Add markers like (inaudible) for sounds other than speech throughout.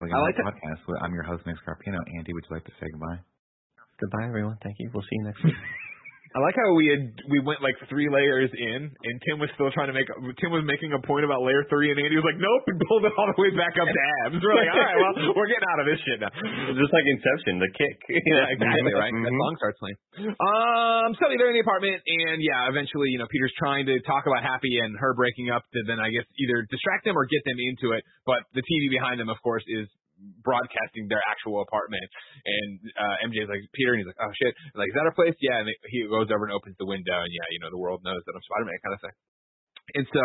Like I like the to- podcast. I'm your host, Nick Scarpino. Andy, would you like to say goodbye? Goodbye, everyone. Thank you. We'll see you next week. (laughs) I like how we had we went like three layers in, and Tim was still trying to make Tim was making a point about layer three, and Andy was like, "Nope," and pulled it all the way back up to abs. We're like, "All right, well, (laughs) we're getting out of this shit now." Just like Inception, the kick. (laughs) Yeah, exactly right. That Mhm. song starts playing. Um, so they're in the apartment, and yeah, eventually, you know, Peter's trying to talk about Happy and her breaking up to then I guess either distract them or get them into it. But the TV behind them, of course, is broadcasting their actual apartment. And uh MJ's like Peter, and he's like, "Oh shit!" Like, is that our place? Yeah. And he goes over and opens the window, and yeah, you know, the world knows that I'm Spider-Man, kind of thing. And so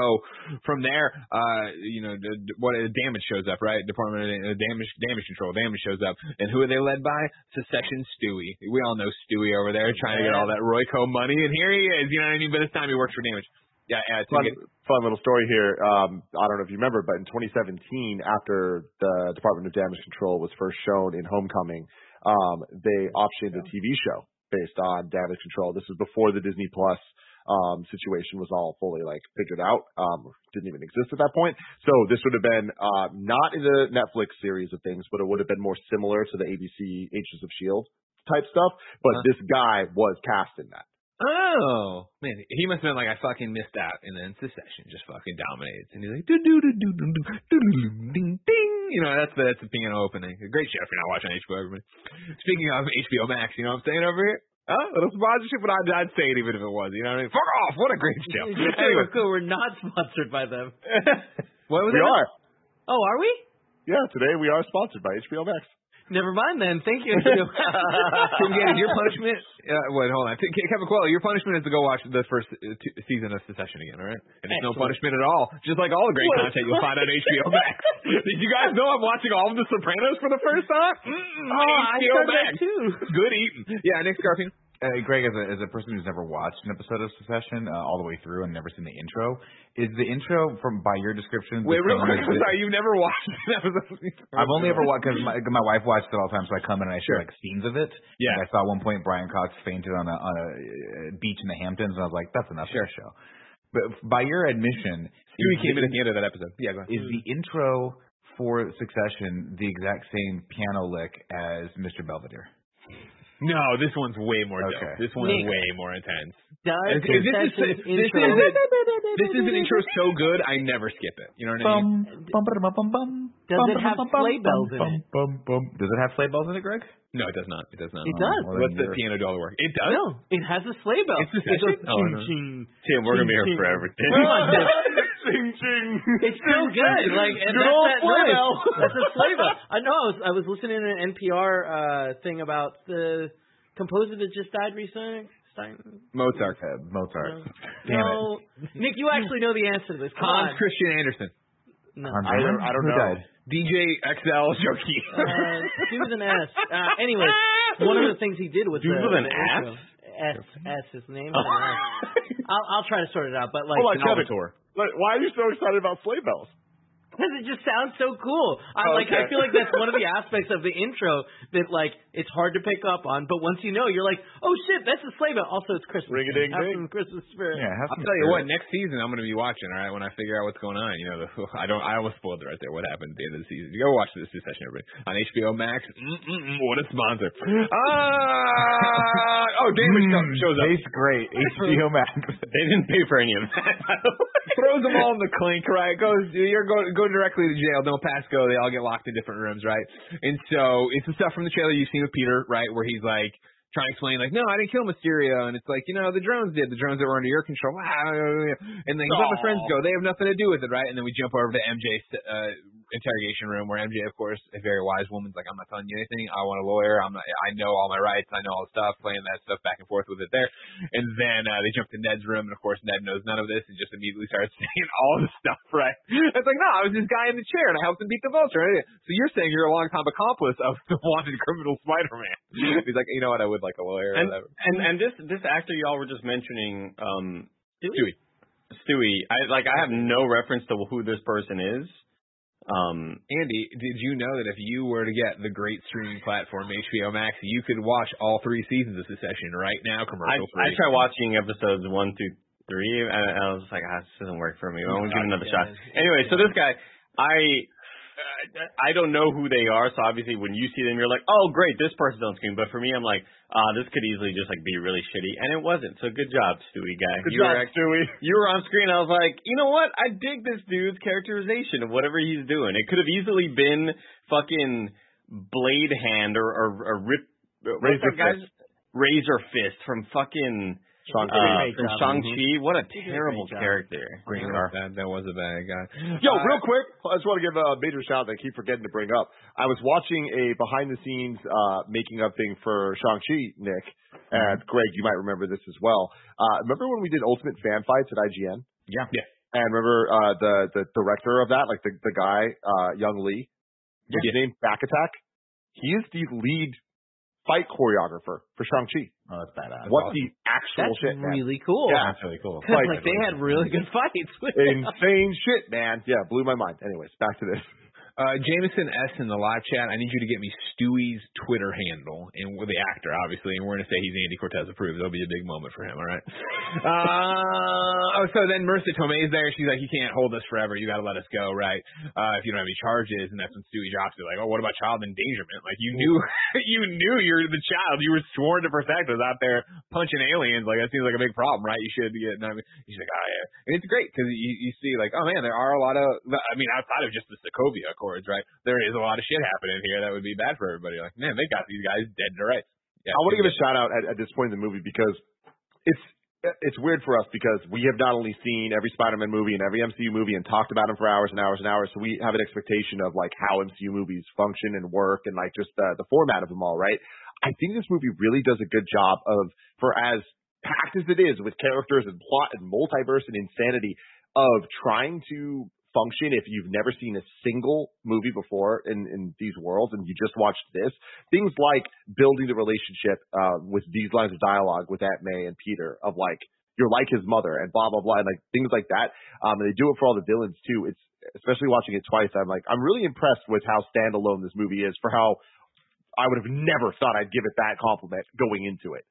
from there, uh, you know, the, the- what uh, damage shows up, right? Department of uh, Damage, Damage Control, damage shows up, and who are they led by? Succession Stewy. We all know Stewy over there trying to get all that Royco money, and here he is. You know what I mean? But this time he works for Damage. Yeah, yeah. Fun, To get, fun little story here. Um, I don't know if you remember, but in 2017, after the Department of Damage Control was first shown in Homecoming, um, they optioned a TV show based on damage control. This is before the Disney Plus um, situation was all fully like figured out. Um, didn't even exist at that point. So this would have been uh, not in the Netflix series of things, but it would have been more similar to the ABC Agents of Shield type stuff. But Uh-huh. this guy was cast in that. Oh man, he must have been like, I fucking missed out, and then Succession just fucking dominates, and he's like, do do do do do do do do ding ding. You know, that's the that's the piano opening. Great show if you're not watching HBO. Everybody. Speaking of HBO Max, you know what I'm saying over here? Huh? Little sponsorship, but I'd, I'd say it even if it was. You know what I mean? Fuck off! What a great (laughs) show. Just so anyway, we're cool, we're not sponsored by them. (laughs) what was We that? are. Oh, are we? Yeah, today we are sponsored by HBO Max. Never mind then. Thank you. (laughs) Tim Gaines, your punishment. Uh, wait, hold on. Kevin Coello, your punishment is to go watch the first uh, two, season of Succession again, all right? And it's no punishment at all. Just like all the great What? content you'll find on HBO Max. (laughs) Did you guys know I'm watching all of The Sopranos for the first time? Mm-mm, oh, I HBO said Max. that too. Good eating. Yeah, Nick Scarpino. Uh, Greg, as a, as a person who's never watched an episode of Succession uh, all the way through and never seen the intro, is the intro from by your description? Wait, real quick. I'm sorry, you've never watched an episode. I've only ever watched because my, my wife watched it all the time, so I come in and I Sure. see like scenes of it. Yeah. Like, I saw at one point Brian Cox fainted on a on a uh, beach in the Hamptons, and I was like, that's enough Sure. for the show. But by your admission, Stewie came in the- at the end of that episode. Yeah, go ahead. Is the intro for Succession the exact same piano lick as Mr. Belvedere? No, this one's way more Okay. dope. This one's Nick. way more intense. Does This is, this, is, this, is, this is an intro so good, I never skip it. You know what I mean? Does bum, it have bum, bum, sleigh bells in it? bum, bum. Does it have sleigh bells in it, Greg? No, it does not. It does not. It does. well, What's the piano do work? It does. No, it has a sleigh bell. It's the It goes session? Oh, I know. ching, Tim, we're gonna be here Ching, forever. (laughs) Tim. Come on, Tim. ching ching. It's so good. Like and Good that's old that sleigh noise. bell. That's a sleigh bell. I know. I was I was listening to an NPR uh thing about the composer that just died recently. Stein. Mozart. Uh, Mozart. No. Damn no. Nick, you actually know the answer to this. Come Hans on. Christian Andersen. No. I don't- I don't Who know. died? DJ XL Joki. Uh, he was an S. Uh, anyway, (laughs) one of the things he did was Dude the, with an S? S S his name. is an S. I'll I'll try to sort it out, but like Hold on, no, Kevin. Like, Why are you so excited about sleigh bells? Because it just sounds so cool. I Oh, like. I feel like that's one of the (laughs) aspects of the intro that like it's hard to pick up on. But once you know, you're like, oh shit, that's a sleigh bell. Also, it's Christmas. Ring-a-ding Have ding. some Christmas spirit. Yeah, have I'll some tell you what. Next season, I'm going to be watching. All right, when I figure out what's going on. You know, the, (laughs) I don't. I almost spoiled it right there. What happened at the end of the season? You go watch this session, everybody, on HBO Max. Mm-mm-mm, what a sponsor! (laughs) Ah, oh, Damage comes, shows up. Tastes great. HBO Max. They didn't pay for any of that. throws them all in the clink, right? Goes, you're going go directly to jail. No pass go. They all get locked in different rooms, right? And so it's the stuff from the trailer you've seen with Peter, right, where he's like trying to explain, like, no, I didn't kill Mysterio, and it's like, you know, the drones did, the drones that were under your control. (laughs) And then let my friends go. They have nothing to do with it, right? And then we jump over to MJ's uh, interrogation room, where MJ, of course, a very wise woman's like, I'm not telling you anything. I want a lawyer. I'm not. I know all my rights. I know all the stuff. Playing that stuff back and forth with it there. And then uh, they jump to Ned's room, and of course Ned knows none of this, and just immediately starts (laughs) saying all the stuff. Right? It's like, no, I was this guy in the chair, and I helped him beat the vulture. So you're saying you're a longtime accomplice of (laughs) the wanted criminal Spider-Man? He's like, you know what? I would like a lawyer. or and, whatever. and and this this actor y'all were just mentioning, um, Stewy. Stewy. I like I have no reference to who this person is. Um, Andy, did you know that if you were to get the great streaming platform HBO Max, you could watch all three seasons of Succession right now, I commercial I free? tried watching episodes one through three, and I was just like, ah, this doesn't work for me. I want to give it another shot. Anyway, so this guy, I I don't know who they are, so obviously when you see them, you're like, oh great, this person's on screen. But for me, I'm like, ah, this could easily just like be really shitty, and it wasn't. So good job, Stewy guy. Good you job, were Stewy. you were on screen. I was like, you know what? I dig this dude's characterization of whatever he's doing. It could have easily been fucking Blade Hand or or, or Rip. Razor guy's- Razor Fist from fucking Shang-Chi. uh, Great. Shang Chi. What a did a terrible character. Green Yeah, Scar. That, that was a bad guy. Yo, Uh, real quick, I just want to give a major shout out that I keep forgetting to bring up. I was watching a behind the scenes uh, making of thing for Shang-Chi, Nick, and Greg, you might remember this as well. Uh, remember when we did Ultimate Fan Fights at IGN? Yeah. Yeah. And remember uh, the the director of that, like the the guy, uh, Young Lee, what's his name? Back Attack. He is the lead fight choreographer for Shang-Chi. Oh, that's badass. What the actual That's shit, man? really cool. Yeah, that's really cool. 'Cause, (laughs) like, they had really good fights. (laughs) Insane shit, man. Yeah, blew my mind. Anyways, back to this. Uh, Jameson S in the live chat. I need you to get me Stewy's Twitter handle and with the actor, obviously, and we're gonna say he's Andy Cortez approved. That'll be a big moment for him. All right. (laughs) Uh, oh, so then Marisa Tomei's there. She's like, "You can't hold us forever. You got to let us go, right? Uh, if you don't have any charges." And that's when Stewy drops it, like, "Oh, what about child endangerment? Like, you knew, (laughs) you knew you're the child. You were sworn to protect us out there punching aliens. Like, that seems like a big problem, right? You should get." I mean, she's like, "Oh yeah," and it's great because you, you see, like, oh man, there are a lot of. I mean, outside of just the Sokovia Accords, right? There is a lot of shit happening here that would be bad for everybody. Like, man, they got these guys dead to rights. Yeah, I want to give a shout out at, at this point in the movie because it's it's weird for us because we have not only seen every Spider-Man movie and every MCU movie and talked about them for hours and hours and hours, so we have an expectation of like how MCU movies function and work and like just the the format of them all, right? I think this movie really does a good job of for as packed as it is with characters and plot and multiverse and insanity of trying to function if you've never seen a single movie before in, in these worlds and you just watched this. Things like building the relationship uh, with these lines of dialogue with Aunt May and Peter of like you're like his mother and blah blah blah and like things like that. Um, and they do it for all the villains too. It's especially watching it twice. I'm like I'm really impressed with how standalone this movie is for how I would have never thought I'd give it that compliment going into it.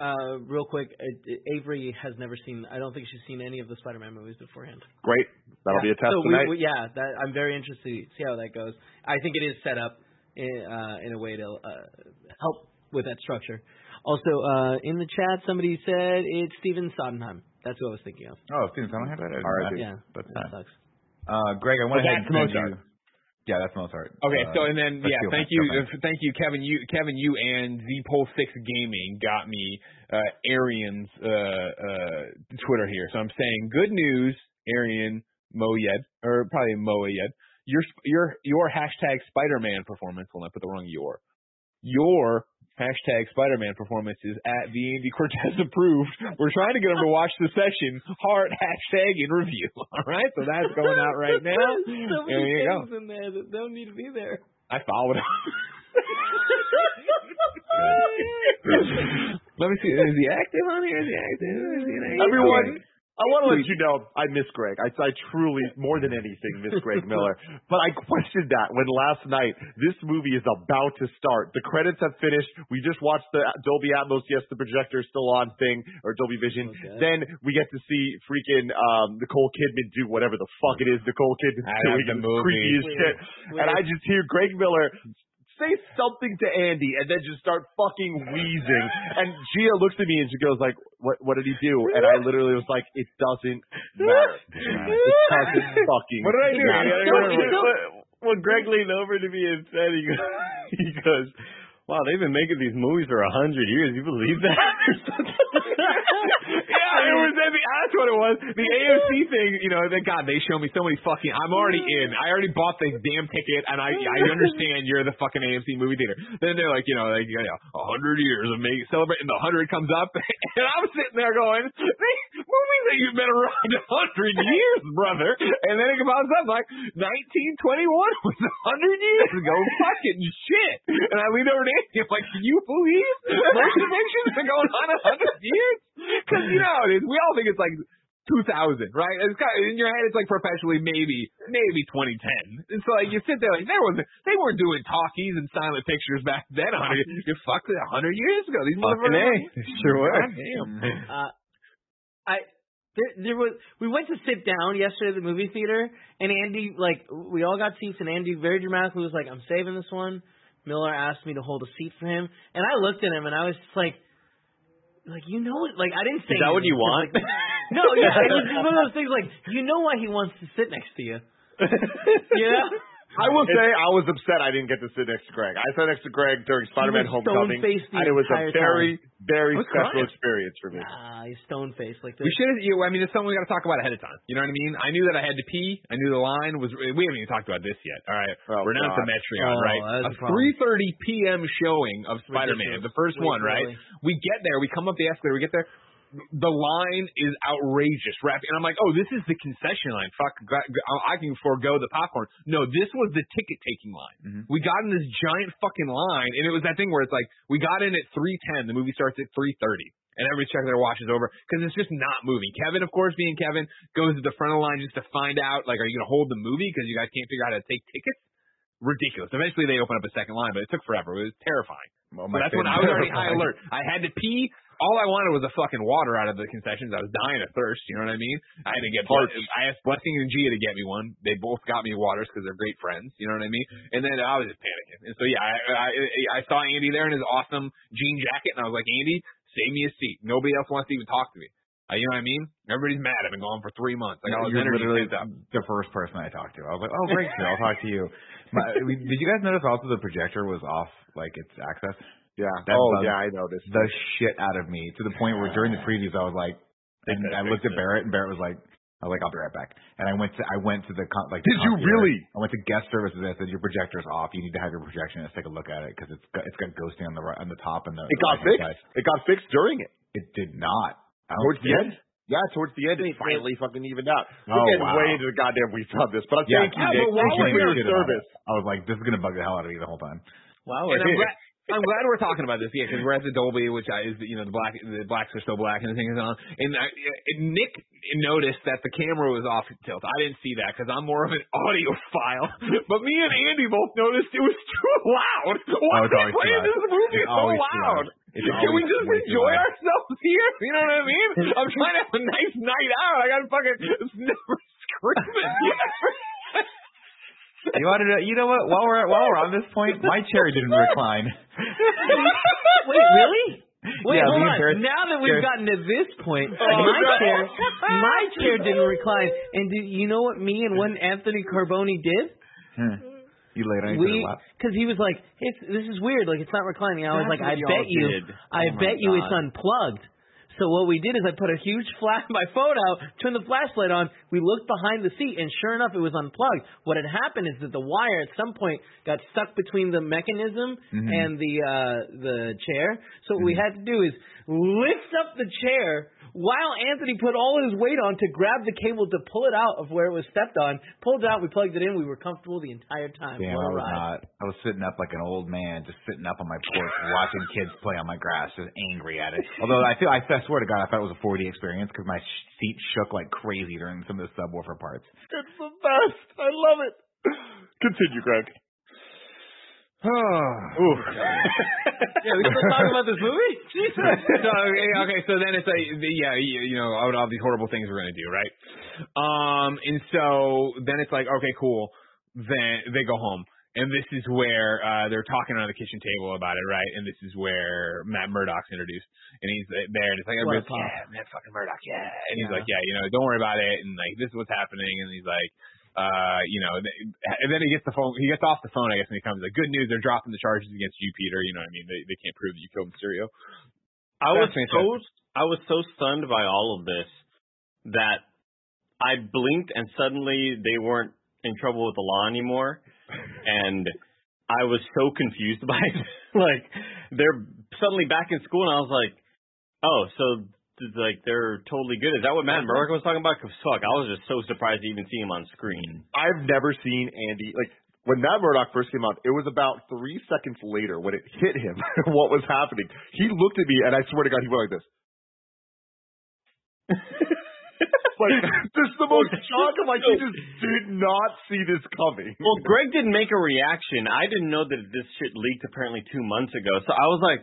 Uh, real quick, uh, Avery has never seen. I don't think she's seen any of the Spider-Man movies beforehand. Great, that'll be a test so tonight. We, we, yeah, that, I'm very interested to see how that goes. I think it is set up in, uh, in a way to uh, help with that structure. Also, uh, in the chat, somebody said it's Stephen Sondheim. That's who I was thinking of. Oh, Stephen Sondheim had that? All right, Yeah, That's that sucks. Uh, Greg, I went But ahead that's and send you. Yeah, that's Mozart. Okay, Uh, so and then yeah, thank you, uh, thank you, Kevin. You, Kevin, you and Zpole Six Gaming got me uh, Arian's uh, uh, Twitter here. So I'm saying good news, Arian Moayed, or probably Moyed. Your your your hashtag Spider-Man performance. Well, I put the wrong your. Your hashtag Spider-Man performance is at the Andy Cortez approved. We're trying to get him to watch the session. Heart hashtag in review. (laughs) All right, so that's going out right now. (laughs) so There many you go. things in there that don't need to be there. I followed him. (laughs) Let me see. Is he active on here? Is he active? Is he active? Everyone, I want to let you know I miss Greg. I, I truly, more than anything, miss Greg Miller. (laughs) But I questioned that when last night this movie is about to start. The credits have finished. We just watched the Dolby Atmos. Yes, the projector is still on thing or Dolby Vision. Okay. Then we get to see freaking um, Nicole Kidman do whatever the fuck it is Nicole Kidman's I doing. the movie. creepy as shit. And I just hear Greg Miller say something to Andy and then just start fucking wheezing. And Gia looks at me and she goes like, "What? What did he do?" And I literally was like, "It doesn't matter. (laughs) It doesn't fucking What did I do? matter." I gotta remember. Well, Greg leaned over to me and said, he goes, (laughs) he goes wow, they've been making these movies for a hundred years. You believe that? (laughs) it was. That's what it was. The AMC thing, you know. Thank God they show me so many fucking. I'm already in. I already bought the damn ticket, and I I (laughs) understand you're the fucking AMC movie theater. Then they're like, you know, like you know, a hundred years of make celebrating the hundred comes up, (laughs) and I'm sitting there going, these movies that you've been around a hundred years, brother. And then it comes up like 1921 (laughs) was a hundred years ago. Fucking shit. And I lean over to Andy. I'm like, can you believe motion pictures been going on a hundred years? Because you know how. We all think it's like 2000, right? It's got, in your head, it's like professionally maybe, maybe 2010. And so like you sit there like there was, they weren't doing talkies and silent pictures back then. A hundred, you fucked it a hundred years ago. These Fucking A. motherfuckers. Sure were. God damn. Uh, I There, there was. We went to sit down yesterday at the movie theater, and Andy, like, we all got seats, and Andy very dramatically was like, "I'm saving this one." Miller asked me to hold a seat for him, and I looked at him, and I was just like, "Like, you know it? Like, I didn't say." Is that what you want? Like, no, yeah, (laughs) it was just one of those things. Like, you know why he wants to sit next to you? (laughs) You know? I will say I was upset I didn't get to sit next to Greg. I sat next to Greg during Spider-Man was Homecoming, stone-faced and it was a entire very, very special crying. experience for me. Ah, he's stone faced like this. We should have. You, I mean, it's something we got to talk about ahead of time. You know what I mean? I knew that I had to pee. I knew the line was. We haven't even talked about this yet. All right, Oh, we're now at the God. Metreon, Oh, right? A a 3:30 p.m. showing of Spider-Man, Ridiculous. the first Way one, right? early. We get there, we come up the escalator, we get there. The line is outrageous, rap, and I'm like, oh, this is the concession line. Fuck, I can forego the popcorn. No, this was the ticket taking line. Mhm. We got in this giant fucking line, and it was that thing where it's like we got in at 3:10, the movie starts at 3:30, and everybody's checking their watches over because it's just not moving. Kevin, of course, being Kevin, goes to the front of the line just to find out, like, are you gonna hold the movie because you guys can't figure out how to take tickets? Ridiculous. Eventually, they open up a second line, but it took forever. It was terrifying. Well, that's when I was (laughs) already high (laughs) alert. I had to pee. All I wanted was a fucking water out of the concessions. I was dying of thirst. You know what I mean? I had to get. Parched. I asked Blessing and Gia to get me one. They both got me waters because they're great friends. You know what I mean? And then I was just panicking. And so yeah, I I, I saw Andy there in his awesome jean jacket, and I was like, Andy, save me a seat. Nobody else wants to even talk to me. Uh, you know what I mean? Everybody's mad. I've been gone for three months. Like all this You're energy literally the first person I talked to. I was like, oh, great, I'll talk to you. My, did you guys notice also the projector was off, like its access? Yeah. That oh, bugs yeah, I noticed. The shit out of me to the point where during the previews I was like, and I looked at. Barrett, and Barrett was like, I was like, I'll be right back. And I went to I went to the con- like. Did the you concierge. really? I went to guest services. and I said your projector's off. You need to have your projectionist take a look at it because it's got, it's got ghosting on the right, on the top and the. It the got fixed. side. It got fixed during it. It did not. I don't Towards the end? Yeah, towards the end, it finally fucking evened out. Oh, We're getting wow. way into the goddamn weeds on this, but Yeah, thank you, yeah, Nick. but Thank you for your service. I was like, this is gonna bug the hell out of me the whole time. Wow. And I'm glad, I'm glad we're talking about this, yeah, because we're at the Dolby, which I, is you know the black the blacks are still black and the thing is on. And I, and Nick noticed that the camera was off tilt. I didn't see that because I'm more of an (laughs) audiophile. But me and Andy both noticed it was (laughs) too loud. Why Oh, are it's we always too playing this movie so loud? Can we just enjoy ourselves here? (laughs) You know what I mean? I'm trying to have a nice night out. I got to fucking never screaming. You wanted to, you know what? While we're at, while we're on this point, my chair didn't recline. Wait, really? Wait, Yeah, hold on. Now that we've gotten to this point, Oh, my no. chair, my chair didn't (laughs) recline. And do you know what me and one Anthony Carboni did? Hmm. You laid on We, because he was like, it's, "This is weird. Like it's not reclining." I was That's like, "I bet y'all did. I Oh bet you it's unplugged." So what we did is I put a huge (laughs) flash, my phone out, turned the flashlight on. We looked behind the seat, and sure enough, it was unplugged. What had happened is that the wire at some point got stuck between the mechanism Mhm. and the uh the chair. So what we had to do is lift up the chair while Anthony put all his weight on to grab the cable to pull it out of where it was stepped on. Pulled it out, we plugged it in. We were comfortable the entire time. Damn, What a I was ride. not. I was sitting up like an old man, just sitting up on my porch, watching kids play on my grass, just angry at it. Although I feel, I, I swear to God, I thought it was a 4D experience because my seat shook like crazy during some of the subwoofer parts. It's the best. I love it. Continue, Greg. (sighs) Ooh. (laughs) Yeah, we still talking about this movie? (laughs) Jesus. so okay, okay, so then it's like the- yeah, you, you know, all, all these horrible things we're gonna do, right? Um, and so then it's like, okay, cool. Then they go home, and this is where uh they're talking on the kitchen table about it, right? And this is where Matt Murdock's introduced, and he's there, and it's like, everybody's, yeah, Matt fucking Murdock, yeah, and he's Yeah. like, yeah, you know, don't worry about it, and like this is what's happening, and he's like. Uh, you know, and then he gets the phone. He gets off the phone, I guess, and he comes like, "Good news, they're dropping the charges against you, Peter." You know what I mean? They they can't prove that you killed Mysterio. I was That's so I was so stunned by all of this that I blinked and suddenly they weren't in trouble with the law anymore, and I was so confused (laughs) by it. like they're suddenly back in school, and I was like, oh, so like they're totally good. Is that what Matt Murdock was talking about? Cause fuck, I was just so surprised to even see him on screen. Mm-hmm. I've never seen Andy like when Matt Murdock first came out. It was about three seconds later when it hit him (laughs) what was happening. He looked at me, and I swear to God, he went like this. (laughs) like just the most shock of like he just did not see this coming. Well, Greg didn't make a reaction. I didn't know that this shit leaked apparently two months ago. So I was like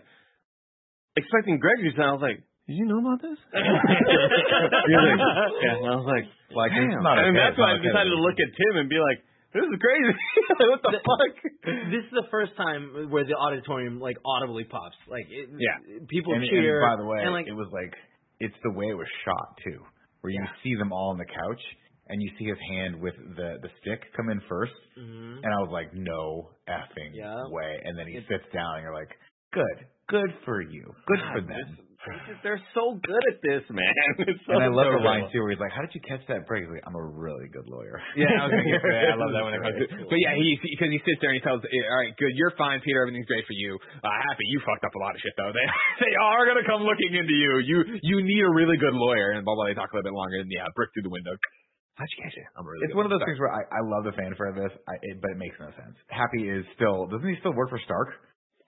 expecting Greg to say, I was like, did you know about this? (laughs) You're like, yeah. And I was like, Like it's Damn. not and okay. that's It's why I decided to look at Tim and be like, this is crazy. (laughs) what the, The- fuck? This is the first time where the auditorium like audibly pops. Like it, Yeah. people And, and by the way, and like it was like it's the way it was shot too, where you see them all on the couch and you see his hand with the the stick come in 1st Mhm. and I was like, no effing Yeah. way. And then he It's- sits down and you're like, good, good for you, good for them. They're so good at this, man. (laughs) It's so And I love the line too, where he's like, "How did you catch that break?" He's like, "I'm a really good lawyer." Yeah, I was gonna say, I love that when it comes to. Cool. But yeah, he because he sits there and he tells, "All right, good, you're fine, Peter. Everything's great for you. Uh, happy, you fucked up a lot of shit though. (laughs) They they are gonna come looking into you. You you need a really good lawyer." And blah blah. They talk a little bit longer, and yeah, brick through the window. How'd you catch it? I'm really. It's one of those Sorry. things where I, I love the fanfare of this, I, it, but it makes no sense. Happy is still doesn't he still work for Stark?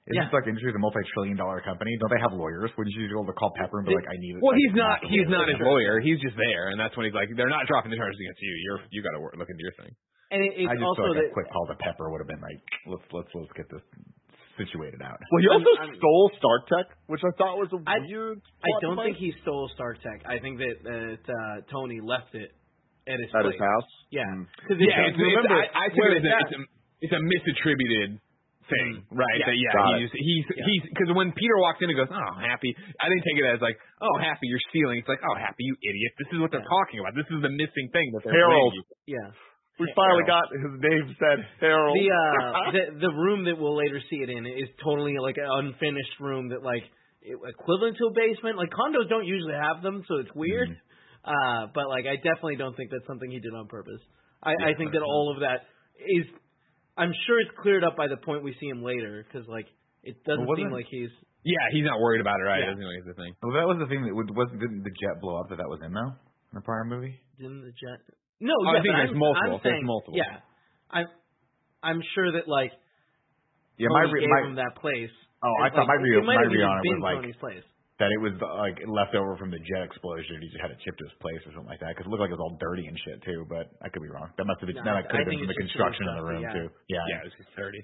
Isn't Yeah. Stark Industries a multi-trillion dollar company? Don't they have lawyers? Wouldn't you be able to call Pepper and be like, "I need it"? Well, like, he's not. He's not his lawyer. He's just there, and that's when he's like, "They're not dropping the charges against you. You're you got to look into your thing." and it, it's I just also feel like that a quick call to Pepper would have been like, "Let's let's let's get this situated out." Well, he I'm- also I'm- stole Stark Tech, which I thought was a I- weird. I don't device think he stole Stark Tech. I think that that uh, Tony left it at his at place. his house. Yeah, Mm. because (laughs) Yeah, it's, it's, I, I think it's, a, it's it's, a, it's a misattributed thing, right? Yeah. That, yeah, he's he's Yeah. he's because when Peter walks in and goes, "Oh, happy," I didn't take it as like, "Oh, happy, you're stealing." It's like, "Oh, happy, you idiot! This is what they're Yeah. talking about. This is the missing thing that they're Harold. yeah. We finally got his name said Harold. The uh (laughs) the the room that we'll later see it in is totally like an unfinished room that like equivalent to a basement. Like condos don't usually have them, so it's weird. Mm-hmm. Uh, but like I definitely don't think that's something he did on purpose. I, I think that all of that is. I'm sure it's cleared up by the point we see him later, because like it doesn't Well, seem wasn't- like he's. Yeah, he's not worried about it, right? Yeah. He doesn't know he's the thing. Well, that was the thing that would, wasn't didn't the jet blow up that that was in though in the prior movie. Didn't the jet? No, Oh, I think there's I'm, multiple. I'm There's saying, multiple. Yeah, I'm. I'm sure that like Yeah, Tony my re- gave my him that place. oh, I It's thought my real it my have read on it was like Tony's place. That it was like left over from the jet explosion. He just had it shipped to his place or something like that because it looked like it was all dirty and shit too. But I could be wrong. That must have been No, that could have been from the construction in the room stuff, too. Yeah, Yeah, it was just thirty.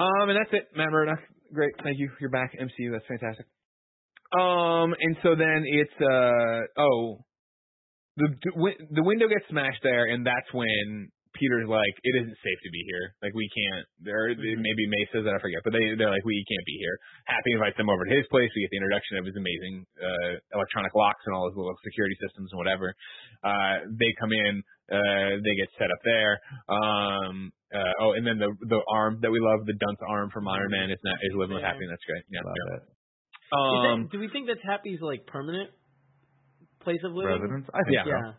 Um, and that's it, Matt Murdock. Great, thank you. You're back, MCU. That's fantastic. Um, and so then it's uh oh, the, the window gets smashed there, and that's when Peter's like, it isn't safe to be here. Like we can't. There, maybe May says that I forget, but they they're like, we can't be here. Happy invites them over to his place. We get the introduction of his amazing uh electronic locks and all his little security systems and whatever. Uh, they come in. Uh, they get set up there. Um, uh, oh, and then the the arm that we love, the dunce arm from Iron Man, is not is living with Yeah. Happy. and That's great. Yeah. Love yeah. it. Is that- Um, do we think that's Happy's like permanent place of living? Residence, I think Yeah. so. Yeah.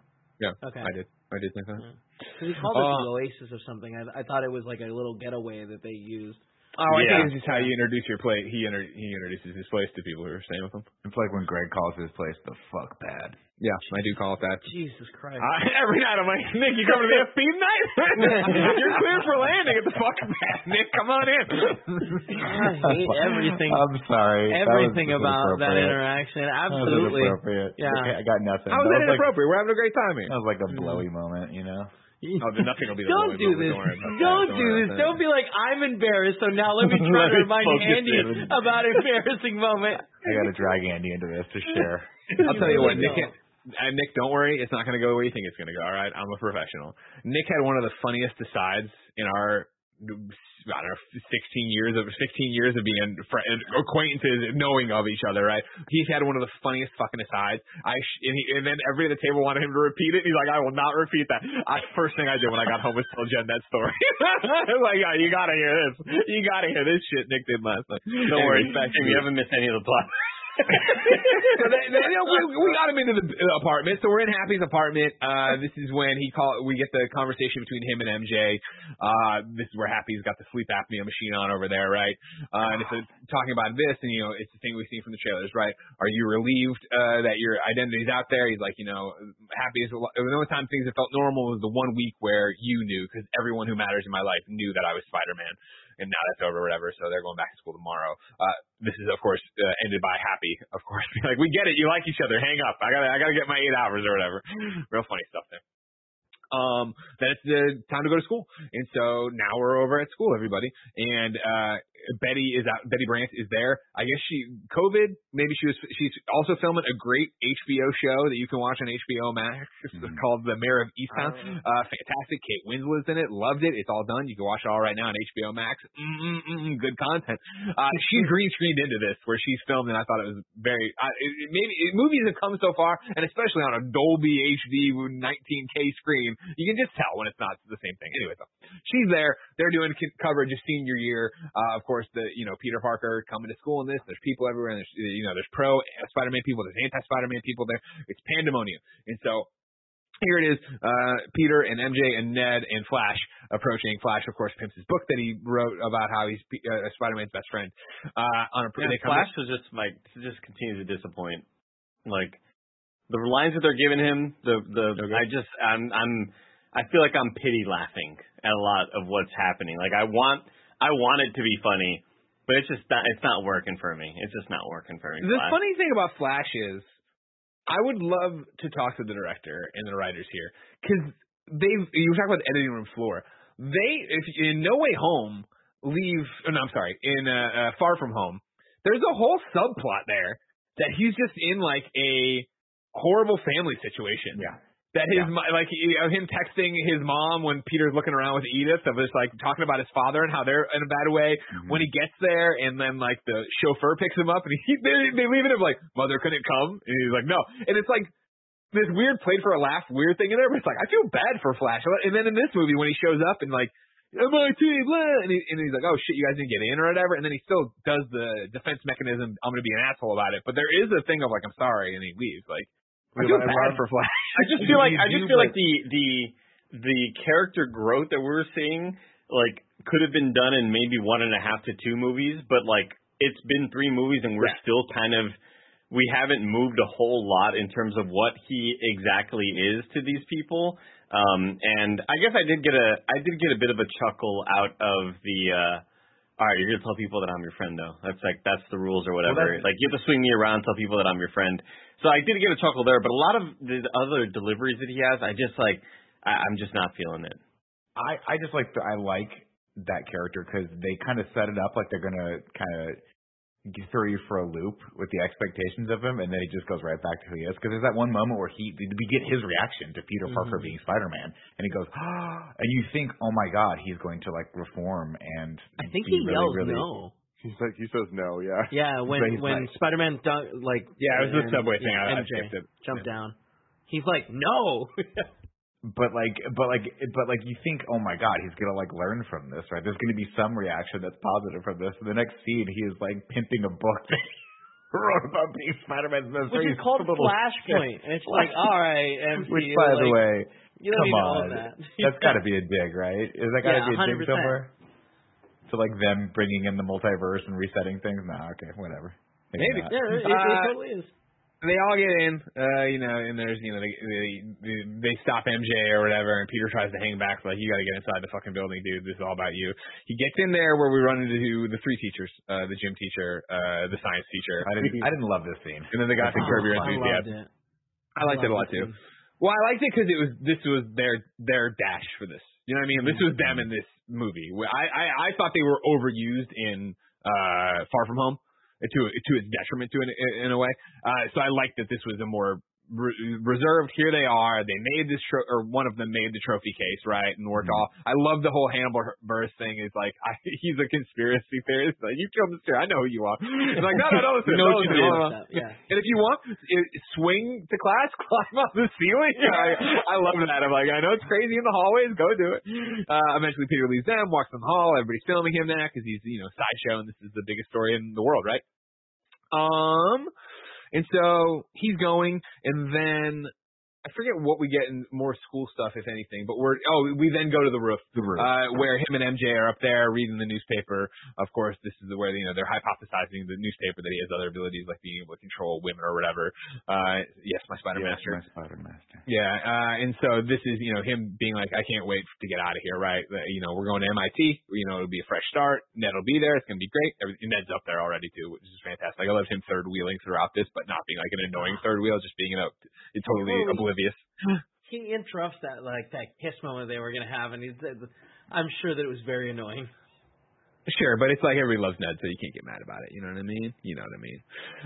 yeah. Okay. I did. I did think that. Because he called it Uh, the Oasis or something. I, I thought it was like a little getaway that they used. Oh, I Yeah. think it's just how you introduce your place. He inter- he introduces his place to people who are staying with him. It's like when Greg calls his place the fuck pad. Yeah, I do call it that. Jesus Christ. Uh, (laughs) every night I'm like, Nick, you coming to the (laughs) FP night? (laughs) You're clear for landing at the fucking pad, Nick. Come on in. I hate everything. I'm sorry. That Everything about that inappropriate. interaction. That was Absolutely. inappropriate. Yeah. Okay, I got nothing. How was that like, inappropriate? We're having a great time here. that was like a blowy moment, you know. (laughs) Oh, then nothing will be the Don't do this. Don't worry about that. Don't do this. about. Don't be like I'm embarrassed. So now let me (laughs) try Let to remind Andy in. about an embarrassing moment. I got to drag Andy into this to share. (laughs) I'll tell you what, really Nick. don't. Uh, Nick, don't worry. It's not going to go where you think it's going to go. All right, I'm a professional. Nick had one of the funniest asides in our. I don't know, 16 years of 16 years of being fr- acquaintances, knowing of each other, right? He's had one of the funniest fucking asides. I sh- and, he, and then everybody at the table wanted him to repeat it. He's like, I will not repeat that. I, first thing I did when I got home was tell Jen that story. (laughs) I was like, yeah, you gotta hear this. You gotta hear this shit Nick did last night. Don't worry, to Tim, you you. haven't missed any of the plot. So they, they, you know, we, we got him into the uh, apartment. So we're in Happy's apartment. Uh, (laughs) this is when he call. We get the conversation between him and MJ. Uh, this is where Happy's got the sleep apnea machine on over there, right? Uh, and it's uh, talking about this, and you know, it's the thing we've seen from the trailers, right? Are you relieved uh, that your identity's out there? He's like, you know, Happy is. The only time things that felt normal was the one week where you knew, because everyone who matters in my life knew that I was Spider-Man and now that's over, whatever. So they're going back to school tomorrow. Uh, this is, of course, uh, ended by happy, of course. (laughs) like, we get it. You like each other. Hang up. I gotta, I gotta get my eight hours or whatever. (laughs) Real funny stuff there. Um, then it's the time to go to school. And so now we're over at school, everybody. And, uh, Betty is out. Betty Brant is there. I guess she COVID. Maybe she was. She's also filming a great HBO show that you can watch on HBO Max. It's Mhm. called The Mare of Easttown. Oh. Uh, fantastic. Kate Winslet's in it. Loved it. It's all done. You can watch it all right now on HBO Max. Mm-mm-mm, good content. Uh, (laughs) she green screened into this where she's filmed, and I thought it was very. Uh, it, it, maybe it, movies have come so far, and especially on a Dolby HD 19K screen, you can just tell when it's not the same thing. Anyway, so she's there. They're doing coverage of senior year. Uh, of course, the you know Peter Parker coming to school in this. There's people everywhere. And there's you know there's pro Spider-Man people. There's anti-Spider-Man people there. It's pandemonium. And so here it is, uh, Peter and MJ and Ned and Flash approaching. Flash, of course, pimps his book that he wrote about how he's uh, Spider-Man's best friend. Uh, on a Yeah, Flash was just like just continues to disappoint. Like the lines that they're giving him, the the I just I'm I'm I feel like I'm pity laughing at a lot of what's happening. Like I want I want it to be funny, but it's just not it's not working for me. It's just not working for me. The Flash. funny thing about Flash is, I would love to talk to the director and the writers here because they. You were talking about the editing room floor. They, if in No Way Home, leave. Oh, no, I'm sorry. In uh, uh, Far From Home, there's a whole subplot there that he's just in like a horrible family situation. Yeah. That his Yeah. like he- of him texting his mom when Peter's looking around with Edith of just like talking about his father and how they're in a bad way. Mhm. When he gets there and then like the chauffeur picks him up and he (laughs) they they leave it him like mother couldn't come and he's like no and it's like this weird played for a laugh weird thing in there but it's like I feel bad for Flash and then in this movie when he shows up and like MIT blah and, he, and he's like oh shit you guys didn't get in or whatever and then he still does the defense mechanism I'm gonna be an asshole about it but there is a thing of like I'm sorry and he leaves like I feel I bad love- for Flash. I just feel like I just feel like the the the character growth that we were seeing like could have been done in maybe one and a half to two movies, but like it's been three movies and we're Yeah. still kind of we haven't moved a whole lot in terms of what he exactly is to these people. Um and I guess I did get a I did get a bit of a chuckle out of the uh all right, you're gonna tell people that I'm your friend though. That's like that's the rules or whatever. that's- like you have to swing me around, tell people that I'm your friend. So I did get a chuckle there, but a lot of the other deliveries that he has, I just like I, I'm just not feeling it. I I just like the, I like that character because they kind of set it up like they're gonna kind of throw you for a loop with the expectations of him, and then he just goes right back to who he is. Because there's that one moment where he we get his reaction to Peter Parker mm-hmm. being Spider-Man, and he goes, ah, and you think, oh my God, he's going to like reform and I think be he really, yells really, no. He's like he says no, yeah. Yeah, (laughs) when he's when like- Spider-Man dun- like Yeah, it was the subway thing. yeah, I, I MJ skipped it. jumped down. He's like, no. (laughs) But like, but like, but like, you think, oh my God, he's gonna like learn from this, right? There's gonna be some reaction that's positive from this. And the next scene, he is like pimping a book that (laughs) he wrote about being Spider-Man's best Which is called He's a little Flashpoint. And it's like, all right, MC. Which, by the way, you come need to own on, that. that's got to be a dig, right? Is that got to Yeah, be a dig 100%. somewhere? To like them bringing in the multiverse and resetting things? Nah, okay, whatever. Maybe. not. Yeah, it, it Uh, totally is. They all get in, uh, you know, and there's, you know, they, they they stop MJ or whatever, and Peter tries to hang back, like, you got to get inside the fucking building, dude. This is all about you. He gets in there where we run into the three teachers, uh, the gym teacher, uh, the science teacher, I didn't. I didn't love this scene. and then the guy from Curb Your I Enthusiasm. loved it. I liked it a lot too. Well, I liked it because it was this was their their dash for this. You know what I mean? This was them in this movie. I I, I thought they were overused in uh Far From Home to to its detriment to in, in a way. Uh, so I liked that this was a more re- reserved. Here they are. They made this tro- or one of them made the trophy case right and worked Mhm. all. I love the whole Hannibal Buress thing. Is like I, (laughs) he's a conspiracy theorist. Like you killed this guy. I know who you are. It's like no no no listen. We know no, what you listen, no, no. Yeah. And if you want, i- swing to class, (laughs) climb up the ceiling. I, I love that. I'm like, I know it's crazy in the hallways. Go do it. Uh, eventually, Peter leaves them, walks in the hall. Everybody's filming him now because he's, you know, sideshow, and this is the biggest story in the world, right? Um, and so he's going, and then I forget what we get in more school stuff, if anything. But we're oh, we then go to the roof, The roof. uh, where him and MJ are up there reading the newspaper. Of course, this is where you know they're hypothesizing the newspaper that he has other abilities like being able to control women or whatever. Uh, yes, my Spider Yes, Master. my Spider Master. Yeah, uh, and so this is, you know, him being like, I can't wait to get out of here, right? You know, we're going to MIT. You know, it'll be a fresh start. Ned will be there. It's gonna be great. Everything, Ned's up there already too, which is fantastic. I love him third wheeling throughout this, but not being like an annoying third wheel, just being you know, totally Totally. Oblivious. (laughs) He interrupts that like that kiss moment they were gonna have, and he's. I'm sure that it was very annoying. Sure, but it's like everybody loves Ned, so you can't get mad about it. You know what I mean? You know what I mean?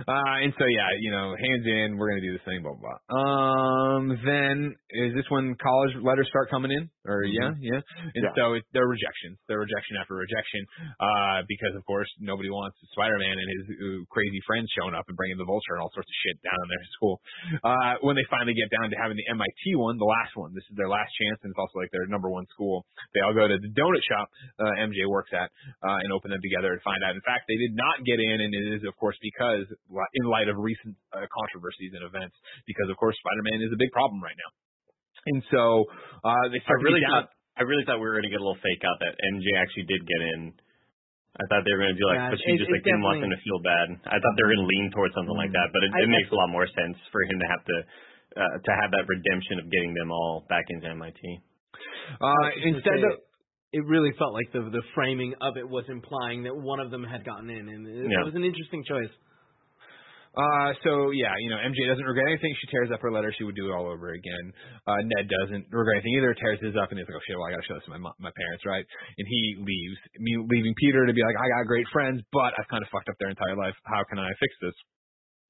Uh, and so yeah, you know, hands in, we're gonna do this thing, blah blah. blah. Um, then is this when college letters start coming in? Or yeah, yeah. And Yeah. so it, they're rejections. They're rejection after rejection, uh, because of course nobody wants Spider-Man and his uh, crazy friends showing up and bringing the Vulture and all sorts of shit down in their school. Uh, when they finally get down to having the MIT one, the last one, this is their last chance, and it's also like their number one school. They all go to the donut shop uh, MJ works at uh, and open them together and find out. In fact, they did not get in, and it is, of course, because in light of recent uh, controversies and events, because of course Spider-Man is a big problem right now. And so uh, they I start to really thought I really thought we were gonna get a little fake out that MJ actually did get in. I thought they were gonna be like, Yeah, but she it- just it like didn't want them to feel bad. I thought they were gonna lean towards something like that, but it, it I makes a lot more sense for him to have to uh, to have that redemption of getting them all back into MIT. uh, I was just gonna instead say, of it really felt like the the framing of it was implying that one of them had gotten in, and it, Yeah. it was an interesting choice. Uh, so yeah, you know, MJ doesn't regret anything. She tears up her letter. She would do it all over again. Uh, Ned doesn't regret anything either. Tears his up and he's like, oh shit, well I gotta show this to my my parents, right? And he leaves, me leaving Peter to be like, I got great friends, but I've kind of fucked up their entire life. How can I fix this?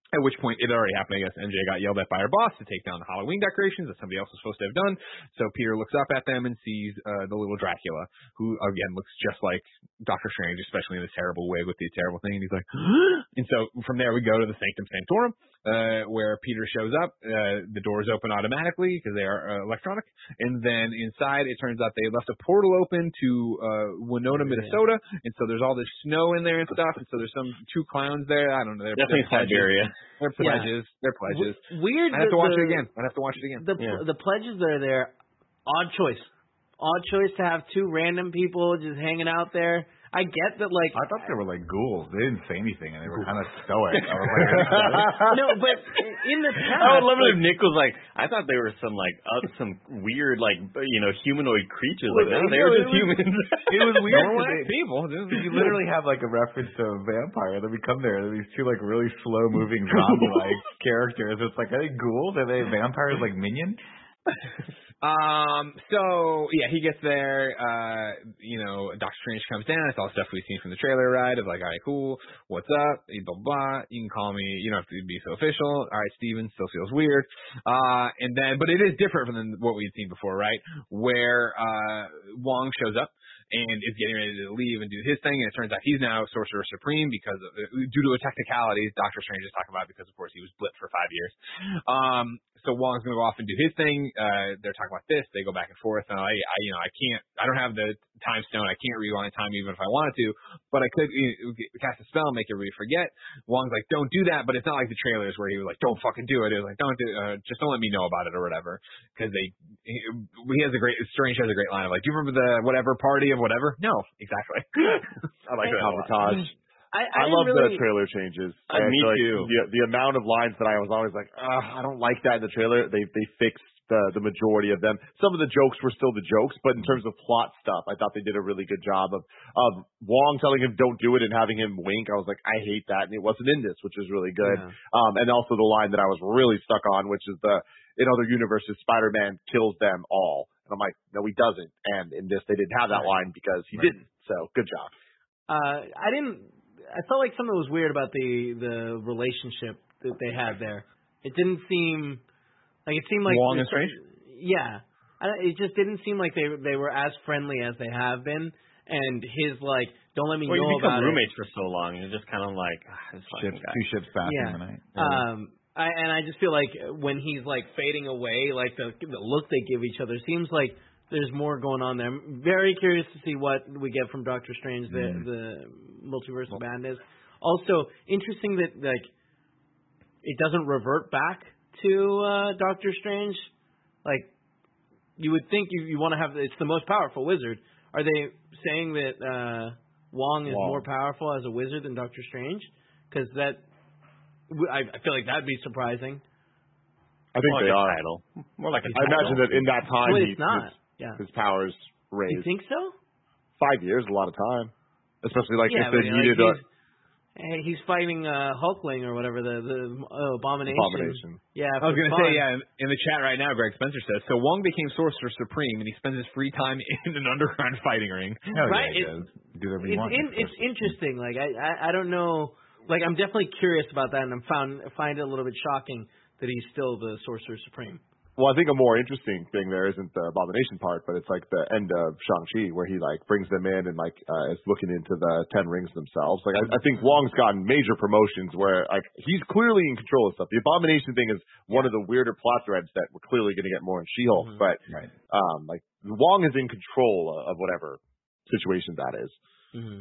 At which point it already happened. I guess MJ got yelled at by her boss to take down the Halloween decorations that somebody else was supposed to have done. So Peter looks up at them and sees uh, the little Dracula, who again looks just like Doctor Strange, especially in this terrible wig with the terrible thing. And he's like, (gasps) and so from there we go to the Sanctum Sanctorum, uh, where Peter shows up. Uh, the doors open automatically because they are uh, electronic, and then inside it turns out they left a portal open to uh, Winona, Minnesota, and so there's all this snow in there and stuff. And so there's some two clowns there. I don't know. They're, Definitely they're pledges. Siberia. They're Yeah. pledges. They're pledges. W- weird. I have to watch the, it again. I have to watch it again. The Yeah. the pledges that are there, odd choice. Odd choice to have two random people just hanging out there. I get that, like, I thought they were like ghouls. They didn't say anything, and they were kind of stoic. I was like, (laughs) no, but in the (laughs) past, I would love it if Nick was like, I thought they were some like uh, some weird like you know humanoid creatures. Like no, they were just humans. it was (laughs) weird. 'cause they- people. you literally have like a reference to a vampire. Then we come there, these two like really slow moving zombie like characters. It's like are they ghouls? Are they vampires like minion? Um. So yeah, he gets there. Uh. You know, Doctor Strange comes down. It's all stuff we've seen from the trailer, right? Of like, all right, cool. What's up? Blah blah. blah. You can call me. You don't have to be so official. All right, Steven still feels weird. Uh. And then, but it is different from what we've seen before, right? Where uh Wong shows up and is getting ready to leave and do his thing, and it turns out he's now Sorcerer Supreme because of, due to a technicality Doctor Strange is talking about because of course he was blipped for five years. Um, so Wong's gonna go off and do his thing. Uh, they're talking about this. They go back and forth, and I, I, you know, I can't. I don't have the time stone. I can't rewind time even if I wanted to, but I could you know, cast a spell and make everybody forget. Wong's like, don't do that, but it's not like the trailers where he was like, don't fucking do it. It was like, don't do, uh, just don't let me know about it or whatever, because they. He, he has a great. Strange has a great line of like, do you remember the whatever party of whatever? No, exactly. (laughs) I like that. Sabotage. I, I, I, love really, the trailer changes. Uh, I me like too. The, the amount of lines that I was always like, Ugh, I don't like that in the trailer. They they fixed the the majority of them. Some of the jokes were still the jokes, but in terms of plot stuff, I thought they did a really good job of of Wong telling him don't do it and having him wink. I was like, I hate that, and it wasn't in this, which was really good. Yeah. Um, and also the line that I was really stuck on, which is the in other universes, Spider-Man kills them all, and I'm like, no, he doesn't. And in this, they didn't have that line because he Right. didn't. So good job. Uh, I didn't. I felt like something was weird about the the relationship that they had there. It didn't seem like it seemed like Wong and Strange? Yeah, I, it just didn't seem like they they were as friendly as they have been. And his like, don't let me well, you know become about roommates for so long, you're just kind of like ah, this Ships, guy. two ships passing Yeah. the night. it. Um, I, and I just feel like when he's like fading away, like the the look they give each other seems like there's more going on there. I'm very curious to see what we get from Doctor Strange, the Mhm. the multiverse of madness. Also, interesting that like it doesn't revert back to uh Doctor Strange. Like you would think you you want to have it's the most powerful wizard. Are they saying that uh Wong is Wong. more powerful as a wizard than Doctor Strange? Because that I feel like that'd be surprising. I think More they are. title. More like a I imagine that in that time, Wait, he, it's not. His, Yeah. his powers raised. You think so? Five years, a lot of time. Especially like yeah, if but, they like, needed a, he's- hey, he's fighting uh, Hulkling or whatever the the uh, abomination. Abomination. Yeah, I was gonna fun. say, yeah, in- in the chat right now, Greg Spencer says, so Wong became Sorcerer Supreme and he spends his free time (laughs) in an underground fighting ring. Hell Right, yeah, he does. Do whatever you It's want. in, it's interesting. Like I, I I don't know. Like I'm definitely curious about that, and I'm found find it a little bit shocking that he's still the Sorcerer Supreme. Well, I think a more interesting thing there isn't the abomination part, but it's like the end of Shang Chi where he like brings them in and like uh, is looking into the Ten Rings themselves. Like I, I think Wong's gotten major promotions where like he's clearly in control of stuff. The abomination thing is one of the weirder plot threads that we're clearly going to get more in She-Hulk, Mhm. but Right. um like Wong is in control of, of whatever situation that is. Mm-hmm.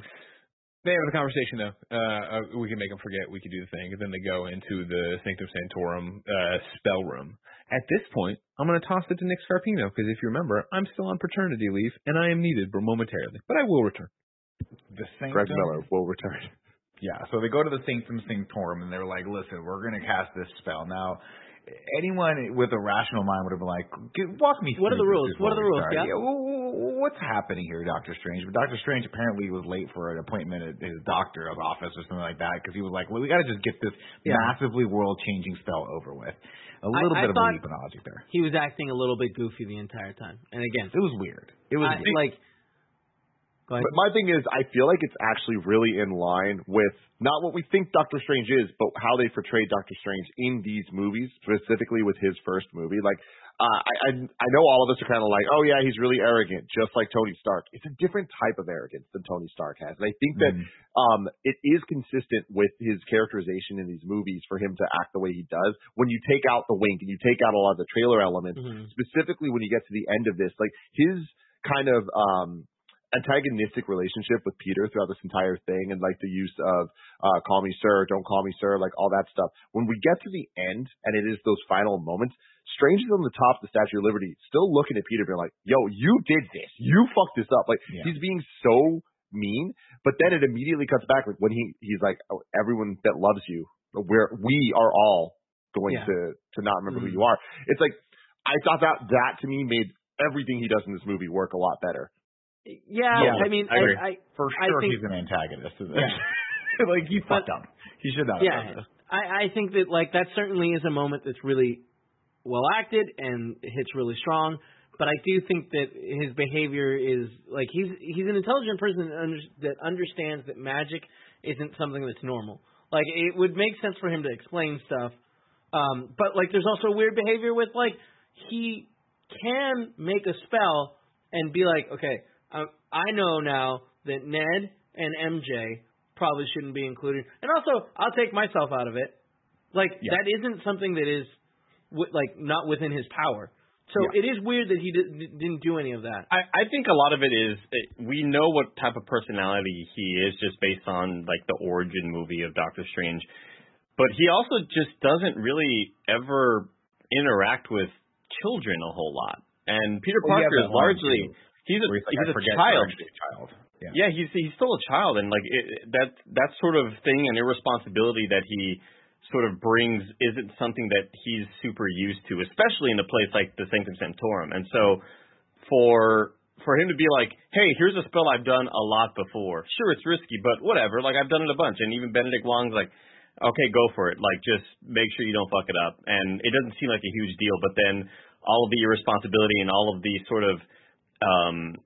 They have a conversation though. Uh, uh, we can make them forget we can do the thing, and then they go into the Sanctum Sanctorum uh, spell room. At this point, I'm going to toss it to Nick Scarpino because if you remember, I'm still on paternity leave and I am needed momentarily, but I will return. The Sanctum, Greg Miller will return. Yeah, so they go to the Sanctum Sanctorum and they're like, listen, we're going to cast this spell. Now, anyone with a rational mind would have been like, walk me through. What are the rules? What are the rules? start." Yeah. wh- what's happening here, Doctor Strange? But Doctor Strange apparently was late for an appointment at his doctor's office or something like that because he was like, well, we got to just get this Yeah. massively world-changing spell over with. A little I bit of thought- a leap in logic there. He was acting a little bit goofy the entire time, and again, It was weird. It was I, like. But my thing is, I feel like it's actually really in line with not what we think Doctor Strange is, but how they portrayed Doctor Strange in these movies, specifically with his first movie. Like, uh, I, I I know all of us are kind of like, oh yeah, he's really arrogant, just like Tony Stark. It's a different type of arrogance than Tony Stark has, and I think that Mhm. um, it is consistent with his characterization in these movies for him to act the way he does. When you take out the wink and you take out a lot of the trailer elements, Mhm. specifically when you get to the end of this, like his kind of um antagonistic relationship with Peter throughout this entire thing and like the use of uh call me sir, don't call me sir, like all that stuff. When we get to the end and it is those final moments, Strange is on the top of the Statue of Liberty, still looking at Peter being like, Yo, you did this. You fucked this up. Like Yeah. he's being so mean, but then it immediately cuts back like when he he's like, oh, everyone that loves you, we're we are all going Yeah. to to not remember Mhm. who you are. It's like I thought that that to me made everything he does in this movie work a lot better. Yeah, Yeah, I mean, I agree. I, For I sure, think- he's an antagonist. In this. Yeah. (laughs) like he fucked up. He should not. have yeah, done. I, I think that like that certainly is a moment that's really well acted and hits really strong. But I do think that his behavior is like he's he's an intelligent person that, under, that understands that magic isn't something that's normal. Like it would make sense for him to explain stuff, um, but like there's also weird behavior with like he can make a spell and be like, okay, uh, I know now that Ned and MJ probably shouldn't be included, and also I'll take myself out of it. Like Yeah. that isn't something that is like not within his power. So Yeah. it is weird that he di- didn't do any of that. I, I think a lot of it is uh, we know what type of personality he is just based on like the origin movie of Doctor Strange, but he also just doesn't really ever interact with children a whole lot. And Peter yeah, Parker is largely too, he's a he's like, he's I a child. a child. Yeah. Yeah, he's he's still a child, and like it, that that sort of thing and irresponsibility that he sort of brings isn't something that he's super used to, especially in a place like the Sanctum Sanctorum. And so, for for him to be like, hey, here's a spell I've done a lot before. Sure, it's risky, but whatever. Like I've done it a bunch, and even Benedict Wong's like, okay, go for it. Like just make sure you don't fuck it up. And it doesn't seem like a huge deal, but then all of the irresponsibility and all of the sort of um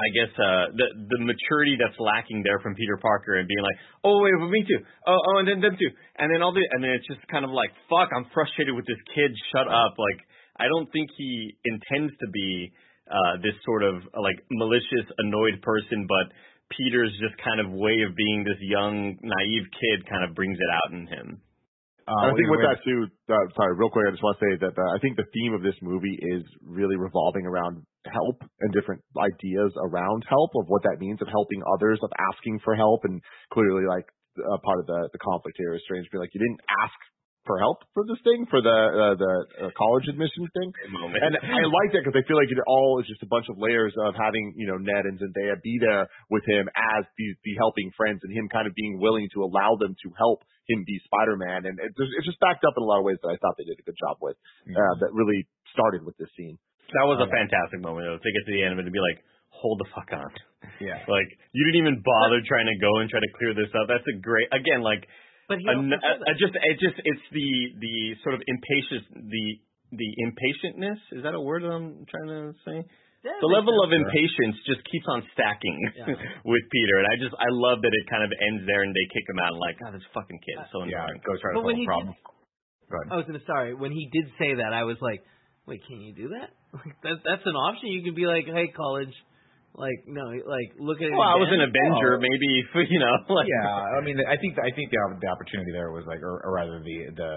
I guess uh the the maturity that's lacking there from Peter Parker and being like, oh wait, but me too. Oh oh, and then them too. And then all the and then it's just kind of like, fuck, I'm frustrated with this kid. Shut up. Like I don't think he intends to be uh this sort of like malicious, annoyed person, but Peter's just kind of way of being this young, naive kid kind of brings it out in him. Uh, I think with that too, uh, sorry, real quick, I just want to say that uh, I think the theme of this movie is really revolving around help and different ideas around help of what that means of helping others, of asking for help, and clearly like uh, part of the the conflict here is strange. Be like, you didn't ask for help for this thing for the uh, the uh, college admission thing. And I like that because I feel like it all is just a bunch of layers of having, you know, Ned and Zendaya be there with him as the, the helping friends and him kind of being willing to allow them to help him be Spider-Man. And it, it's just backed up in a lot of ways that I thought they did a good job with, uh, that really started with this scene. That was a fantastic moment though. To get to the end of it and be like, hold the fuck on. Yeah. (laughs) Like you didn't even bother trying to go and try to clear this up. That's a great again like But he a, also said a- that. just it just it's the the sort of impatience the the impatientness is that a word I'm trying to say? Yeah, The level of sense. impatience just keeps on stacking Yeah. (laughs) with Peter, and I just I love that it kind of ends there and they kick him out. Like, God, this fucking kid is so Yeah. annoying. Go try to But solve he a problem. Go ahead. I was gonna sorry when he did say that I was like, wait, can you do that? Like (laughs) that that's an option. You could be like, hey, college, like no, like look at it. Well, I was an. Avenger, Oh. maybe (laughs) you know. Like, yeah, I mean, I think I think the the opportunity there was like, or, or rather the the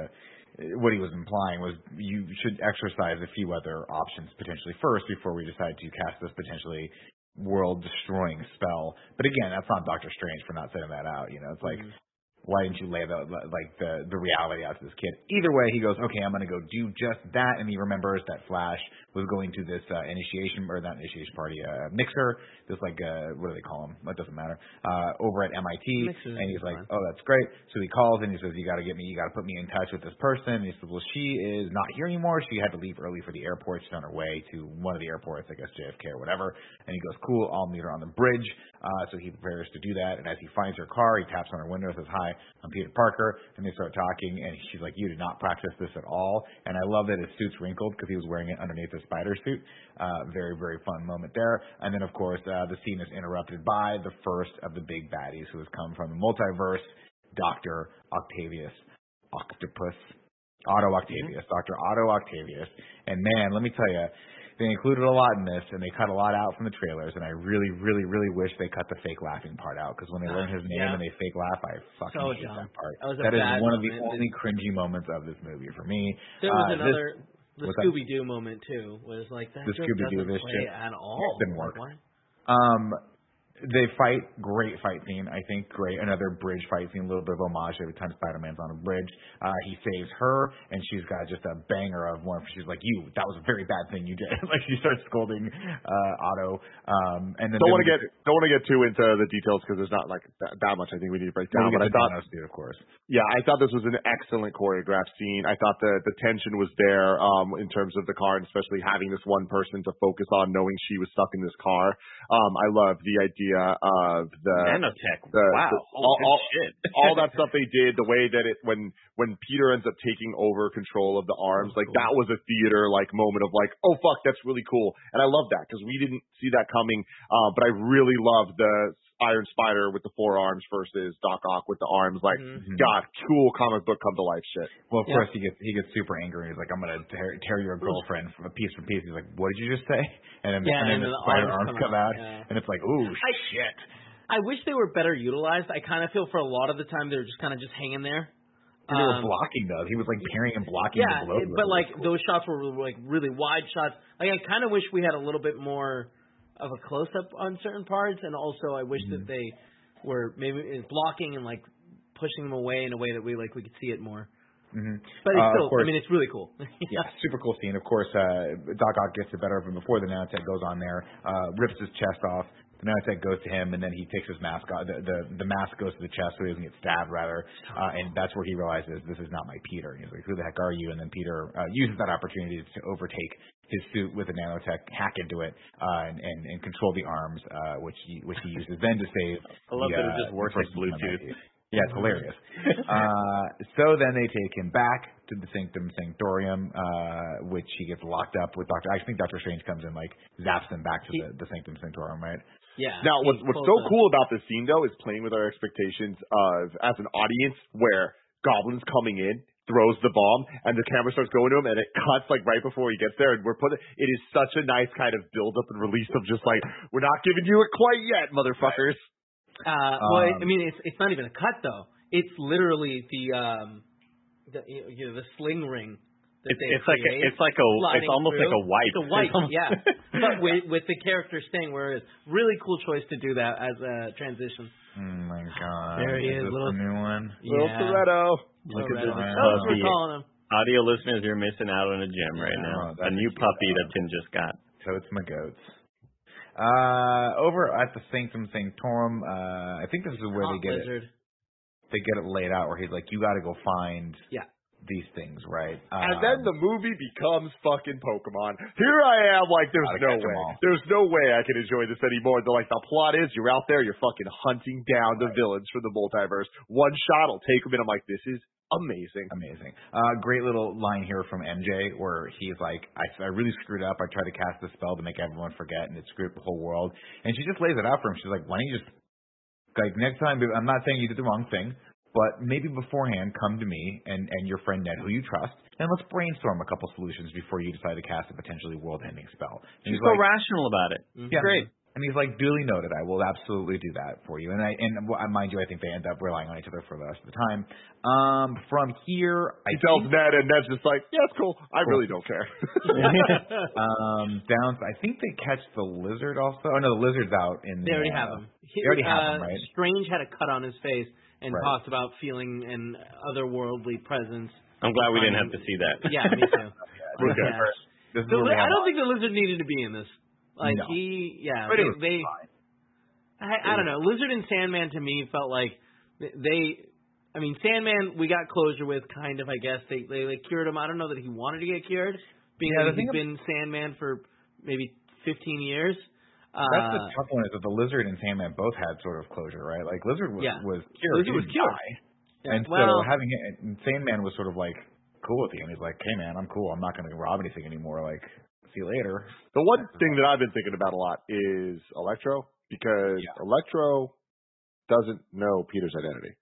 what he was implying was you should exercise a few other options potentially first before we decide to cast this potentially world destroying spell. But again, that's not Doctor Strange for not setting that out. You know, it's like. Mm-hmm. Why didn't you lay the like the the reality out to this kid? Either way, he goes, okay, I'm going to go do just that, and he remembers that Flash was going to this uh, initiation or not initiation party, uh, mixer, this like uh, what do they call him? That doesn't matter. Uh, over at MIT, Mixers and he's like, fine. oh, that's great. So he calls and he says, you got to get me, you got to put me in touch with this person. And he says, well, she is not here anymore. She had to leave early for the airport. She's on her way to one of the airports, I guess JFK or whatever. And he goes, cool, I'll meet her on the bridge. Uh, so he prepares to do that. And as he finds her car, he taps on her window and says, hi, I'm Peter Parker. And they start talking. And she's like, you did not practice this at all. And I love that his suit's wrinkled because he was wearing it underneath a spider suit. Uh, very, very fun moment there. And then, of course, uh, the scene is interrupted by the first of the big baddies who has come from the multiverse, Dr. Octavius Octopus. Otto Octavius, Dr. Otto Octavius. And man, let me tell you, they included a lot in this, and they cut a lot out from the trailers. And I really, really, really wish they cut the fake laughing part out because when they learn his name Yeah. and they fake laugh, I fucking So hate dumb. that part. That was That is one of the only cringy moments of this movie for me. There was Uh, this- another the? Scooby Doo moment too. Was like that The Scooby-Doo doesn't this play shit. at all. didn't work. why? Um, they fight, great fight scene. I think great. Another bridge fight scene, a little bit of homage every time Spider-Man's on a bridge. Uh, he saves her, and she's got just a banger of one. She's like, "You, that was a very bad thing you did." (laughs) like she starts scolding uh, Otto. Um, and then Don't want to get don't want to get too into the details because there's not like that, that much I think we need to break down. But I thought dude, of course. Yeah, I thought this was an excellent choreographed scene. I thought the the tension was there um, in terms of the car, and especially having this one person to focus on, knowing she was stuck in this car. Um, I love the idea of the nanotech. the- wow, the- all- all- shit! (laughs) all that stuff they did, the way that it when when Peter ends up taking over control of the arms, like that was a theater like moment of like, oh fuck, that's really cool, and I love that because we didn't see that coming. Uh, but I really love the Iron Spider with the four arms versus Doc Ock with the arms. Like, Mhm. God, cool comic book come to life shit. Well, of Yeah. course he gets he gets super angry. He's like, "I'm gonna tear, tear your girlfriend from a piece for piece." He's like, "What did you just say?" And then, Yeah, and then and the the spider arms arms come come out, out, yeah. and it's like, "Ooh, I- shit!" I wish they were better utilized. I kind of feel for a lot of the time they were just kind of just hanging there. And they were Um, blocking those. He was like parrying and blocking yeah, the blow. it- but like those shots were like really wide shots. Like I kind of wish we had a little bit more of a close up on certain parts, and also I wish Mm-hmm. that they were maybe blocking and like pushing them away in a way that we like we could see it more. hmm But it's Uh, still, I mean, it's really cool. (laughs) yeah, super cool scene. Of course, uh, Doc Ock gets the better of him before the nanotech goes on there, uh, rips his chest off. The nanotech goes to him, and then he takes his mask off. The, mask goes to the chest so he doesn't get stabbed, rather. Uh, and that's where he realizes this is not my Peter. And he's like, who the heck are you? And then Peter uh, uses that opportunity to overtake his suit with the nanotech, hack into it, uh, and, and, and control the arms, uh, which he which he uses then to save. (laughs) I love that it just works like Bluetooth. Yeah, it's hilarious. (laughs) uh, so then they take him back to the Sanctum Sanctorum, uh, which he gets locked up with Doctor. I think Doctor Strange comes in, like zaps him back to He- the, the Sanctum Sanctorum, right? Yeah. Now, what's what's so cool about this scene though is playing with our expectations of as an audience where Goblin's coming in. Throws the bomb and the camera starts going to him and it cuts like right before he gets there and we're putting it is such a nice kind of build up and release of just like we're not giving you it quite yet, motherfuckers. Uh, well, I Um, mean, it's it's not even a cut though. It's literally the um, the you know the sling ring. That It's, they it's like a, it's like a it's almost through. like a wipe. It's a wipe, (laughs) yeah. but with with the character staying where it is. Really cool choice to do that as a transition. Oh my god! There he is, this little- the new one? Little yeah. Toretto. Look at this That's what we're puppy. calling him. Audio listeners, you're missing out on a gem right Yeah, now. that's A new puppy that Tim just got. Totes my goats. Uh, over at the Sanctum Sanctorum, uh, I think this is where Hot they get it. They get it laid out where he's like, "You got to go find Yeah. These things, right? And then Um, the movie becomes fucking Pokemon. Here I am, like there's no way, there's no way I can enjoy this anymore. The like the plot is you're out there, you're fucking hunting down the villains for the multiverse. One shot will take them, and I'm like, this is amazing. Amazing. Uh, great little line here from MJ where he's like, I, I really screwed up. I tried to cast the spell to make everyone forget and it screwed up the whole world. And she just lays it out for him. She's like, why don't you just, like, next time, I'm not saying you did the wrong thing, but maybe beforehand come to me and, and your friend Ned, who you trust, and let's brainstorm a couple solutions before you decide to cast a potentially world-ending spell. And She's he's so like, rational about it. yeah. Great. And he's like, duly noted. I will absolutely do that for you. And I and well, mind you, I think they end up relying on each other for the rest of the time. Um, from here, I He tells think, Ned, and Ned's just like, yeah, it's cool. I really don't care. (laughs) (laughs) um, down. I think they catch the lizard also. Oh no, the lizard's out in. They the, already uh, have him. He- They already have uh, him, right? Strange had a cut on his face and Right. talked about feeling an otherworldly presence. I'm glad we didn't have to see that. Yeah, me too. (laughs) Yeah. This is The where li- they I don't think the lizard needed to be in this. Like No. he, yeah, But they, they fine. I, I don't know. Lizard and Sandman to me felt like they. I mean, Sandman we got closure with, kind of. I guess they they, they cured him. I don't know that he wanted to get cured, being Yeah, that he's been Sandman for maybe 15 years. Uh, That's the tough one is that the lizard and Sandman both had sort of closure, right? Like lizard was Yeah. was cured. Lizard He was didn't cured. yeah, And well, so having it, and Sandman was sort of like cool with you, and he's like, "Hey man, I'm cool. I'm not going to rob anything anymore. Like, see you later." the one thing that I've been thinking about a lot is Electro, because Yeah. Electro doesn't know Peter's identity.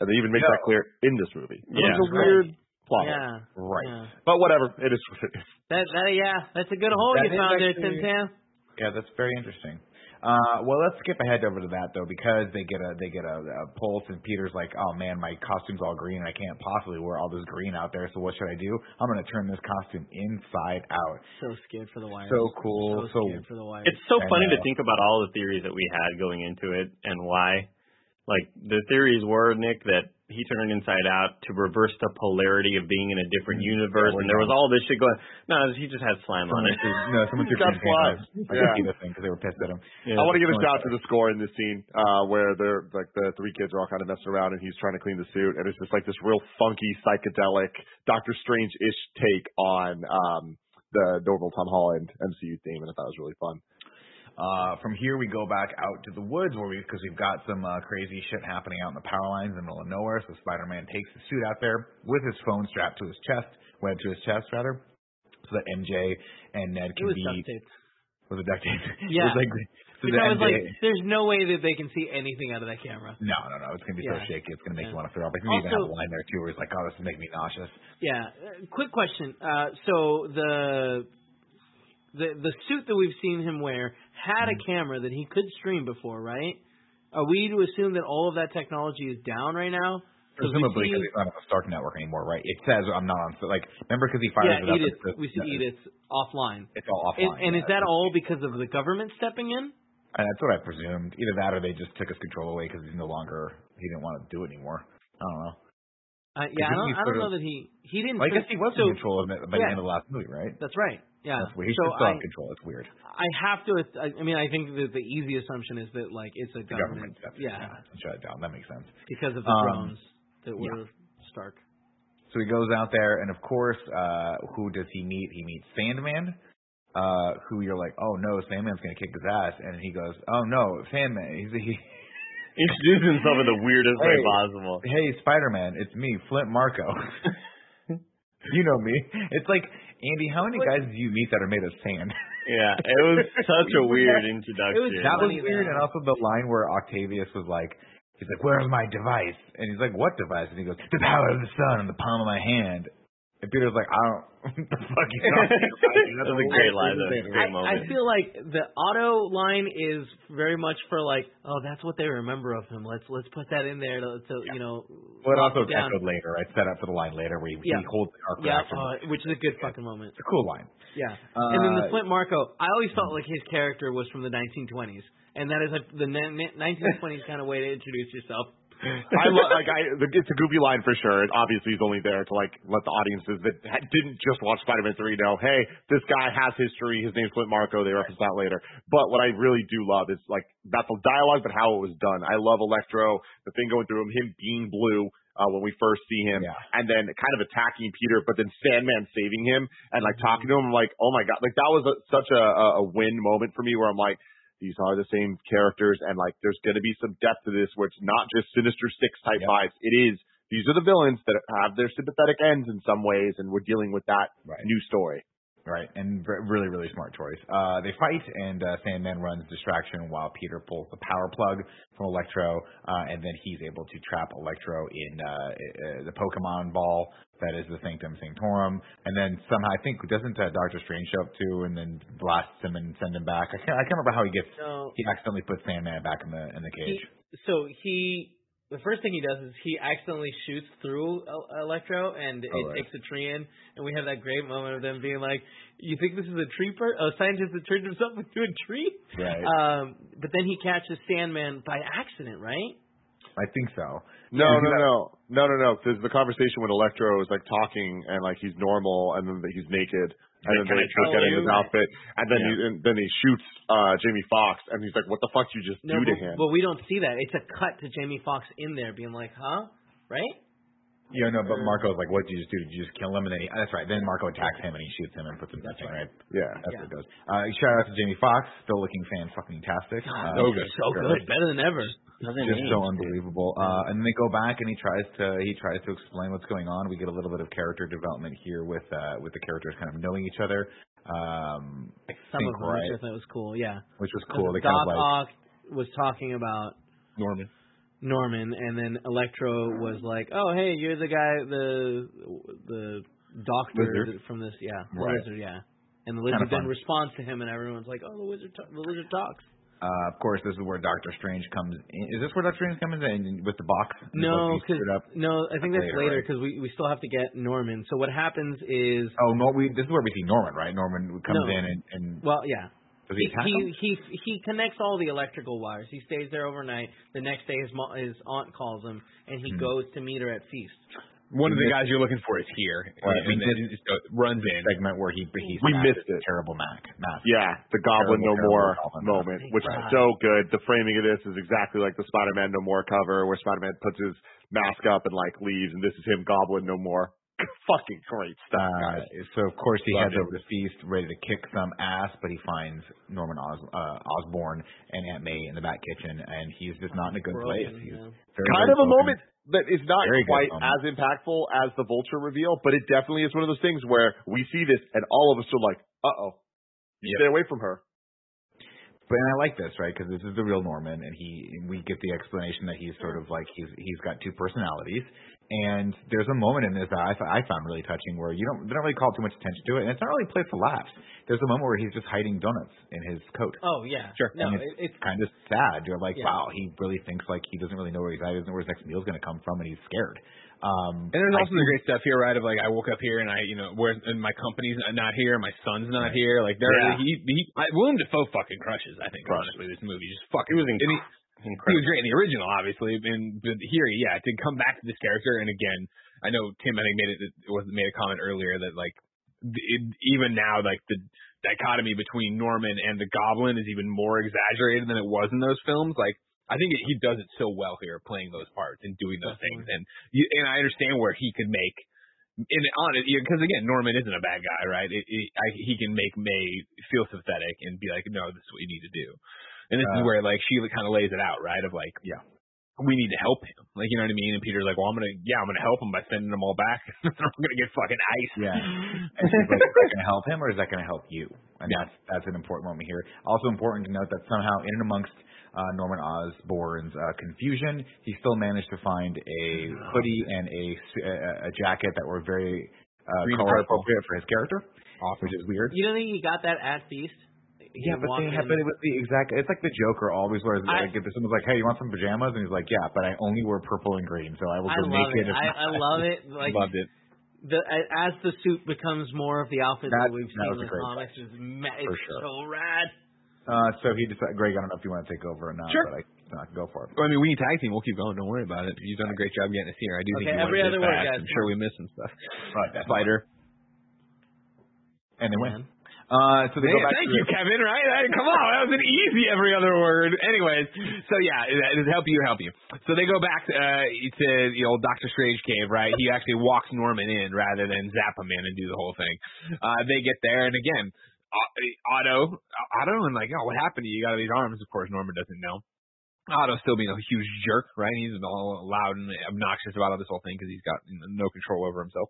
And they even make No. that clear in this movie. Yeah. It's a weird plot. yeah, Right. yeah. But whatever. It is what it is. That that yeah, that's a good hole That you is found there, actually- Tim Tam. Yeah, that's very interesting. Uh, well, let's skip ahead over to that though, because they get a they get a, a pulse, and Peter's like, "Oh man, my costume's all green, and I can't possibly wear all this green out there. So what should I do? I'm going to turn this costume inside out." So scared for the wires. So cool. So So, scared for the wires. It's so I funny to think about all the theories that we had going into it and why. Like the theories were Nick that he turned inside out to reverse the polarity of being in a different universe, we're and there was all this shit going. No, he just had slam on someone it. threw- no, someone (laughs) He's threw got green paint flies. I Yeah. can see the thing because they were pissed at him. Yeah. I want to give a shout out to the score in this scene, uh, where they're like the three kids are all kind of messing around and he's trying to clean the suit and it's just like this real funky psychedelic Doctor Strange ish take on um the Norval Tom Holland MCU theme and I thought it was really fun. Uh, from here we go back out to the woods where we because we've got some uh, crazy shit happening out in the power lines in the middle of nowhere. So Spider-Man takes the suit out there with his phone strapped to his chest, webbed to his chest rather, so that MJ and Ned it can was be duct tape. was it duct tape? Yeah. (laughs) it was like, so that was like, there's no way that they can see anything out of that camera. no, no, no. It's gonna be Yeah. so shaky. It's gonna make Yeah. you want to throw up. I think we even have Also- a line there too, where he's like, "Oh, this is making me nauseous." Yeah. Uh, quick question. Uh, so the the the suit that we've seen him wear had a camera that he could stream before, right? Are we to assume that all of that technology is down right now? Presumably, because he's not on the Stark network anymore, right? It says I'm not on. Like, remember because he fires yeah, it up. Edith. it says- We see Edith offline. It's all offline. and is that all because of the government stepping in? And that's what I presumed. Either that or they just took his control away because he's no longer he didn't want to do it anymore. I don't know. Uh, yeah, I don't, I don't know of- that he he didn't. Well, I guess he was so, in control of it by the end of the last movie, right? That's right. Yeah. That's weird. He's so still I, control. It's weird. I have to. I, I mean, I think that the easy assumption is that like it's a The government. government steps in, yeah, shut it down. That makes sense. because of the Um, drones that were Stark. So he goes out there, and of course, uh, who does he meet? He meets Sandman, uh, who you're like, oh no, Sandman's gonna kick his ass, and he goes, oh no, Sandman. He's he, Introduced himself in the weirdest (laughs) way Hey. possible. hey, Spider-Man, it's me, Flint Marko. (laughs) (laughs) you know me. It's like Andy, how many guys do you meet that are made of sand? (laughs) Yeah, it was such a weird introduction. That was weird, though. and also the line where Octavius was like, he's like, "Where's my device?" And he's like, "What device?" And he goes, "The power of the sun in the palm of my hand." And Peter's like, "I don't." (laughs) what the fuck you? (laughs) That was a great line, though. Great I, moment. I feel like the Otto line is very much for like, oh, that's what they remember of him. Let's let's put that in there to, to you know. Well, it lock also echoed later. I set up for the line later where he, Yeah. he holds the arc Yeah, uh, which is a good fucking moment. It's a cool line. Yeah. Uh, and then the Flint Marko, I always felt like his character was from the 1920s, and that is a, the ni- ni- 1920s kind of way to introduce yourself. I lo- like I the, it's a goofy line for sure. And obviously, he's only there to like let the audiences that ha- didn't just watch Spider-Man three know, hey, this guy has history. His name's Flint Marko. They reference that later. But what I really do love is like not the dialogue, but how it was done. I love Electro, the thing going through him, him being blue. uh, when we first see him, Yeah. and then kind of attacking Peter, but then Sandman saving him and like talking to him. I'm like, oh my god, like that was a, such a a win moment for me where I'm like. These are the same characters, and like, there's going to be some depth to this, where it's not just Sinister Six type Yep. vibes. It is these are the villains that have their sympathetic ends in some ways, and we're dealing with that Right. new story. Right, and re- really, really smart choice. Uh, they fight, and uh, Sandman runs distraction while Peter pulls the power plug from Electro, uh, and then he's able to trap Electro in uh, uh, the Pokemon ball that is the Sanctum Sanctorum. And then somehow, I think, doesn't uh, Doctor Strange show up too, and then blasts him and send him back? I can't, I can't remember how he gets. So He accidentally puts Sandman back in the in the he, cage. so he the first thing he does is he accidentally shoots through El- Electro and it Oh, right. takes a tree in, and we have that great moment of them being like, "You think this is a tree per a scientist that turned himself into a tree?" Right. Um, but then he catches Sandman by accident, right? I think so. No, Yeah, no, that- no, no, no, no. Because the conversation with Electro is like talking and like he's normal, and then he's naked, and then they look at his outfit, and then Yeah. he and then he shoots uh Jamie Foxx, and he's like, "What the fuck you just No, do to him?" but we don't see that. It's a cut to Jamie Foxx in there being like, "Huh?" Right? Yeah, no, but Marko's like, what did you just do? Did you just kill him? And then he, that's right. Then Marko attacks him and he shoots him and puts him back in, right? yeah. That's Yeah. what it goes. Uh, shout out to Jamie Foxx, still looking fan fucking tastic. Uh, so good, so good, better than ever. Doesn't Just age, so unbelievable. Uh, and then they go back and he tries to he tries to explain what's going on. We get a little bit of character development here with uh, with the characters kind of knowing each other. Um, I Some think of them, right, which I thought was cool. Yeah. which was cool. They Doc kind of like Ock was talking about Norman. Norman, and then Electro was like, "Oh, hey, you're the guy, the the doctor Lizard. from this, yeah, the Right. lizard, yeah." And the lizard then responds to him, and everyone's like, "Oh, the wizard, ta- the lizard talks." uh, of course this is where Doctor Strange comes in. Is this where Doctor Strange comes in with the box? No, because up? no, I think That's later, later right? because we we still have to get Norman. So what happens is, Oh no, we this is where we see Norman, right? Norman comes No. in and, and well, yeah, does he he attack him? he, he he connects all the electrical wires. He stays there overnight. The next day, his mo- his aunt calls him, and he Hmm. goes to meet her at feast. One of the guys you're looking for is here. Right, we and then did- just go- runs in. segment where he he We missed it. Terrible Mac. Mask. Yeah, the Goblin Terrible, No terrible More Goblin moment, Mask. which is so good. The framing of this is exactly like the Spider-Man No More cover, where Spider-Man puts his mask up and like leaves, and this is him, Goblin No More. (laughs) Fucking great stuff, Uh, so of course he Love heads it. over to Feast, ready to kick some ass, but he finds Norman Os, uh, Osborn and Aunt May in the back kitchen, and he's just not in a good place. He's yeah. very, kind very of a broken. moment that is not Very quite as impactful as the Vulture reveal, but it definitely is one of those things where we see this and all of us are like, "Uh oh, Yep. stay away from her." But and I like this, right? Because this is the real Norman, and he and we get the explanation that he's sort of like he's he's got two personalities. And there's a moment in this that I, I found really touching where you don't they don't really call too much attention to it, and it's not really a place for laughs. There's a moment where he's just hiding donuts in his coat. Oh yeah, Sure. No, and it, it's, it's kind of sad. You're like, Yeah. wow, he really thinks like he doesn't really know where he's at. He doesn't know where his next meal's going to come from, and he's scared. Um, And there's I also the great stuff here, right? Of like, I woke up here and I, you know, where and my company's not here, my son's not here. Like, there, Yeah. he, he, I, Willem Dafoe fucking crushes. I think Crushes. honestly, this movie just fucking. He was and he, he was great in the original, obviously, and but here, yeah, to come back to this character, and again, I know Tim, I think made it, it was made a comment earlier that like, it, even now, like the dichotomy between Norman and the Goblin is even more exaggerated than it was in those films. Like, I think it, he does it so well here, playing those parts and doing those things, and you, and I understand where he could make. And on it, because again, Norman isn't a bad guy, right? It, it, I, he can make May feel sympathetic and be like, "No, this is what you need to do." And this is Uh, where like she kind of lays it out, right? Of like, Yeah. we need to help him. Like, you know what I mean? And Peter's like, well, I'm gonna, yeah, I'm gonna help him by sending them all back. (laughs) I'm gonna get fucking ice. Yeah. And she's like, is that going to help him or is that going to help you? And that's that's an important moment here. Also important to note that somehow in and amongst uh, Norman Osborn's uh, confusion, he still managed to find a hoodie and a a jacket that were very uh, Green color appropriate for his character, Awesome. which is weird. you don't think he got that at feast? He Yeah, but they have, but it was the exact. It's like the Joker always wears. I- like if someone's like, "Hey, you want some pajamas?" and he's like, "Yeah, but I only wear purple and green, so I will go naked." it. if I, not." I love it. (laughs) Like Loved it. the as the suit becomes more of the outfit that, That- we've that seen was in a the great comics, is it's sure. so rad. Uh, so he decided, Greg, I don't know if you want to take over or not, Sure. but I not go for it. Well, I mean, we need tag team. We'll keep going. Don't worry about it. You've done a great job getting us here. I do think Okay, you every other this word, guys. I'm sure we missed some stuff. Right, Spider. And they Man. win. Uh, so they go back thank you, Kevin. Right? That- Come on, that was an easy every other word. Anyways, so yeah, it, it help you, help you. So they go back uh, to the old Doctor Strange cave, right? He actually walks Norman in rather than zap him in and do the whole thing. Uh, they get there, and again, uh, Otto, Otto, and like, oh, what happened to you? You got these arms. Of course, Norman doesn't know. Otto's still being a huge jerk, right? He's all loud and obnoxious about all this whole thing because he's got no control over himself.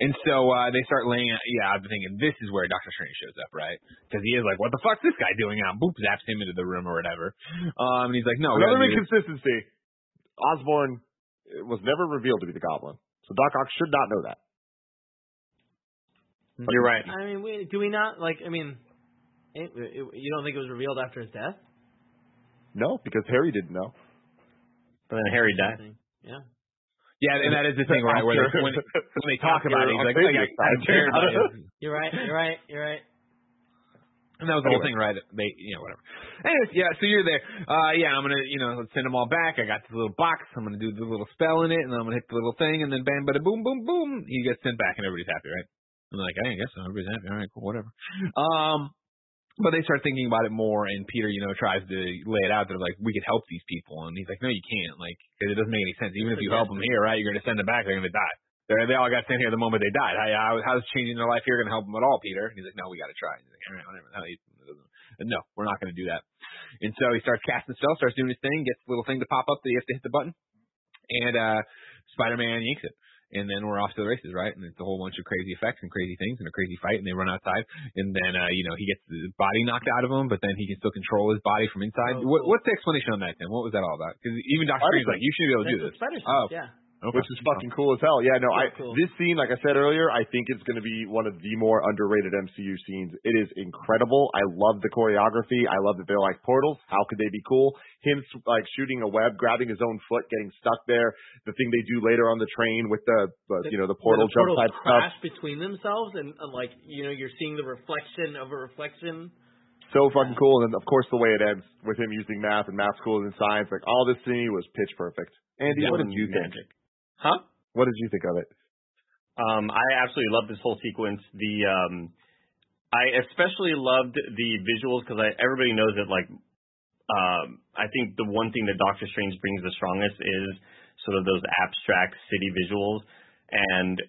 And so uh they start laying. out. Yeah, I'm thinking this is where Doctor Strange shows up, right? Because he is like, "What the fuck's this guy doing?" out? boop, zaps him into the room or whatever. Um, and he's like, "No, we Another gotta do this." inconsistency. Osborn was never revealed to be the Goblin, so Doc Ock should not know that. You're right. I mean, we, do we not like? I mean, it, it, you don't think it was revealed after his death? No, because Harry didn't know. But then Harry died. Yeah. Yeah, and that is the thing, right? Where they, when, when they talk about it, he's like, "Oh, yeah, I died. cared about it." You're right. You're right. You're right. And that was the whole thing, right? They, you know, whatever. Anyways, yeah. So you're there. Uh, yeah. I'm gonna, you know, let's send them all back. I got this little box. I'm gonna do the little spell in it, and I'm gonna hit the little thing, and then bam, bada, boom, boom, boom. He gets sent back, and everybody's happy, right? I'm like, I guess so. Everybody's happy. All right, cool, whatever. Um, but they start thinking about it more, and Peter, you know, tries to lay it out. They're like, we could help these people, and he's like, no, you can't, like, because it doesn't make any sense. Even if you help them here, right, you're gonna send them back, they're gonna die. They're, they all got sent here the moment they died. How, how, how's changing their life here going to help them at all, Peter? And he's like, no, we got to try. And he's like, all right, whatever. No, no, we're not going to do that. And so he starts casting spells, starts doing his thing, gets the little thing to pop up that you have to hit the button, and uh Spider-Man yanks it. And then we're off to the races, right? And it's a whole bunch of crazy effects and crazy things and a crazy fight, and they run outside. And then, uh, you know, he gets the body knocked out of him, but then he can still control his body from inside. Oh, what, cool. what's the explanation on that, Tim? What was that all about? Because even Doctor Strange, like, you should be able to do this. Oh. yeah. Okay. which is fucking cool as hell. Yeah, no, I Cool, cool. this scene, like I said earlier, I think it's going to be one of the more underrated MCU scenes. It is incredible. I love the choreography. I love that they're like portals. How could they be cool? Him like shooting a web, grabbing his own foot, getting stuck there. The thing they do later on the train with the, the you know the portal Where the jump portals type stuff. crash between themselves, and uh, like you know, you're seeing the reflection of a reflection. So fucking cool. And then of course the way it ends with him using math and math school and science, like all this scene was pitch perfect. Andy, Yeah, what did you think? magic. Huh? What did you think of it? Um, I absolutely love this whole sequence. The um, I especially loved the visuals because everybody knows that like um, I think the one thing that Doctor Strange brings the strongest is sort of those abstract city visuals, and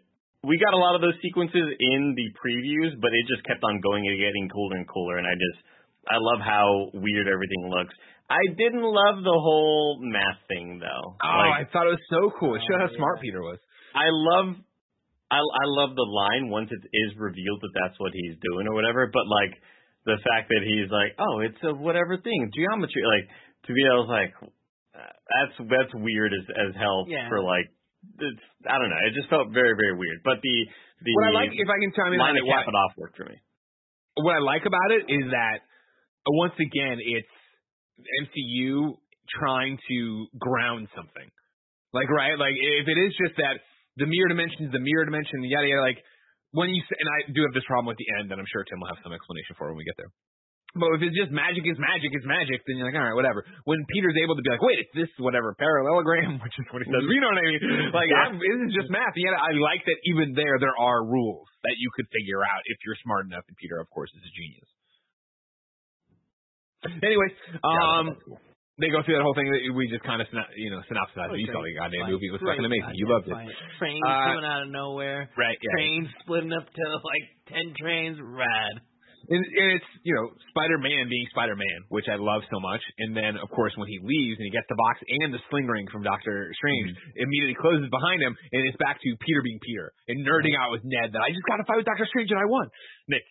we got a lot of those sequences in the previews, but it just kept on going and getting cooler and cooler, and I just I love how weird everything looks. I didn't love the whole math thing though. Oh, Like, I thought it was so cool. It showed how Oh, smart yeah. Peter was. I love I I love the line once it is revealed that that's what he's doing or whatever, but like the fact that he's like, "Oh, it's a whatever thing, geometry." Like to me I was like uh, that's that's weird as as hell Yeah. for like it's I don't know. It just felt very very weird. But the the What I like, if I can chime in on line it, to what, cap it off worked for me. what I like about it is that once again, it's MCU trying to ground something. Like right, like if it is just that the mirror dimension is the mirror dimension, yada yada. Like when you say, and I do have this problem with the end, and I'm sure Tim will have some explanation for it when we get there. But if it's just magic is magic is magic, then you're like, all right, whatever. When Peter's able to be like, wait, it's this whatever parallelogram, (laughs) which is what he says. You know what I mean? Mm-hmm. Like, Yeah. I'm, this is just math. Yet I like that even there, there are rules that you could figure out if you're smart enough. And Peter, of course, is a genius. (laughs) Anyways, um, they go through that whole thing that we just kind of, you know, synopsized. You saw the goddamn movie; it was fucking amazing. You loved it, Trains Uh, coming out of nowhere. right? Yeah. Trains splitting up to like ten trains. Rad. And, and it's you know Spider-Man being Spider-Man, which I love so much. And then of course when he leaves and he gets the box and the sling ring from Doctor Strange, immediately closes behind him, and it's back to Peter being Peter and nerding out with Ned that I just got to fight with Doctor Strange and I won. Nick,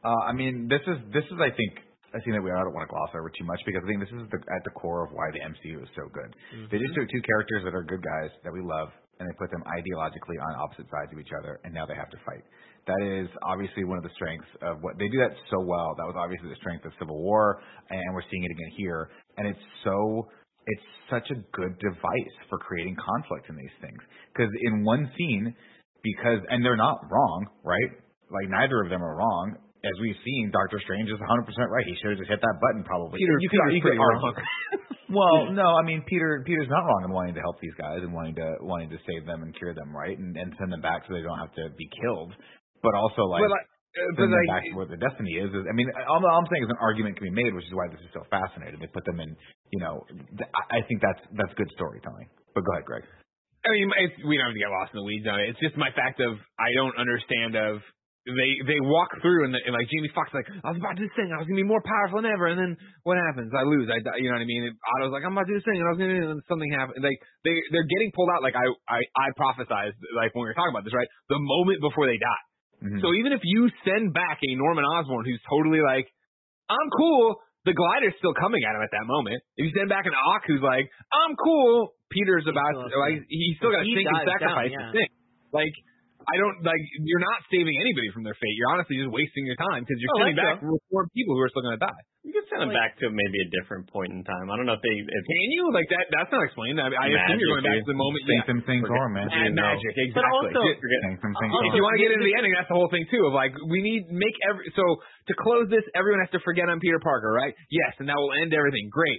Uh, I mean, this is this is I think a scene that we I don't want to gloss over too much because I think this is the, at the core of why the MCU is so good. Mm-hmm. They just took two characters that are good guys that we love and they put them ideologically on opposite sides of each other, and now they have to fight. That is obviously one of the strengths of what they do that so well. That was obviously the strength of Civil War, and we're seeing it again here. And it's so it's such a good device for creating conflict in these things because in one scene, because and they're not wrong, right? Like neither of them are wrong. As we've seen, Doctor Strange is 100% right. He should have just hit that button probably. Peter, you could, Peter's you could argue. (laughs) Well, (laughs) no, I mean Peter. Peter's not wrong in wanting to help these guys and wanting to wanting to save them and cure them, right, and, and send them back so they don't have to be killed. But also, like, But, uh, like, but Send them like, back to what the destiny is. is I mean, all, all I'm saying is an argument can be made, which is why this is so fascinating. They put them in, you know, I I think that's that's good storytelling. But go ahead, Greg. I mean, it's, we don't have to get lost in the weeds on it. It's just my fact of I don't understand of they they walk through and, the, and like Jamie Foxx like I was about to do this thing. I was gonna be more powerful than ever. And then what happens? I lose. I die, you know what I mean? And Otto's like I'm about to do this thing. And I was gonna do it, and something happened like they they're getting pulled out. Like I I I prophesized like when we were talking about this right? The moment before they die. Mhm. so even if you send back a Norman Osborn who's totally like I'm cool the glider's still coming at him at that moment. If you send back an Ock who's like I'm cool Peter's He's about still to, like he's still got to He sink and dies down, sacrifice yeah. his thing. Like I don't like you're not saving anybody from their fate. You're honestly just wasting your time because you're Oh, sending that's back reformed people who are still going to die. You can send them Like- back to maybe a different point in time. I don't know if they. If, Can you like that? That's not explained. I, I assume you're going back to the moment. Think Yeah, them things Forget- are, man. Mad magic. Exactly. But also- Just- forget, Think them things Also- if you want to get into the ending, that's the whole thing too. Of like, we need make every so to close this, everyone has to forget I'm Peter Parker, right? Yes, and that will end everything. Great.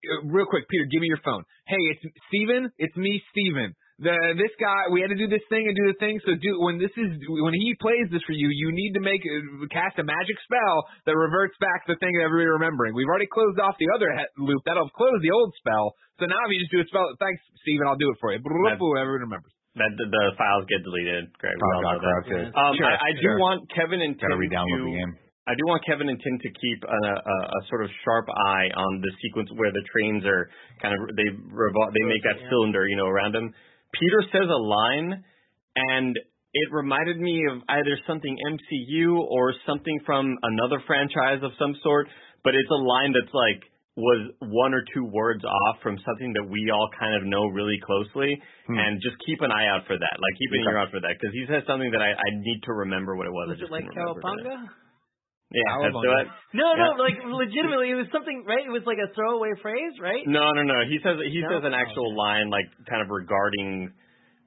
Uh, real quick, Peter, give me your phone. Hey, it's Steven. It's me, Steven. The this guy, we had to do this thing and do the thing. So do when this is when he plays this for you, you need to make uh, cast a magic spell that reverts back the thing that everybody remembering. We've already closed off the other he- loop that'll close the old spell. So now if you just do a spell, thanks, Steven, I'll do it for you. Everyone remembers. that the, the files get deleted. Greg, we all Probably know that. Um, Sure, I, I do sure. want Kevin and Got to Tim to. the game. I do want Kevin and Tim to keep a, a, a sort of sharp eye on the sequence where the trains are kind of they revol- they make that Yeah. cylinder, you know, around them. Peter says a line, and it reminded me of either something MCU or something from another franchise of some sort. But it's a line that's like was one or two words off from something that we all kind of know really closely, Hmm. and just keep an eye out for that. Like keep an ear out for that because he says something that I, I need to remember what it was. Was I it like didn't remember. Cowabunga? Yeah, that's Cowabunga. what. No, no, Yeah. like legitimately, it was something, right? It was like a throwaway phrase, right? No, no, no. He says he No? says an actual line like kind of regarding.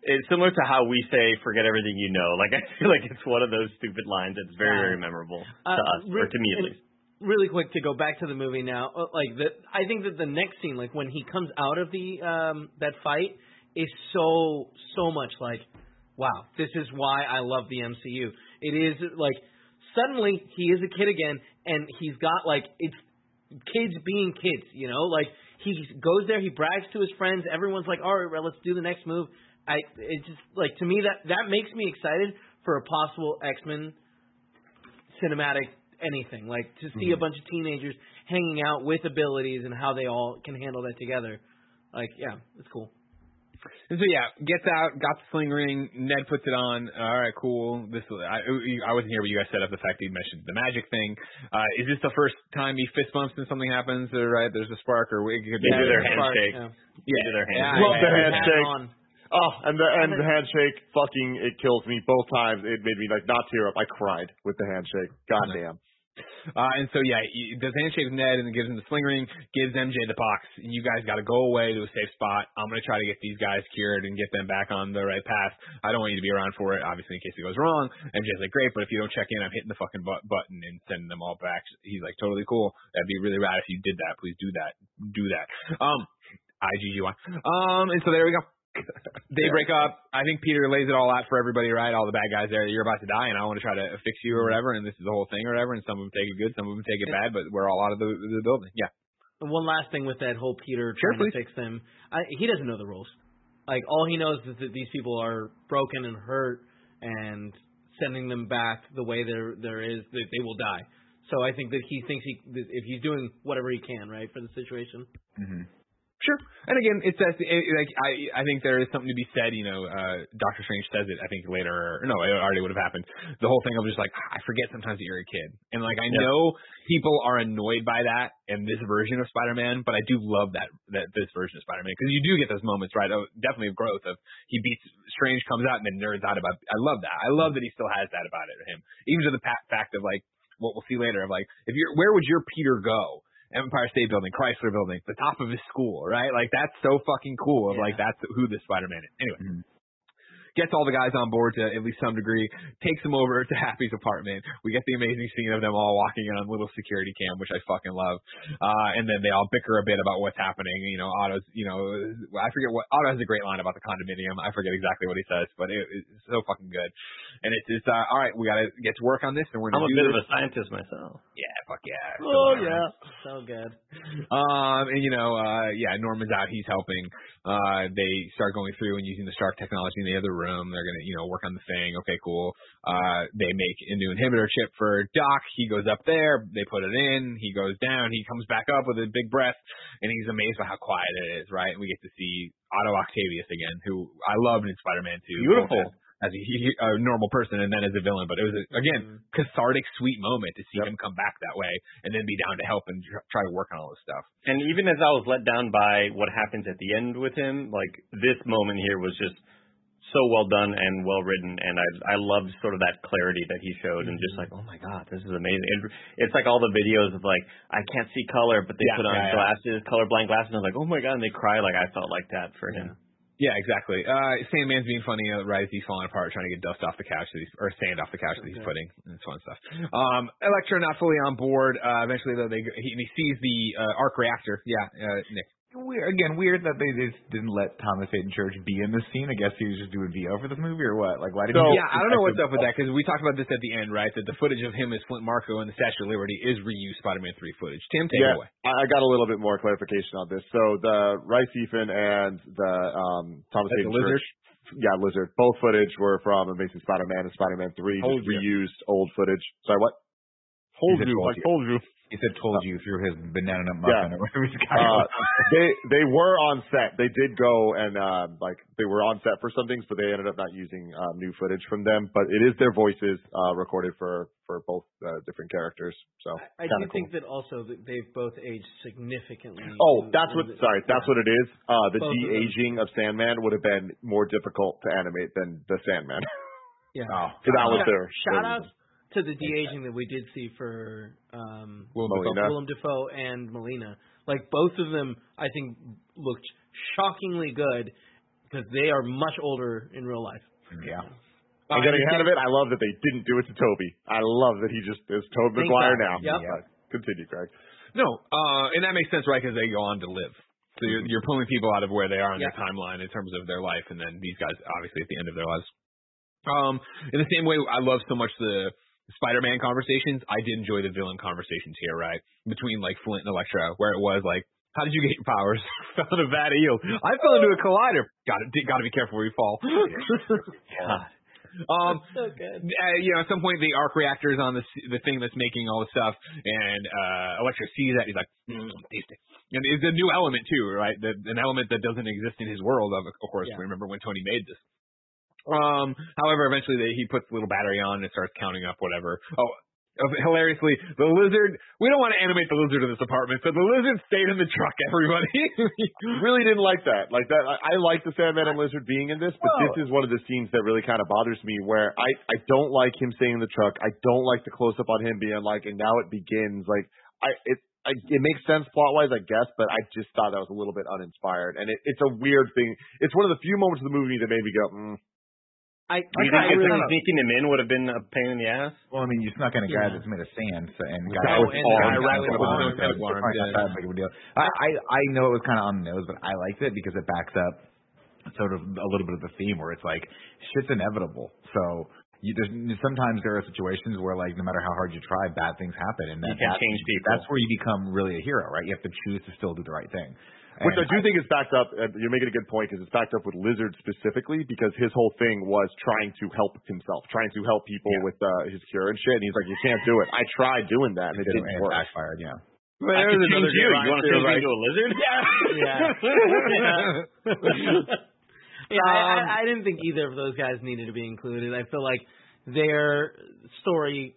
It's similar to how we say "forget everything you know." (laughs) Like I feel like it's one of those stupid lines that's very, Yeah. very memorable Uh, to us, or to me at least. Really quick to go back to the movie now, uh, like the, I think that the next scene, like when he comes out of the um that fight, is so so much like, wow, this is why I love the MCU. It is like suddenly he is a kid again, and he's got like it's kids being kids, you know, like he goes there, he brags to his friends, everyone's like, all right, well, let's do the next move. I it just like to me that that makes me excited for a possible X Men cinematic anything. Like to see a mm-hmm. bunch of teenagers hanging out with abilities and how they all can handle that together. Like, yeah, it's cool. And so yeah, gets out, got the sling ring. Ned puts it on. All right, cool. This I, I wasn't here, but you guys set up the fact that you mentioned the magic thing. Uh, is this the first time he fist bumps and something happens? Or right, there's a spark, or we could They do their Spark, handshake. yeah. They do their Yeah, handshake. Love the handshake. hat. Oh, and the and the handshake, fucking, it kills me both times. It made me like not tear up. I cried with the handshake. Goddamn. Uh, and so yeah, he does handshake with Ned and gives him the sling ring, gives MJ the box. You guys got to go away to a safe spot. I'm gonna try to get these guys cured and get them back on the right path. I don't want you to be around for it, obviously, in case it goes wrong. MJ's like, great, but if you don't check in, I'm hitting the fucking bu- button and sending them all back. He's like, totally cool. That'd be really rad if you did that. Please do that. Do that. Um, IGGY. Um, and so there we go. They break up. I think Peter lays it all out for everybody, right? All the bad guys there. You're about to die, and I want to try to fix you or whatever. And this is the whole thing or whatever. And some of them take it good, some of them take it bad, but we're all out of the, the building. Yeah. And one last thing with that whole Peter Sure, trying please. to fix them. I, he doesn't know the rules. Like all he knows is that these people are broken and hurt, and sending them back the way there there is, that they will die. So I think that he thinks he if he's doing whatever he can, right, for the situation. hmm Sure. And again, it says it, like I I think there is something to be said. You know, uh Doctor Strange says it. I think later. No, it already would have happened. The whole thing of just like I forget sometimes that you're a kid, and like I Yeah. know people are annoyed by that in this version of Spider-Man, but I do love that that this version of Spider-Man because you do get those moments, right? Of definitely of growth. Of he beats Strange, comes out and then nerds out about. I love that. I love that he still has that about it. Him, even to the fact of like what we'll see later of like if you're where would your Peter go? Empire State Building, Chrysler Building, the top of his school, right? Like that's so fucking cool. Of like that's who this Spider-Man is. Anyway, Mhm. Gets all the guys on board to at least some degree, takes them over to Happy's apartment. We get the amazing scene of them all walking in on little security cam, which I fucking love. Uh, and then they all bicker a bit about what's happening. You know, Otto's, you know, I forget what Otto has a great line about the condominium. I forget exactly what he says, but it, it's so fucking good. And it's just uh, all right. We got to get to work on this, and we're I'm gonna a bit this. of a scientist myself. Yeah, fuck yeah. Oh yeah, so good. Um, and you know, uh, yeah, Norman's out. He's helping. Uh, they start going through and using the Stark technology in the other room. They're gonna, you know, work on the thing. Okay, cool. Uh, they make a new inhibitor chip for Doc. He goes up there. They put it in. He goes down. He comes back up with a big breath, and he's amazed by how quiet it is. Right, and we get to see Otto Octavius again, who I loved in Spider-Man 2. Beautiful. As a, a normal person and then as a villain, but it was a, again Mm-hmm. cathartic, sweet moment to see him come back that way and then be down to help and tr- try to work on all this stuff. And even as I was let down by what happens at the end with him, like this moment here was just so well done and well written, and I I loved sort of that clarity that he showed, and just like, oh my god, this is amazing. It, it's like all the videos of like I can't see color, but they Yeah, put on yeah, yeah. glasses, colorblind glasses, and I was like, oh my god, and they cry like I felt like that for him. Yeah, exactly. Uh, Sandman's being funny, uh? He's falling apart, trying to get dust off the couch that he's, or sand off the couch that he's Okay. putting. And it's fun stuff. Um, Electro not fully on board. Uh, eventually though, they, he, he sees the, uh, arc reactor. Yeah, uh, Nick. Weird, again, weird that they just didn't let Thomas Haden Church be in this scene. I guess he was just doing VO for this movie or what? Like, why didn't So, he yeah, I don't know what's up with that because we talked about this at the end, right? That the footage of him as Flint Marko in the Statue of Liberty is reused Spider-Man 3 footage. Tim, take it yeah, away. I I got a little bit more clarification on this. So the Rhys Ifans and the um, Thomas Like the Haden lizard? Church, yeah, Lizard. Both footage were from Amazing Spider-Man and Spider-Man 3. Told just you. reused old footage. Sorry, what? He said told you. told you. He said told you through his banana nut muffin Yeah. or whatever he's got. Uh, (laughs) they they were on set. They did go and uh, like they were on set for some things, but they ended up not using um, new footage from them. But it is their voices uh, recorded for for both uh, different characters. So I kind do cool. think that also that they've both aged significantly. Oh, in- that's in what. the- Sorry, that's what it is. Uh, the Both of them. de aging of Sandman would have been more difficult to animate than the Sandman. Yeah. oh, So (laughs) that was Shout- their shout their out to the de aging that we did see for um, Willem Molina. Dafoe. Willem Dafoe and Melina. Like both of them, I think looked shockingly good because they are much older in real life. yeah. I'm getting ahead of it. I love that they didn't do it to Tobey. I love that he just is Tobey Maguire now. Yep. But Continue, Greg. No, uh, and that makes sense, right? Because they go on to live. So you're, you're pulling people out of where they are in their timeline in terms of their life, and then these guys obviously at the end of their lives. Um, in the same way, I love so much the Spider-Man conversations. I did enjoy the villain conversations here, right? Between like Flint and Electro, where it was like, "How did you get your powers?" (laughs) fell in a vat of eel. I fell into a collider. Got to got to be careful where you fall. (laughs) (laughs) um, So good. uh, you know, at some point the arc reactor is on the the thing that's making all the stuff, and uh Electro sees that. He's like, mm. And it's a new element too, right? The, an element that doesn't exist in his world. Of, of course, Yeah. remember when Tony made this. Um, however, eventually they, he puts a little battery on and starts counting up whatever. Oh, uh, hilariously, the lizard. We don't want to animate the lizard in this apartment, so the lizard stayed in the truck. Everybody. (laughs) really didn't like that. Like that, I, I like the Sandman and Lizard being in this, but Whoa. this is one of the scenes that really kind of bothers me. Where I I don't like him staying in the truck. I don't like the close up on him being like, and now it begins. Like I it. I, it makes sense plot wise, I guess, but I just thought that was a little bit uninspired, and it, it's a weird thing. It's one of the few moments of the movie that made me go, mm. I, Do you I think really, it's sneaking him in would have been a pain in the ass? Well, I mean, you snuck in a guy Yeah. that's made of sand, so, and Oh, guy with and the guy arms, with up with arms, no tag so it's arms, probably not yeah. that big deal. I, I I know it was kind of on the nose, but I liked it because it backs up sort of a little bit of the theme where it's like shit's inevitable. So you there's sometimes there are situations where like no matter how hard you try, bad things happen, and that, You can't that- change people. That's where you become really a hero, right? You have to choose to still do the right thing. Which I do think is backed up. You're making a good point because it's backed up with Lizard specifically because his whole thing was trying to help himself, trying to help people with uh, his cure and shit. And he's like, you can't do it. I tried doing that and it it, didn't and it work. backfired, yeah. But I there's could another change you. You want to too, change me like- into a lizard? (laughs) (laughs) yeah, I, I, I didn't think either of those guys needed to be included. I feel like their story,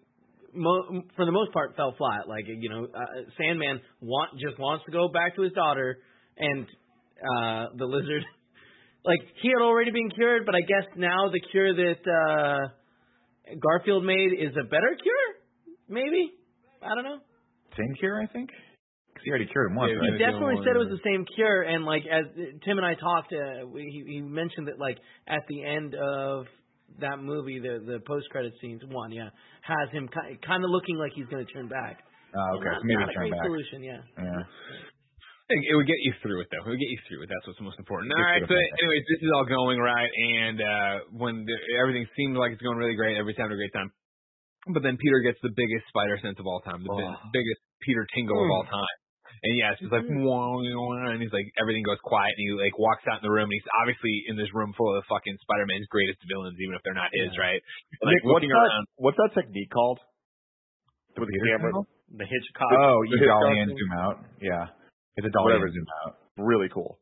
mo- for the most part, fell flat. Like you know, uh, Sandman want just wants to go back to his daughter, and uh the lizard, (laughs) like he had already been cured, but I guess now the cure that uh Garfield made is a better cure. Maybe I don't know. Same cure, I think. Because He already cured him once, Yeah, right? He definitely said it was the same cure, and like as Tim and I talked, uh, we, he, he mentioned that like at the end of that movie, the the post credit scenes, one, yeah, has him kind of looking like he's going to turn back. Oh, okay. Not, So maybe not a turn great back. solution, yeah. Yeah. It would get you through it, though. It would get you through it. That's what's most important. All right. So, anyways, this is all going right, and uh when the, everything seemed like it's going really great, everybody's having a great time. But then Peter gets the biggest spider sense of all time, the Oh. bi- biggest Peter tingle of all time. And yeah, it's just like, wah, wah, and he's like, everything goes quiet, and he like walks out in the room, and he's obviously in this room full of fucking Spider-Man's greatest villains, even if they're not his, right? And, like Nick, what's that? around. What's that technique called? With the camera, The Hitchcock. Oh, you dolly in, zoom out. Yeah. It's a dolly Whatever. in, zoom out. really cool.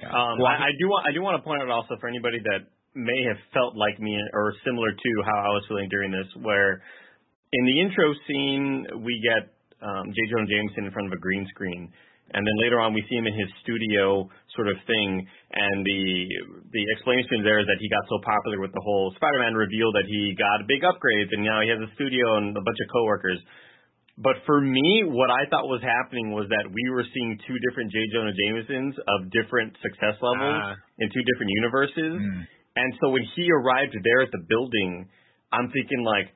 Yeah. Um, I, I do want I do want to point out also for anybody that may have felt like me or similar to how I was feeling during this, where in the intro scene we get um, J. Jonah Jameson in front of a green screen, and then later on we see him in his studio sort of thing, and the the explanation there is that he got so popular with the whole Spider-Man reveal that he got big upgrades, and now he has a studio and a bunch of coworkers. But for me, what I thought was happening was that we were seeing two different J. Jonah Jamesons of different success levels Ah. in two different universes. Mm. And so when he arrived there at the building, I'm thinking like,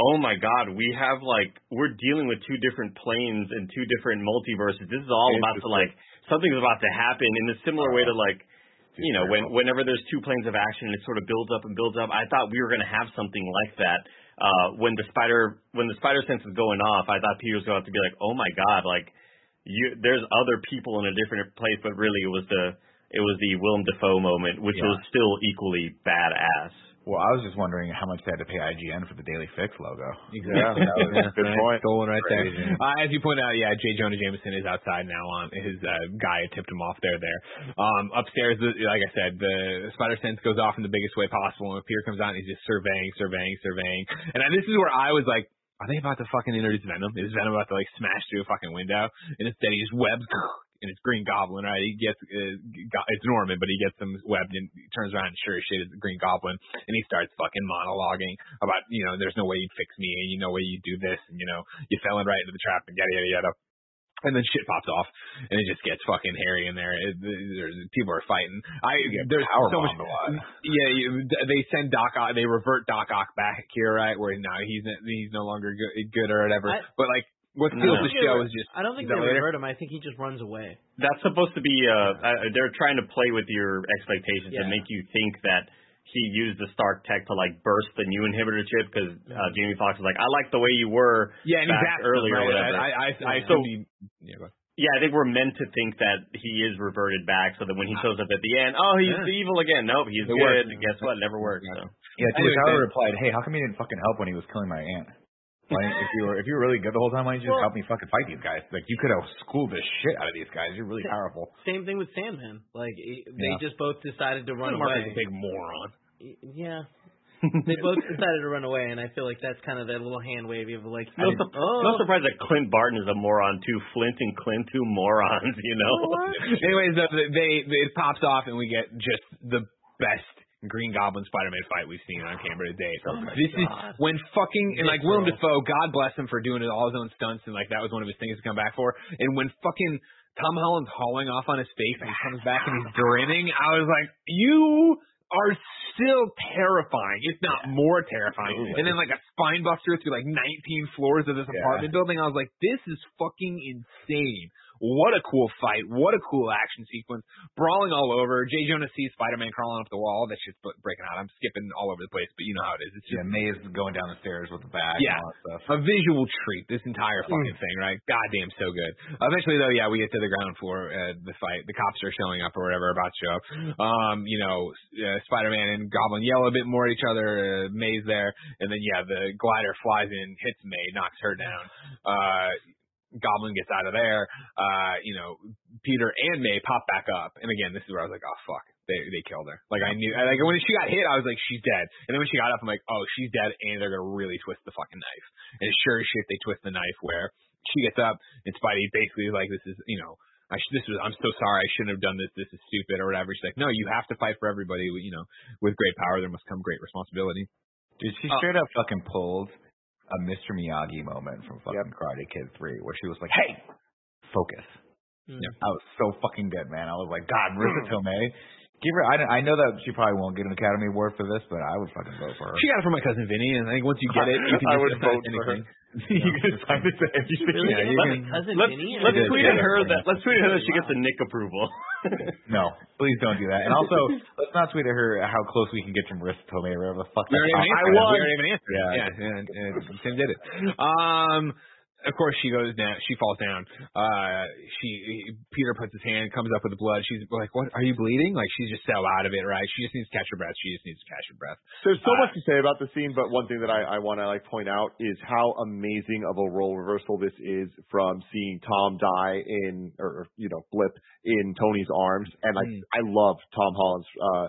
oh my God, we have like we're dealing with two different planes and two different multiverses. This is all about to like something's about to happen in a similar way to like you know, when whenever there's two planes of action and it sort of builds up and builds up, I thought we were going to have something like that. Uh, when the spider when the spider sense is going off, I thought Peter was going to have to be like, oh my god, like you, there's other people in a different place, but really it was the it was the Willem Dafoe moment, which Yeah. was still equally badass. Well, I was just wondering how much they had to pay IGN for the Daily Fix logo. Yeah, that (laughs) good point. (laughs) Stolen right there. Uh, as you pointed out, yeah, J. Jonah Jameson is outside now. On his uh, guy tipped him off there. There, um, upstairs, like I said, the spider sense goes off in the biggest way possible, and Peter comes out and he's just surveying, surveying, surveying. And this is where I was like, are they about to fucking introduce Venom? Is Venom about to like smash through a fucking window? And instead, he just webs. (laughs) And it's Green Goblin, right? He gets, uh, it's Norman, but he gets him webbed and he turns around and sure as shit is Green Goblin. And he starts fucking monologuing about, you know, there's no way you'd fix me and you know way you'd do this and, you know, you fell in right into the trap and yada, yada, yada. And then shit pops off, and it just gets fucking hairy in there. It, there's, people are fighting. I there's power so much. a lot. Yeah, you, they send Doc Ock. They revert Doc Ock back here, right? Where now he's he's no longer good, good or whatever. I- but like, what steals I the don't think show they is just. I don't think is they revert him. I think he just runs away. That's supposed to be uh, uh they're trying to play with your expectations Yeah. and make you think that he used the Stark tech to like burst the new inhibitor chip because uh, Jamie Foxx was like, I like the way you were Yeah, and back asked earlier them, or whatever. I, I, I, I So- assume he, yeah. Yeah, I think we're meant to think that he is reverted back, so that when he shows up at the end, oh, he's Yeah. evil again. Nope, he's It good. worked. Guess what? Never worked. So. Yeah, to which Anyway, I replied, "Hey, how come you didn't fucking help when he was killing my aunt? Why if you were if you were really good the whole time, why didn't you just help me fucking fight these guys? Like you could have schooled the shit out of these guys. You're really powerful." Same thing with Sandman. Like he- they Yeah. just both decided to run Mark away. is a big moron. Yeah. they both decided to run away, and I feel like that's kind of that little hand wavy of like, No, I- su- oh, no surprise that Clint Barton is a moron too. Flint and Clint two morons, you know. (laughs) Anyways, the, the- they it pops off and we get just the best Green Goblin Spider-Man fight we've seen on camera today. Oh my this is when fucking and like Willem. Dafoe, God bless him for doing all his own stunts and like that was one of his things to come back for. And when fucking Tom Holland's hauling off on his face and he comes back and he's grinning, I was like, you are still terrifying, if not more terrifying. Absolutely. And then like a spine buster through like 19 floors of this Yeah. apartment building. I was like, this is fucking insane. What a cool fight. What a cool action sequence. Brawling all over. J. Jonah sees Spider-Man crawling up the wall. That shit's breaking out. I'm skipping all over the place, but you know how it is. It's just Yeah, May's going down the stairs with the bag Yeah. and all that stuff. a visual treat, this entire fucking thing, right? Goddamn, so good. Eventually, though, yeah, we get to the ground floor, uh, the fight. The cops are showing up or whatever, about to show up. Um, you know, uh, Spider-Man and Goblin yell a bit more at each other. Uh, May's there, and then yeah, the glider flies in, hits May, knocks her down. Uh, Goblin gets out of there. Uh, you know, Peter and May pop back up, and again, this is where I was like, oh fuck, they they killed her. Like I knew, like when she got hit, I was like, she's dead. And then when she got up, I'm like, oh, she's dead, and they're gonna really twist the fucking knife. And it's sure as shit, they twist the knife where she gets up, and Spidey basically is like, this is, you know. I sh- this was I'm so sorry I shouldn't have done this this is stupid or whatever. She's like, no, you have to fight for everybody. You know, with great power there must come great responsibility. Dude, she Uh, straight up fucking pulled a Mr. Miyagi moment from fucking Karate Kid 3 where she was like, hey, focus. Mm. I was so fucking good, man. I was like, God, Marisa (clears throat) Tomei. Give her. I, I know that she probably won't get an Academy Award for this, but I would fucking vote for her. She got it from my cousin Vinny, and I think once you get it, you can (laughs) I just would assign vote for her. anything. (laughs) you can decide to say anything. Yeah, you Let can- my cousin Let's Vinny. let's tweet at her that let's tweet at her that she gets a Nick approval. (laughs) No, please don't do that. And also, let's not tweet at her how close we can get to Marisa Tomei or whatever the fuck. We already that- I won. We already have an answer. Yeah. yeah, and, and Tim did it. Um, of course she goes down. She falls down. Uh, she Peter puts his hand, comes up with the blood. She's like, "What? Are you bleeding?" Like she's just so out of it, right? She just needs to catch her breath. She just needs to catch her breath. There's so Uh, much to say about the scene, but one thing that I, I want to like point out is how amazing of a role reversal this is from seeing Tom die in or you know blip in Tony's arms, and like Mm. I love Tom Holland's uh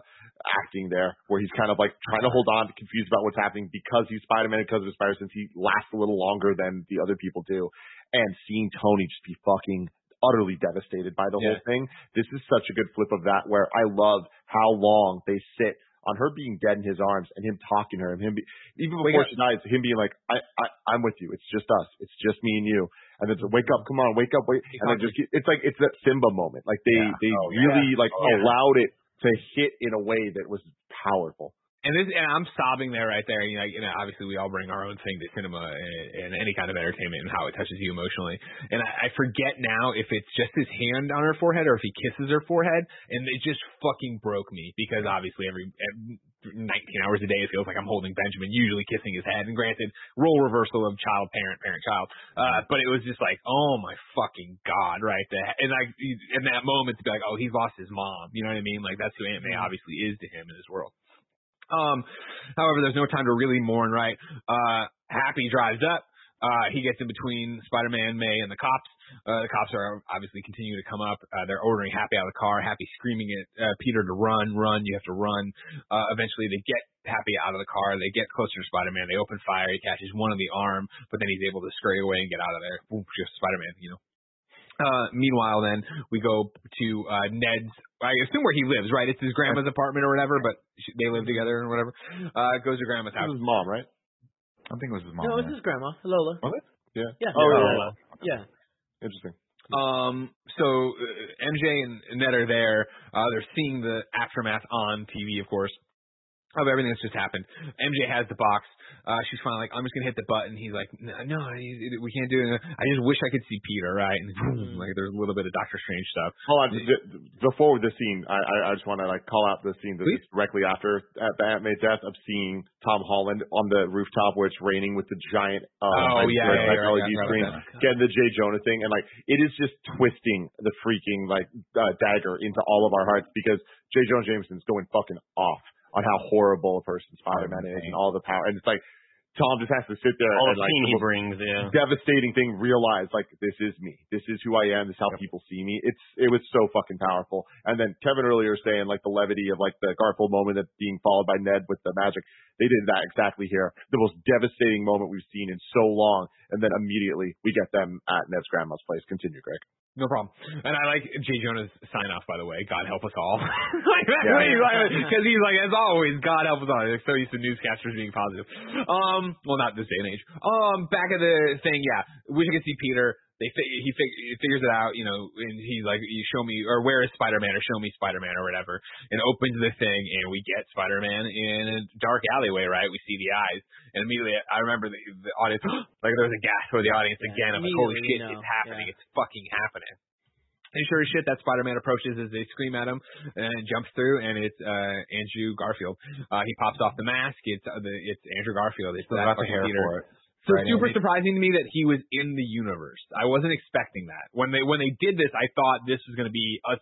acting there, where he's kind of like trying to hold on, confused about what's happening because he's Spider-Man, because of his Spider sense he lasts a little longer than the other people do, and seeing Tony just be fucking utterly devastated by the whole thing. This is such a good flip of that where I love how long they sit on her being dead in his arms and him talking to her and him be, even before she dies, him being like, I, I, I'm with you. It's just us. It's just me and you. And then to wake up, come on, wake up, wait. And then just, it's like, it's that Simba moment. Like they, Yeah. they Oh, yeah. really like Oh, yeah. allowed it to hit in a way that was powerful. And this, and I'm sobbing there right there. You know, you know, obviously we all bring our own thing to cinema and, and any kind of entertainment and how it touches you emotionally. And I, I forget now if it's just his hand on her forehead or if he kisses her forehead. And it just fucking broke me because obviously every, every 19 hours a day it feels like I'm holding Benjamin, usually kissing his head. And granted, role reversal of child, parent, parent, child. Uh, but it was just like, oh my fucking god, right? there. and like in that moment to be like, oh, he's lost his mom. You know what I mean? Like that's who Aunt May obviously is to him in his world. Um, however, there's no time to really mourn, right? Uh, Happy drives up. Uh, he gets in between Spider-Man, May, and the cops. Uh, the cops are obviously continuing to come up. Uh, they're ordering Happy out of the car. Happy screaming at uh, Peter to run, run. You have to run. Uh, eventually, they get Happy out of the car. They get closer to Spider-Man. They open fire. He catches one on the arm, but then he's able to scurry away and get out of there. Boom, just Spider-Man, you know. Uh, meanwhile, then we go to uh, Ned's. I assume where he lives, right? It's his grandma's apartment or whatever, but she, they live together or whatever. Uh, goes to grandma's This house. is mom, right? I think it was his mom. No, yeah. it's his grandma, Lola. Was it? Yeah. Yeah. Oh, Yeah. yeah, yeah. Interesting. Um, so uh, MJ and Ned are there. Uh, they're seeing the aftermath on TV, of course, of everything that's just happened. MJ has the box. Uh, she's finally like, I'm just gonna hit the button. He's like, no, no, we can't do it. I just wish I could see Peter, right? And boom, like there's a little bit of Doctor Strange stuff. Hold on. Before the scene, I, I, just want to like call out the scene that's directly after at the Aunt May death of seeing Tom Holland on the rooftop where it's raining with the giant uh, Oh, like, yeah, red yeah, yeah, LED yeah, screen, getting the J Jonah thing, and like it is just twisting the freaking like uh, dagger into all of our hearts because J Jonah Jameson's going fucking off on how horrible a person Spider-Man is and all the power, and it's like Tom just has to sit there All and the like he brings, yeah. devastating thing realize like this is me. This is who i am. This is how people see me. It's it was so fucking powerful. And then kevin earlier saying like the levity of like the garfield moment that's being followed by ned with the magic they did that exactly here. The most devastating moment we've seen in so long and then immediately we get them at ned's grandma's place. Continue greg No problem. And I like J. Jonah's sign off, by the way. God help us all. (laughs) like, Yeah. Because he's like, as always, God help us all. They're so used to newscasters being positive. Um, well, not this day and age. Um, back of the thing, yeah. Wish I could see Peter. They fi- he, fig- he figures it out, you know, and he's like, "You show me, or where is Spider-Man, or show me Spider-Man, or whatever." And opens the thing, and we get Spider-Man in a dark alleyway, right? We see the eyes, and immediately I remember the, the audience, (gasps) like there was a gasp for the audience Yeah, again. I'm like, "Holy shit, know, it's happening! yeah. It's fucking happening!" And sure as shit, that Spider-Man approaches as they scream at him and jumps through, and it's uh Andrew Garfield. Uh He pops off the mask. It's uh, the it's Andrew Garfield. It's Still that got the hair Peter. for it. So Right, super Andy? surprising to me that he was in the universe. I wasn't expecting that. When they when they did this, I thought this was going to be us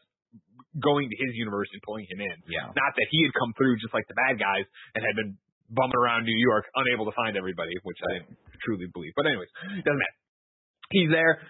going to his universe and pulling him in. Yeah. Not that he had come through just like the bad guys and had been bumming around New York, unable to find everybody, which I truly believe. But anyways, doesn't matter. He's there.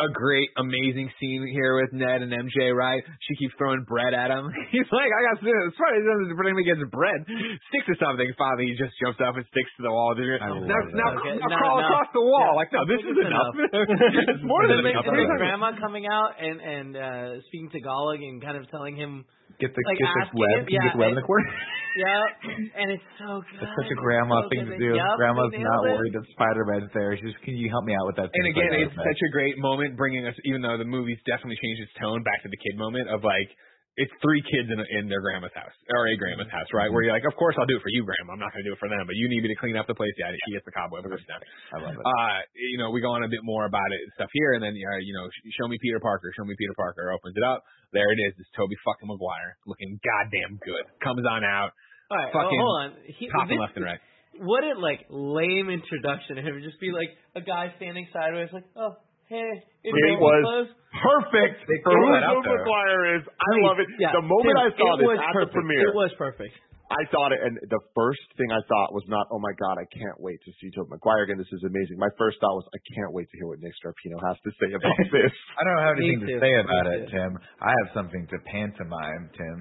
A great, amazing scene here with Ned and MJ, right? She keeps throwing bread at him. (laughs) He's like, I got this. Probably doesn't bring him against bread. Sticks to something. Finally, he just jumps up and sticks to the wall. I now, love now, that. Okay, now no, crawl no. across the wall. Yeah. Like, no, this is enough. enough. (laughs) it's more than And enough. his grandma coming out and and uh speaking to Tagalog and kind of telling him Get the Like, get the web. him- yeah, get the web in the corner? (laughs) Yep. And it's so good. (laughs) It's such a grandma So thing to do. Yep, Grandma's not it. worried that Spider-Man's there. She's just, can you help me out with that? And again, it's such a great moment, bringing us, even though the movie's definitely changed its tone, back to the kid moment of like, it's three kids in, in their grandma's house, or a grandma's house, right? Where you're like, of course I'll do it for you, grandma. I'm not going to do it for them, but you need me to clean up the place. Yeah, she gets the cobweb first step. I love it. Uh, you know, we go on a bit more about it and stuff here, and then, uh, you know, sh- show me Peter Parker, show me Peter Parker, opens it up. There it is. It's Tobey fucking Maguire looking goddamn good. Comes on out, All right, fucking well, hold on. He, popping this- left and right. What a like lame introduction of him. Just be like a guy standing sideways, like, oh, hey, it's It all was perfect. They For threw who that out there. Maguire is, I Please, love it. yeah, the moment Tim, I saw it this at perfect. the premiere, It was perfect. I thought it, and the first thing I thought was not, oh my god, I can't wait to see Tobey Maguire again. This is amazing. My first thought was, I can't wait to hear what Nick Scarpino has to say about (laughs) this. I don't have anything to say about Me it, too. Tim. I have something to pantomime, Tim.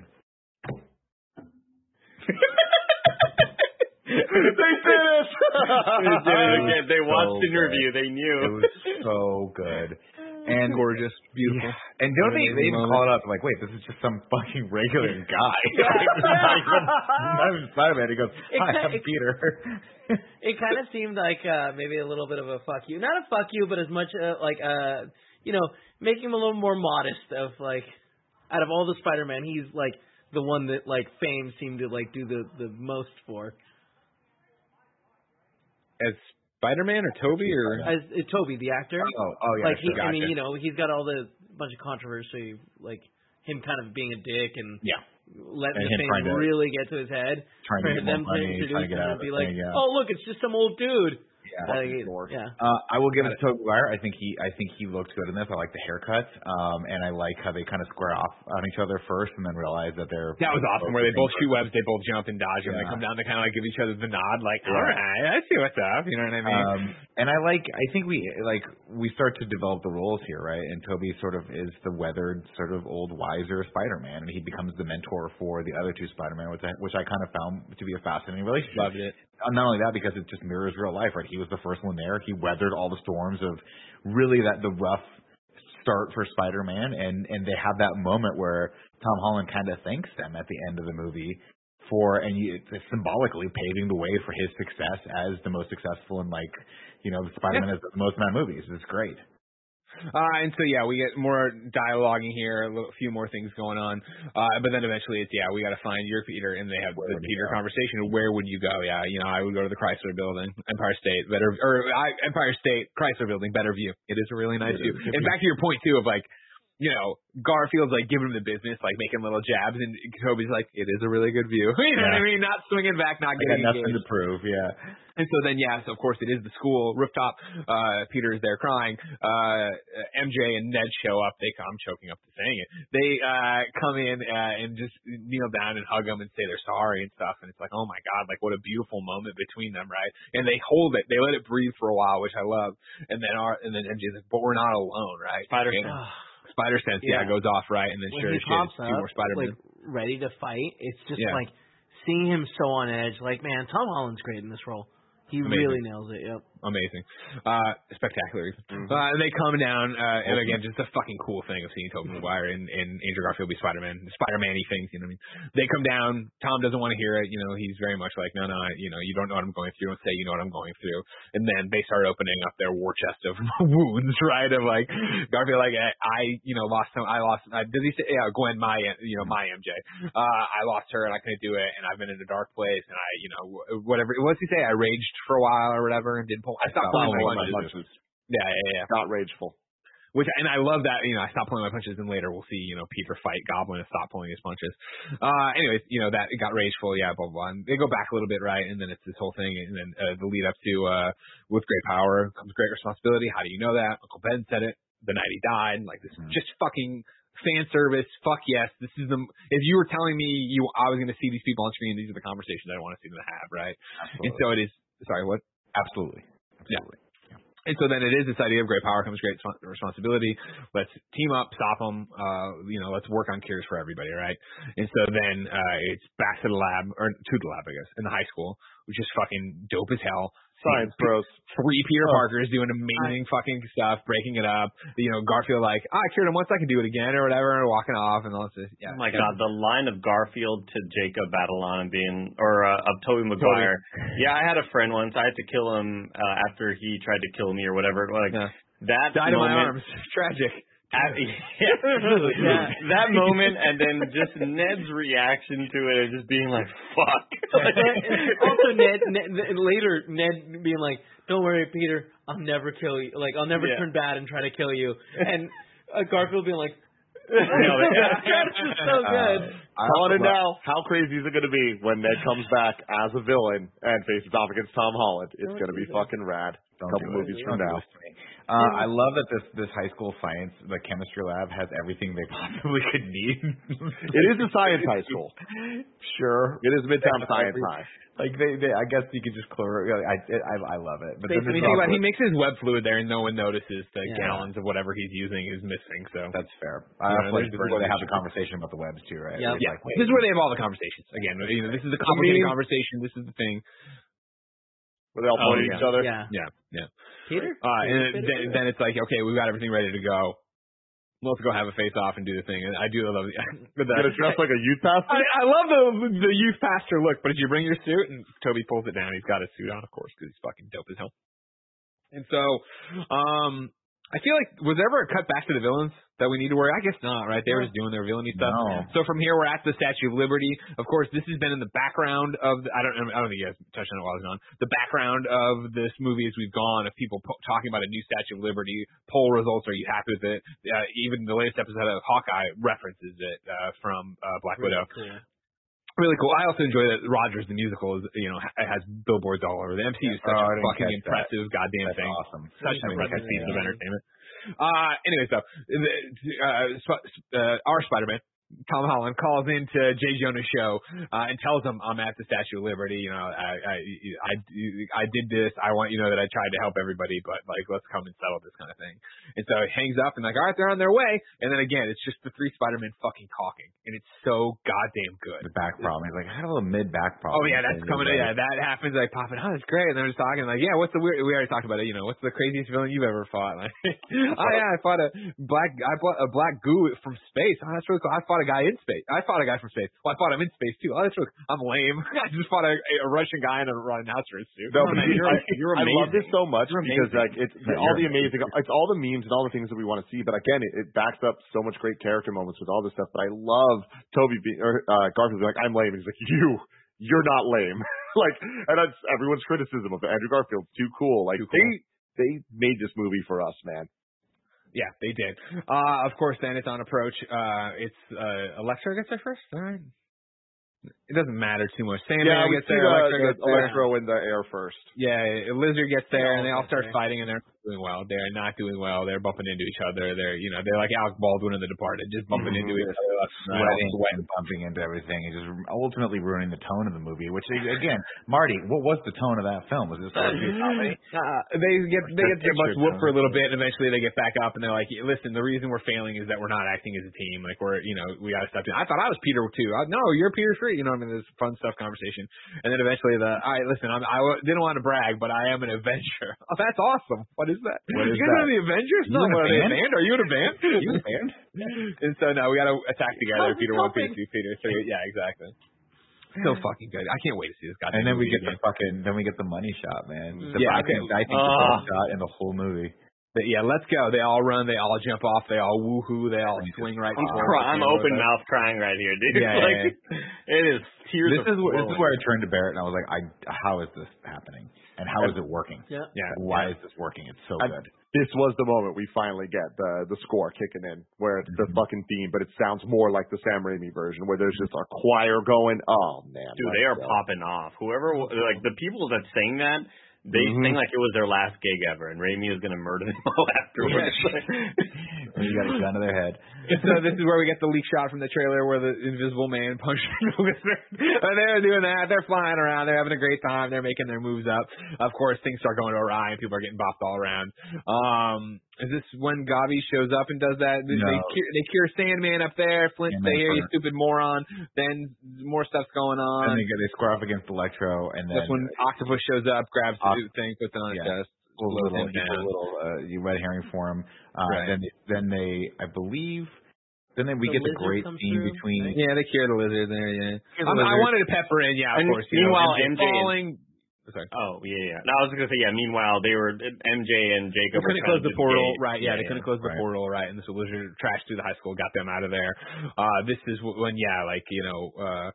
(laughs) they did it. They did it (laughs) again. They watched so the interview. They knew. It was so good. And Gorgeous, beautiful. Yeah. And don't they, they even Amazing call it up like, wait, this is just some fucking regular (laughs) guy. (laughs) Like, he's not even, Spider-Man. He goes, hi, ki- I'm Peter. It kind of seemed like uh maybe a little bit of a fuck you. Not a fuck you, but as much uh, like uh you know, making him a little more modest of like out of all the Spider-Man, he's like the one that like fame seemed to like do the the most for. As Spider-Man or Tobey or As uh, Tobey, the actor. oh, oh yeah. like he, sure. I mean, you know, he's got all the bunch of controversy, like him kind of being a dick and Yeah. letting And the fame trying to- really get to his head. trying to for get them money, to introduce trying to get him out and of be like, thing, yeah. oh look, it's just some old dude. Yeah. Like, dork. yeah. Uh, I will give it to Tobey Maguire. I think he, I think he looked good in this. I like the haircut, um, and I like how they kind of square off on each other first, and then realize that they're That was awesome. Where they both shoot webs, they both jump and dodge, and they come down. They kind of like give each other the nod, like, Yeah. "All right, I see what's up." You know what I mean? Um, and I like, I think we like we start to develop the roles here, right? And Tobey sort of is the weathered, sort of old, wiser Spider-Man, and he becomes the mentor for the other two Spider-Man, which I, which I kind of found to be a fascinating relationship. Loved it. Uh, not only that, because it just mirrors real life, right? He was the first one there. He weathered all the storms of really that the rough start for Spider-Man, and and they have that moment where Tom Holland kind of thanks them at the end of the movie for, and you, it's symbolically paving the way for his success as the most successful and like, you know, Spider-Man has the most amount of movies. It's great. Uh, and so yeah, we get more dialoguing here, a little, few more things going on. Uh, but then eventually it's yeah, we got to find your Peter, and they have Where the Peter conversation. Where would you go? Yeah, you know, I would go to the Chrysler Building, Empire State, better or I, Empire State, Chrysler Building, better view. It is a really nice view. And back to your point too of like. You know, Garfield's like giving him the business, like making little jabs, and Tobey's like, "It is a really good view." (laughs) You know what I mean? Not swinging back, not getting I got nothing engaged. to prove. Yeah. And so then, yes, of course, it is the school rooftop. Uh, Peter is there crying. Uh, MJ and Ned show up. They come, I'm choking up to saying it. They, uh, come in, uh, and just kneel down and hug him and say they're sorry and stuff. And it's like, oh my God, like what a beautiful moment between them, right? And they hold it. They let it breathe for a while, which I love. And then our, and then MJ's like, but we're not alone, right? Spider And- sense. (sighs) (sighs) Spider sense, yeah. Yeah. goes off, right? And then when sure he as shit, pops it's two more Spider-Man. like ready to fight, it's just Yeah. like seeing him so on edge. Like, man, Tom Holland's great in this role. He Amazing. really nails it. Yep. Amazing, uh, spectacular. Mm-hmm. Uh, they come down, uh, and again, just a fucking cool thing of seeing Tobey Maguire and, and Andrew Garfield be Spider-Man, Spider-Man-y things. You know what I mean? They come down. Tom doesn't want to hear it. You know, he's very much like, no, no, you know, you don't know what I'm going through. Don't say you know what I'm going through. And then they start opening up their war chest of (laughs) wounds, right? Of like Garfield, like I, I you know, lost some. I lost. Uh, does he say? Yeah, Gwen, my, you know, my MJ. Uh, I lost her and I couldn't do it, and I've been in a dark place, and I, you know, whatever. What does he say? I raged for a while or whatever, and didn't. I stopped pulling my punches. punches. Yeah, yeah, yeah. Not rageful. Which and I love that you know I stopped pulling my punches, and later we'll see you know Peter fight Goblin and stop pulling his punches. Uh, anyways, you know that it got rageful, yeah, blah blah. blah. And they go back a little bit, right, and then it's this whole thing, and then uh, the lead up to uh, with great power comes great responsibility. How do you know that? Uncle Ben said it the night he died. Like this, Mhm. just fucking fan service. Fuck yes, this is the. If you were telling me you I was going to see these people on screen, these are the conversations I want to see them have, right? Absolutely. And so it is. Sorry, what? Absolutely. Yeah. And so then it is this idea of great power comes great respons- responsibility. Let's team up, stop them. Uh, you know, let's work on cures for everybody, right? And so then uh, it's back to the lab or to the lab, I guess, in the high school, which is fucking dope as hell. Science bros. Three Peter Oh. Parkers doing amazing fucking stuff, breaking it up. You know, Garfield like, oh, I cured him once, I can do it again or whatever, and walking off and all this. Yeah. Oh my god, the line of Garfield to Jacob Batalon being, or uh, of Tobey Maguire. Yeah, I had a friend once. I had to kill him uh, after he tried to kill me or whatever. Like Yeah. that Died in my moment. arms. (laughs) Tragic. At, (laughs) yeah, that (laughs) moment, and then just Ned's reaction to it, of just being like, "Fuck." (laughs) also, Ned, Ned, Ned- later, Ned being like, "Don't worry, Peter, I'll never kill you. Like, I'll never Yeah. turn bad and try to kill you." And uh, Garfield being like, "That's just so good." I Calling also it now. How crazy is it going to be when Ned comes back as a villain and faces off against Tom Holland? It's going to be fucking rad. Don't couple do it. movies Don't from now. this to me. Uh, I love that this this high school science, the chemistry lab, has everything they (laughs) possibly could need. It is a science high school. sure. It is a Midtown Science High. Like they, they, I guess you could just chlor. I, I, I love it. But mean, think about he makes his web fluid there, and no one notices the Yeah. gallons of whatever he's using is missing. So That's fair. Yeah, I also like this is where they have the conversation about the webs too, right? Yeah. Yeah, like, this is where they have all the conversations. Again, you know, this is the complicated conversation. This is the thing. Where they all Oh, point at yeah. each other. Yeah, Yeah, yeah. Peter. Uh, and Peter, then, then it's like, okay, we've got everything ready to go. Let's go have a face off and do the thing. And I do love the, but (laughs) Gonna the dress like a youth pastor. I, I love the the youth pastor look, but if you bring your suit and Tobey pulls it down, he's got his suit on, of course, because he's fucking dope as hell. And so, um, I feel like was there ever a cut back to the villains that we need to worry? I guess not, right? They were just doing their villainy stuff. No. So from here, we're at the Statue of Liberty. Of course, this has been in the background of the, I don't I don't think you guys touched on it while I was on The background of this movie as we've gone of people po- talking about a new Statue of Liberty. Poll results. Are you happy with it? Uh, even the latest episode of Hawkeye references it uh, from uh, Black Widow Cool. Really cool. I also enjoy that Rogers the musical is you know ha- has billboards all over. The MCU is such Oh, a fucking catch that. impressive goddamn That's thing. awesome. Such an impressive piece of entertainment. Uh, anyway, so uh, Sp- uh, our Spider-Man, Tom Holland, calls into J. Jonah's show uh, and tells him, "I'm at the Statue of Liberty. You know, I, I I I did this. I want you know that I tried to help everybody, but like, let's come and settle this kind of thing." And so he hangs up and like, all right, they're on their way. And then again, it's just the three Spider-Men fucking talking, and it's so goddamn good. The back problem. He's like, I had a mid back problem. Oh yeah, that's coming. Yeah, that happens. Like popping. Oh, that's great. And they're just talking. Like, yeah, what's the weird? We already talked about it. You know, what's the craziest villain you've ever fought? (laughs) Like, (laughs) oh yeah, I fought a black. I fought a black goo from space. Oh, that's really cool. I fought a guy in space. I fought a guy from space. Well, I fought him in space too. Oh, that's really. I'm lame. (laughs) I just fought a, a Russian guy in a announcer suit. No, but man, you- you're, I, you're I love this so much because like it's all the amazing, it's all the memes and all the things that we want to see. But again, it, it backs up so much great character moments with all this stuff. But I love Tobey being or uh, Garfield being like, "I'm lame." He's like, "You, you're not lame." (laughs) like, and that's everyone's criticism of Andrew Garfield. Too cool. Like Too cool. they they made this movie for us, man. Yeah, they did. Uh, of course, then it's on approach. Uh, it's uh, Electro gets her first. All right. It doesn't matter too much. Sandman yeah, gets see there. the, Electro the gets there. Electro in the air first. Yeah, Lizard gets there, and they all start fighting, and they're not doing well. They're not doing well. They're bumping into each other. They're, you know, they're like Alec Baldwin in The Departed, just bumping into each other. left and right, sweating all sweating. and bumping into everything and just ultimately ruining the tone of the movie. Which again, Marty, what was the tone of that film? Was it supposed to a comedy? (laughs) Uh, they get they get their butts whooped for a little bit, and eventually they get back up, and they're like, "Listen, the reason we're failing is that we're not acting as a team. Like we're, you know, we got to stop doing." I thought I was Peter too. I, no, you're Peter Free. You know, I mean, this fun stuff conversation, and then eventually the, all right, listen, I'm, I w- didn't want to brag, but I am an Avenger. (laughs) Oh, that's awesome. What is that? What is you guys that? are the Avengers? You No, in a are they a band? band? Are you in a band? (laughs) You a band? (laughs) and so now we got to attack together. How's Peter it one, Peter two, Peter three. Yeah, exactly. So fucking good. I can't wait to see this guy. And then we get the fucking, then we get the money shot, man. The, Yeah, I think. I think the Ah. best shot in the whole movie. But yeah, let's go. They all run. They all jump off. They all woohoo. They all swing right. I'm, towards cry- I'm camera. open mouth crying right here, dude. (laughs) Yeah, like yeah, it is tears. This are is where, this is where I turned to Barrett and I was like, I, how is this happening? And how is it working? Yeah. Yeah. Why is this working? It's so And good. This was the moment we finally get the the score kicking in, where it's the Mhm. fucking theme, but it sounds more like the Sam Raimi version, where there's just a choir going. Oh man, Dude, they are go. popping off. Whoever, like the people that sang that, they Mhm. sing like it was their last gig ever, and Raimi is gonna murder them all (laughs) afterwards. You (laughs) got to get under their head. so this is where we get the leak shot from the trailer where the Invisible Man (laughs) punches the lizard. and they're doing that. They're flying around. They're having a great time. They're making their moves up. Of course, things start going awry and people are getting bopped all around. Um, is this when Gabi shows up and does that? They, No. they, cure, they cure Sandman up there. Flint Sandman say, "Here, you stupid moron." Then more stuff's going on. And they get they square off against Electro, and then That's when Octopus shows up, grabs the Oct- thing, puts it on his Yeah. chest. a little, slows a little uh, you red herring for him. Uh, Right. Then then they, I believe, then they, we The get the great scene through, between. Yeah, they cure the lizard there. Yeah, the Um, I wanted to pepper in. Yeah, of And course. you know, meanwhile, MJ MJ and- falling. Sorry. Oh yeah, yeah. No, I was gonna say yeah. Meanwhile, they were MJ and They Jacob. were couldn't trying close the portal, escape. right? Yeah, they couldn't close the right. portal, right? And this Lizard trashed through the high school, got them out of there. Uh, this is when, yeah, like you know, uh,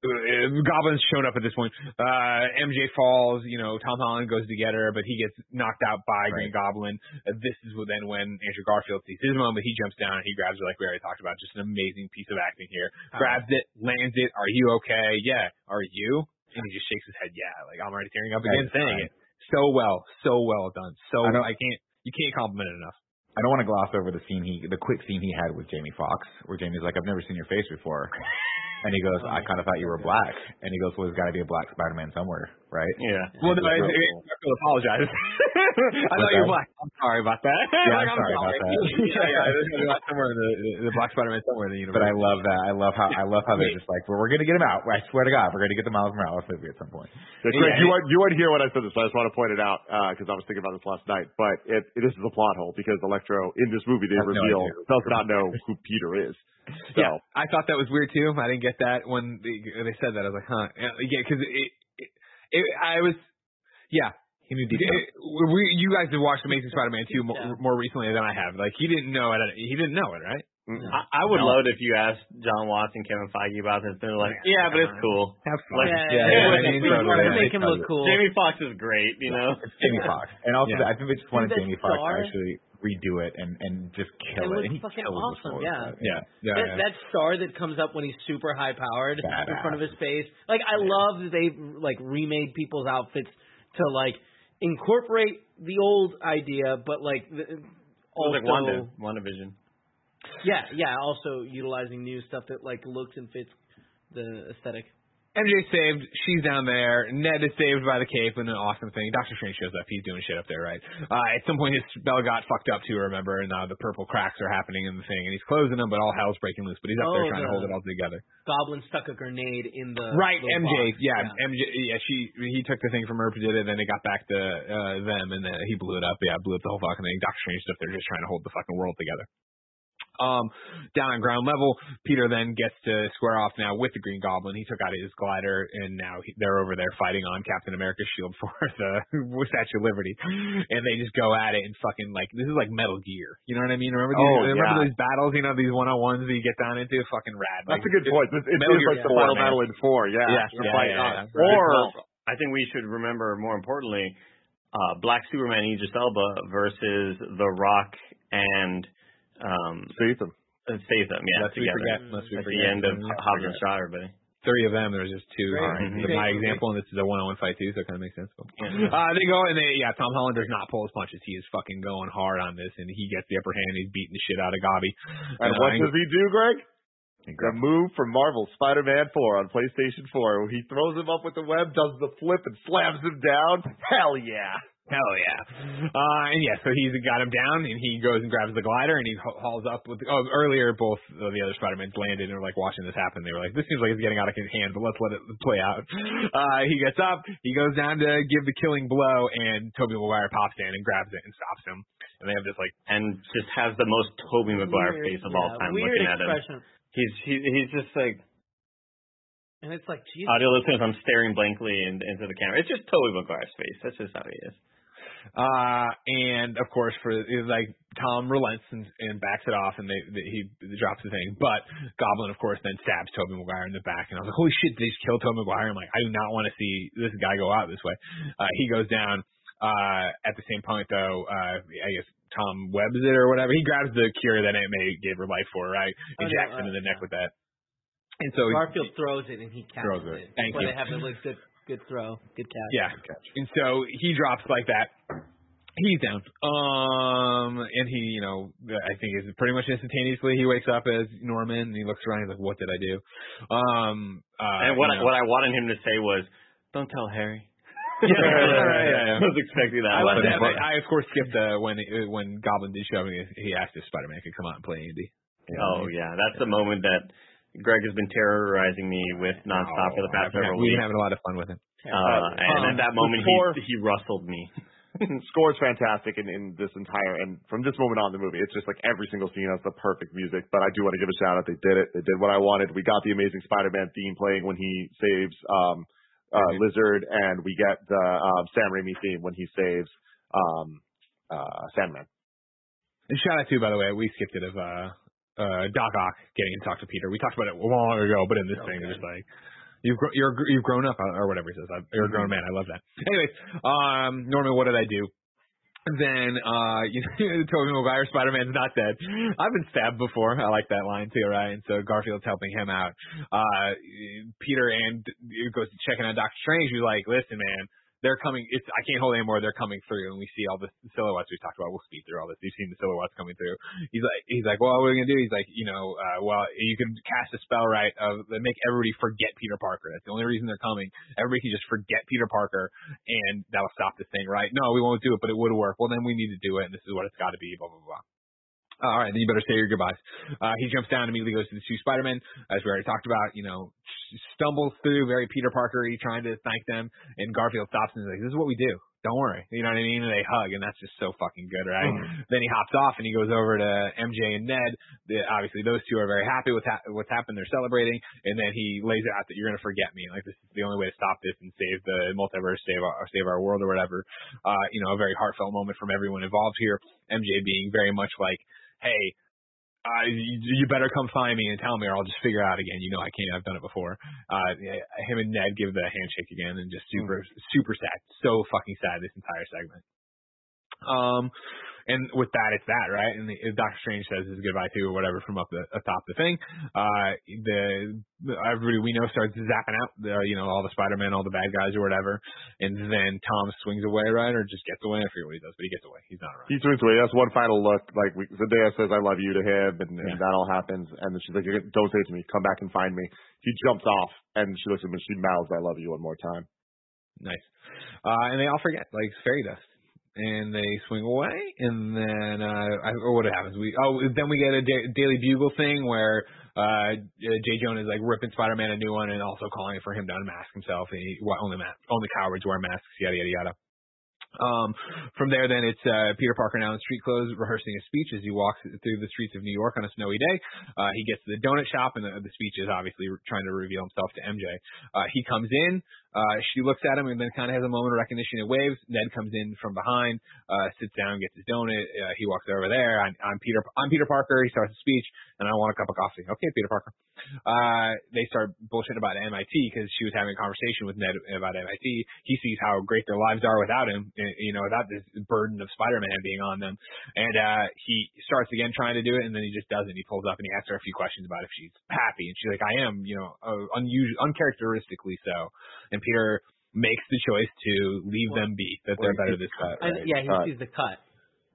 Goblin's shown up at this point. Uh, MJ falls, you know, Tom Holland goes to get her, but he gets knocked out by Green Right. Goblin. Uh, this is then when Andrew Garfield sees his moment. But he jumps down and he grabs her, like we already talked about. Just an amazing piece of acting here. Grabs it, lands it. Are you okay? Yeah. Are you? And he just shakes his head. Yeah. Like I'm already tearing up again saying it. So well, so well done. So I I can't. You can't compliment it enough. I don't want to gloss over the scene he, the quick scene he had with Jamie Foxx, where Jamie's like, "I've never seen your face before," (laughs) and he goes, "I kind of thought you were black," and he goes, "Well, there's got to be a black Spider-Man somewhere, right?" Yeah. Well, no, I, I, I feel apologize. (laughs) I thought you were black. I'm sorry about that. Yeah, (laughs) Like, I'm sorry about that. (laughs) yeah, yeah. There's gonna be somewhere in the, the black Spider-Man somewhere in the universe. But I love that. I love how I love how they're just like, well, we're gonna get him out. I swear to God, we're gonna get the Miles Morales movie at some point. Yeah, Greg, you weren't you weren't here when I said this. So I just want to point it out uh, because I was thinking about this last night. But it, it this is a plot hole because Electro in this movie they Has no reveal idea. does not know who Peter is. So yeah, I thought that was weird too. I didn't get that when they, they said that. I was like, huh? Yeah, because it, it, it, I was, yeah. He knew deep It- we, you guys have watched Amazing Spider-Man 2 more, Yeah. more recently than I have. Like, he didn't know it. He didn't know it, right? I, I would No. love it if you asked John Watson, Kevin Feige about this. They're like, yeah, but it's cool. Have Like, Yeah, Yeah, yeah, yeah, yeah, I mean, totally, wanted yeah, make him look cool. Jamie Foxx is great, you know. It's Jamie Foxx, and also Yeah. I think they just wanted Jamie Foxx to actually redo it and and just kill It it. And he fucking kills the awesome, story yeah. Yeah. Yeah. that, yeah. that star that comes up when he's super high powered in front of his face. Like I love that they like remade people's outfits to like incorporate the old idea, but like the, also like Wanda, WandaVision. Yeah, yeah, also utilizing new stuff that like looks and fits the aesthetic. MJ saved. She's down there. Ned is saved by the cape and an awesome thing. Doctor Strange shows up. He's doing shit up there, right? Uh, at some point, his spell got fucked up too. Remember, and uh, the purple cracks are happening in the thing, and he's closing them, but all hell's breaking loose. But he's up Oh, there trying to hold it all together. Goblin stuck a grenade in the right, MJ. box. Yeah, MJ. Yeah, she. He took the thing from her, did it, then it got back to uh, them, and then he blew it up. Yeah, blew up the whole fucking thing. Doctor Strange up there just trying to hold the fucking world together. Um, down on ground level, Peter then gets to square off now with the Green Goblin. He took out his glider, and now he, they're over there fighting on Captain America's shield (laughs) for the Statue of Liberty, and they just go at it and fucking like this is like Metal Gear. You know what I mean? Remember these? Oh, remember yeah. these battles? You know these one on ones that you get down into? Fucking rad. that's Like, a good point. It, it Metal is Gear like the final battle in four. Yeah, Yeah, yeah, fighting yeah, yeah. Or I think we should remember more importantly, uh, Black Superman Idris Elba versus The Rock and um, Statham. uh, Statham. Yeah, Lest we together. forget. Lest we At the forget. end of Yeah, Hobbs and. Shaw, everybody. Three of them. There's just two. Great. Uh, Mhm. My example, and this is a one-on-one fight too, so it kind of makes sense. But, Yeah. uh, they go and they, yeah, Tom Holland does not pull his punches. He is fucking going hard on this, and he gets the upper hand. He's beating the shit out of Gabi. And Uh, what does he do, Greg? He The move from Marvel Spider-Man 4 on PlayStation 4, he throws him up with the web, does the flip, and slams him down. Hell yeah! Hell yeah. Uh, and yeah, so he's got him down, and he goes and grabs the glider, and he hauls up with. Oh, earlier both of the other Spider-Mans landed and were like watching this happen. They were like, "This seems like it's getting out of his hand, but let's let it play out." Uh, he gets up, he goes down to give the killing blow, and Tobey Maguire pops in and grabs it and stops him. And they have this like, And just has the most Tobey Maguire Weird, face of all time Weird looking at him. expression. He's he, he's just like And it's like, Jesus. audio listeners. I'm staring blankly in, into the camera. It's just Tobey Maguire's face. That's just how he is. Uh, and of course for like Tom relents and, and backs it off, and they, they he drops the thing. But Goblin, of course, then stabs Tobey Maguire in the back, and I was like, holy shit, did they just kill Tobey Maguire? I'm like, I do not want to see this guy go out this way. Uh, he goes down. Uh, at the same point, though, uh, I guess Tom webs it or whatever. He grabs the cure that Aunt May gave her life for, right? Oh, And no, jacks him in the neck yeah. with that. And so he- Garfield throws it and he catches Throws it. it. Thank you. they have the like, good, good throw, good catch. Yeah. And so he drops like that. He's down. Um, and he, you know, I think is pretty much instantaneously he wakes up as Norman and he looks around. He's like, "What did I do?" Um, uh, and what I, know. what I wanted him to say was, "Don't tell Harry." (laughs) Yeah, yeah, yeah, yeah. (laughs) I was expecting that. I love But- that. but I of course skipped uh, when when Goblin did show me. He asked if Spider Man could come out and play Andy. Oh yeah, that's the moment that Greg has been terrorizing me with nonstop for the past Oh, several We've been having a lot of fun with him. Uh, and Um, at that moment, before- he he rustled me. (laughs) Score's fantastic in, in this entire and from this moment on in the movie, it's just like every single scene has the perfect music. But I do want to give a shout out. They did it. They did what I wanted. We got the Amazing Spider-Man theme playing when he saves um, uh, Lizard, and we get the um, Sam Raimi theme when he saves um, uh, Sandman. And shout out to, by the way, we skipped it of uh, uh, Doc Ock getting to talk to Peter. We talked about it long ago, but in this thing, they're just like, you've gr- you're you've grown up or whatever he says. You're a grown man. I love that. Anyways, um, Norman, what did I do? Then uh (laughs) you know Tobey Maguire Spider Man's not dead. I've been stabbed before. I like that line too, right? And so Garfield's helping him out. Uh Peter and goes to checking on Doctor Strange, who's like, Listen, man, they're coming it's I can't hold anymore, they're coming through and we see all the silhouettes we talked about. We'll speed through all this. You've seen the silhouettes coming through. He's like he's like, Well, what are we gonna do? He's like, you know, uh well you can cast a spell right of that make everybody forget Peter Parker. That's the only reason they're coming. Everybody can just forget Peter Parker and that'll stop this thing, right? No, we won't do it, but it would work. Well, then we need to do it, and this is what it's got to be. Blah blah blah. All right, then you better say your goodbyes. Uh, he jumps down and immediately goes to the two Spider-Men, as we already talked about. You know, stumbles through very Peter Parker-y, trying to thank them, and Garfield stops and is like, "This is what we do. Don't worry." You know what I mean? And they hug, and that's just so fucking good, right? Then he hops off and he goes over to MJ and Ned. The, obviously, those two are very happy with ha- what's happened. They're celebrating, and then he lays it out that you're gonna forget me. Like this is the only way to stop this and save the multiverse, save our save our world or whatever. Uh, you know, a very heartfelt moment from everyone involved here. MJ being very much like, "Hey." uh, you, you better come find me and tell me, or I'll just figure it out again. You know I can't. I've done it before. Uh, him and Ned give the handshake again, and just super, super sad. So fucking sad this entire segment. Um, and with that, it's that, right? And the, Doctor Strange says his goodbye to or whatever from up the atop the thing. Uh, the, the everybody we know starts zapping out, the, you know, all the Spider-Man, all the bad guys or whatever. And then Tom swings away, right, or just gets away. I forget what he does, but he gets away. He's not around. He swings away. That's one final look. Like we, Zendaya says, "I love you" to him, and, and Yeah. that all happens. And then she's like, "Don't say it to me. Come back and find me." He jumps off, and she looks at him and she mouths, "I love you" one more time. Nice. Uh, and they all forget, like fairy dust. And they swing away, and then uh, I, or what happens? We oh, then we get a da- Daily Bugle thing where uh, J. Jonah is like ripping Spider-Man a new one, and also calling for him to unmask himself. And he, well, only ma- only cowards wear masks, yada yada yada. Um, from there, then it's uh, Peter Parker now in street clothes, rehearsing a speech as he walks through the streets of New York on a snowy day. Uh, he gets to the donut shop, and the, the speech is obviously trying to reveal himself to MJ. Uh, he comes in, uh, she looks at him, and then kind of has a moment of recognition and waves. Ned comes in from behind, uh, sits down, gets his donut. Uh, he walks over there. I'm, I'm Peter. I'm Peter Parker. He starts a speech, and I want a cup of coffee. Okay, Peter Parker. Uh, they start bullshitting about MIT because she was having a conversation with Ned about MIT. He sees how great their lives are without him, eh, you know, without this burden of Spider-Man being on them. And, uh, he starts again trying to do it and then he just doesn't. He pulls up and he asks her a few questions about if she's happy. And she's like, I am, you know, uh, unusual, uncharacteristically so. And Peter makes the choice to leave them be, that they're better this way. I, yeah, he Cut. sees the cut.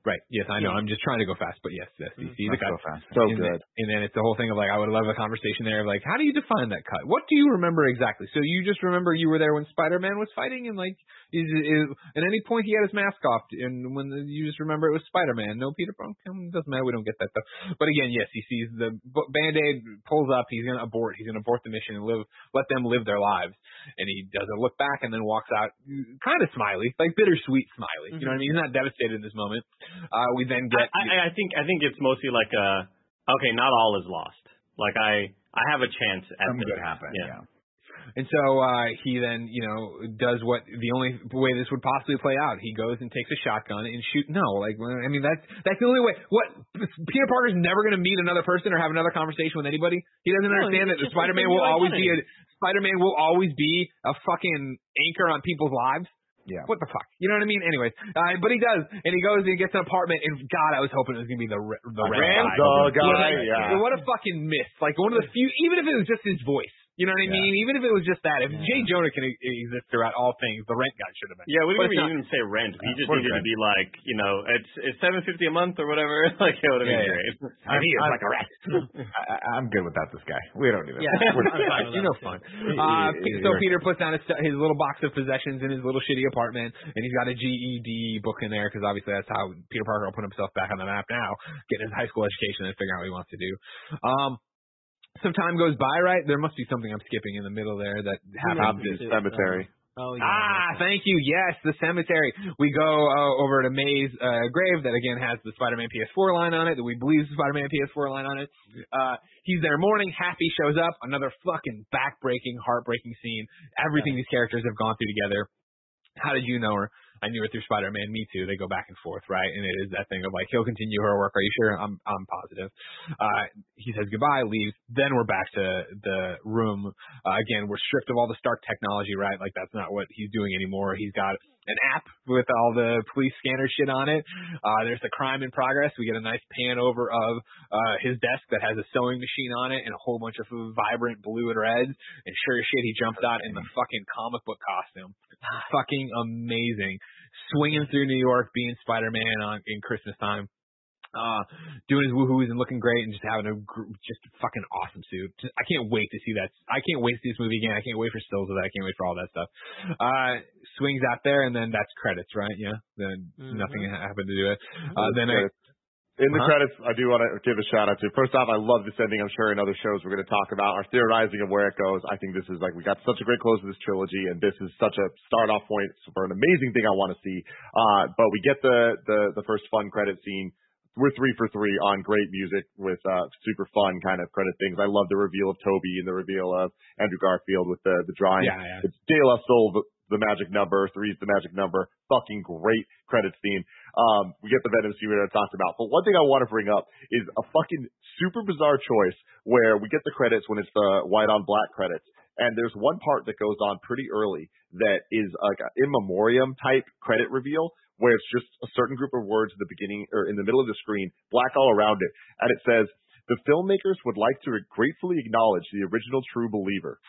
Right. Yes, I know. Yeah. I'm just trying to go fast, but yes, yes, you mm-hmm. see the cut. go fast. So and good. Then, and then it's the whole thing of like, I would love a conversation there of like, how do you define that cut? What do you remember exactly? So you just remember you were there when Spider-Man was fighting and like, is, is at any point he had his mask off and when the, you just remember it was Spider-Man, no Peter Parker? Doesn't matter. We don't get that though. But again, yes, he sees the Band-Aid pulls up. He's going to abort. He's going to abort the mission and live, let them live their lives. And he does a look back and then walks out kind of smiley, like bittersweet smiley. You know what I mean? He's not devastated in this moment. Uh, we then get, I, I think I think it's mostly like a okay, not all is lost. Like I I have a chance at Something this. good happened. Yeah. Yeah. And so uh he then, you know, does what the only way this would possibly play out. He goes and takes a shotgun and shoot. No, like I mean that's that's the only way. What Peter Parker's never going to meet another person or have another conversation with anybody. He doesn't No, understand that it's just Spider-Man will always be a. Spider-Man will always be a fucking anchor on people's lives. Yeah. What the fuck? You know what I mean? Anyways, uh, but he does, and he goes and he gets an apartment. And God, I was hoping it was gonna be the r- the red Ram guy. the guy, What a- yeah. What a fucking miss! Like one of the few, even if it was just his voice. You know what I Yeah. mean? Even if it was just that, if Yeah. J. Jonah can e- exist throughout all things, the rent guy should have been. Yeah, we didn't even say rent. We just needed rent? to be like, you know, it's it's seven fifty a month or whatever. (laughs) like it would have been Yeah, great. I'm- he is I'm- like a rat. (laughs) I, I'm good without this guy. We don't need him. Yeah, (laughs) We're- fine you know, too. fun. Y- Uh, y- so you're- Peter puts down his, his little box of possessions in his little shitty apartment, and he's got a GED book in there because obviously that's how Peter Parker will put himself back on the map now, getting his high school education and figuring out what he wants to do. Um, some time goes by, right? There must be something I'm skipping in the middle there that happens. Hopkins Suit, Cemetery. Oh yeah. Ah, thank you. Yes, the cemetery. We go uh, over to May's uh, grave that again has the Spider-Man PS4 line on it that we believe is the Spider-Man PS4 line on it. Uh, he's there mourning. Happy shows up. Another fucking back-breaking, heartbreaking scene. Everything these characters have gone through together. How did you know her? I knew her through Spider-Man. Me too. They go back and forth, right? And it is that thing of like, he'll continue her work. Are you sure? I'm, I'm positive. Uh, he says goodbye, leaves. Then we're back to the room. Uh, again, we're stripped of all the Stark technology, right? Like that's not what he's doing anymore. He's got an app with all the police scanner shit on it. Uh, there's the crime in progress. We get a nice pan over of uh, his desk that has a sewing machine on it and a whole bunch of vibrant blue and reds. And sure as shit, he jumps out in the fucking comic book costume. fucking amazing. Swinging through New York, being Spider-Man on in Christmas time. Uh, doing his woohoos and looking great and just having a gr- just fucking awesome suit. Just, I can't wait to see that. I can't wait to see this movie again. I can't wait for stills of that. I can't wait for all that stuff. Uh, swings out there and then that's credits, right? Yeah. Then Mhm. nothing happened to do it. Uh, then I, in the Huh? credits, I do want to give a shout out to. First off, I love this ending. I'm sure in other shows we're going to talk about our theorizing of where it goes. I think this is like we got such a great close to this trilogy, and this is such a start off point for an amazing thing I want to see. Uh, but we get the the the first fun credit scene. We're three for three on great music with uh, super fun kind of credit things. I love the reveal of Tobey and the reveal of Andrew Garfield with the the drawing. yeah, yeah. It's De La Soul, the, the magic number. Three's the magic number. Fucking great credit scene. Um, we get the Venom scene we talked about. But one thing I want to bring up is a fucking super bizarre choice where we get the credits when it's the white on black credits. And there's one part that goes on pretty early that is like an in memoriam type credit reveal where it's just a certain group of words at the beginning or in the middle of the screen, black all around it. And it says, the filmmakers would like to gratefully acknowledge the original true believer.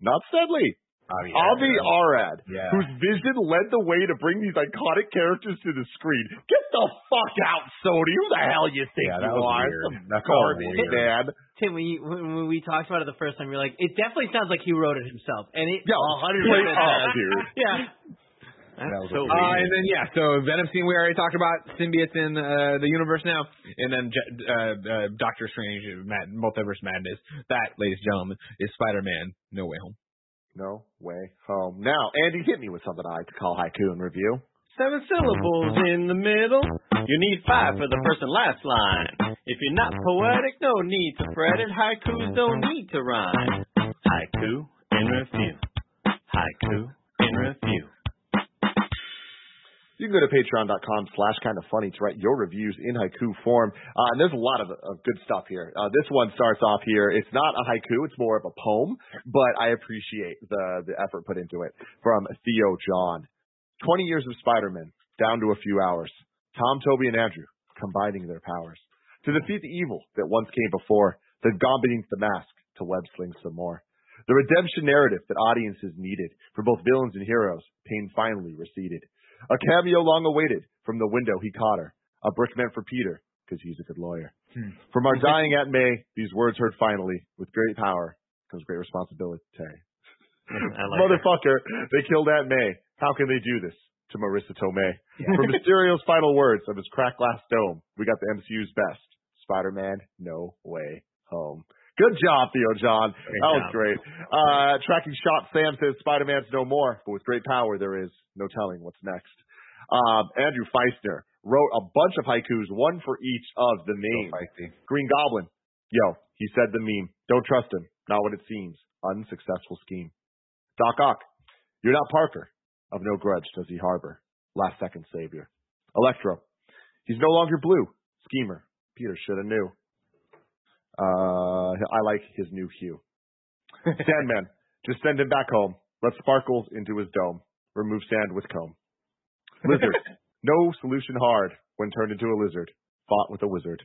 Not Sedley, Oh, yeah. Avi Arad, Yeah. whose vision led the way to bring these iconic characters to the screen. Get the fuck out, Sony. Who the hell you think Yeah, that you was are? weird. Some That's garbage, weird. man. Tim, when, you, when when we talked about it the first time, you're like, it definitely sounds like he wrote it himself, and it Yeah, hundred percent dude. (laughs) Yeah. That was so Uh, and then yeah, so Venom scene we already talked about symbiotes in uh, the universe now, and then uh, uh, Doctor Strange, Mad- Multiverse Madness. That, ladies and gentlemen, is Spider-Man: No Way Home. No way home. Now, Andy, hit me with something I like to call haiku and review. Seven syllables in the middle. You need five for the first and last line. If you're not poetic, no need to fret it. Haikus don't need to rhyme. Haiku in review. Haiku in review. You can go to patreon.com slash kind of funny to write your reviews in haiku form. Uh, and there's a lot of, of good stuff here. Uh, this one starts off here. It's not a haiku. It's more of a poem, but I appreciate the, the effort put into it from Theo John. 20 years of Spider-Man down to a few hours. Tom, Tobey, and Andrew combining their powers to defeat the evil that once came before. They've gone beneath the mask to web sling some more. The redemption narrative that audiences needed for both villains and heroes, pain finally receded. A cameo long awaited. From the window he caught her. A brick meant for Peter, because he's a good lawyer. Hmm. From our (laughs) dying Aunt May, these words heard finally. With great power comes great responsibility. (laughs) Like that. Motherfucker, they killed Aunt May. How can they do this? To Marisa Tomei. From (laughs) Mysterio's final words of his cracked glass dome, we got the MCU's best. Spider-Man, no way home. Good job, Theo John. Great that was great. Uh, tracking shot, Sam says Spider-Man's no more, but with great power there is no telling what's next. Um, Andrew Feistner wrote a bunch of haikus, one for each of the So names. feisty. Green Goblin. Yo, he said the meme. Don't trust him. Not what it seems. Unsuccessful scheme. Doc Ock. You're not Parker. Of no grudge does he harbor. Last second savior. Electro. He's no longer blue. Schemer. Peter shoulda knew. Uh, I like his new hue. (laughs) Sandman. Just send him back home. Let sparkles into his dome. Remove sand with comb. Lizard. (laughs) no solution hard when turned into a lizard. Fought with a wizard.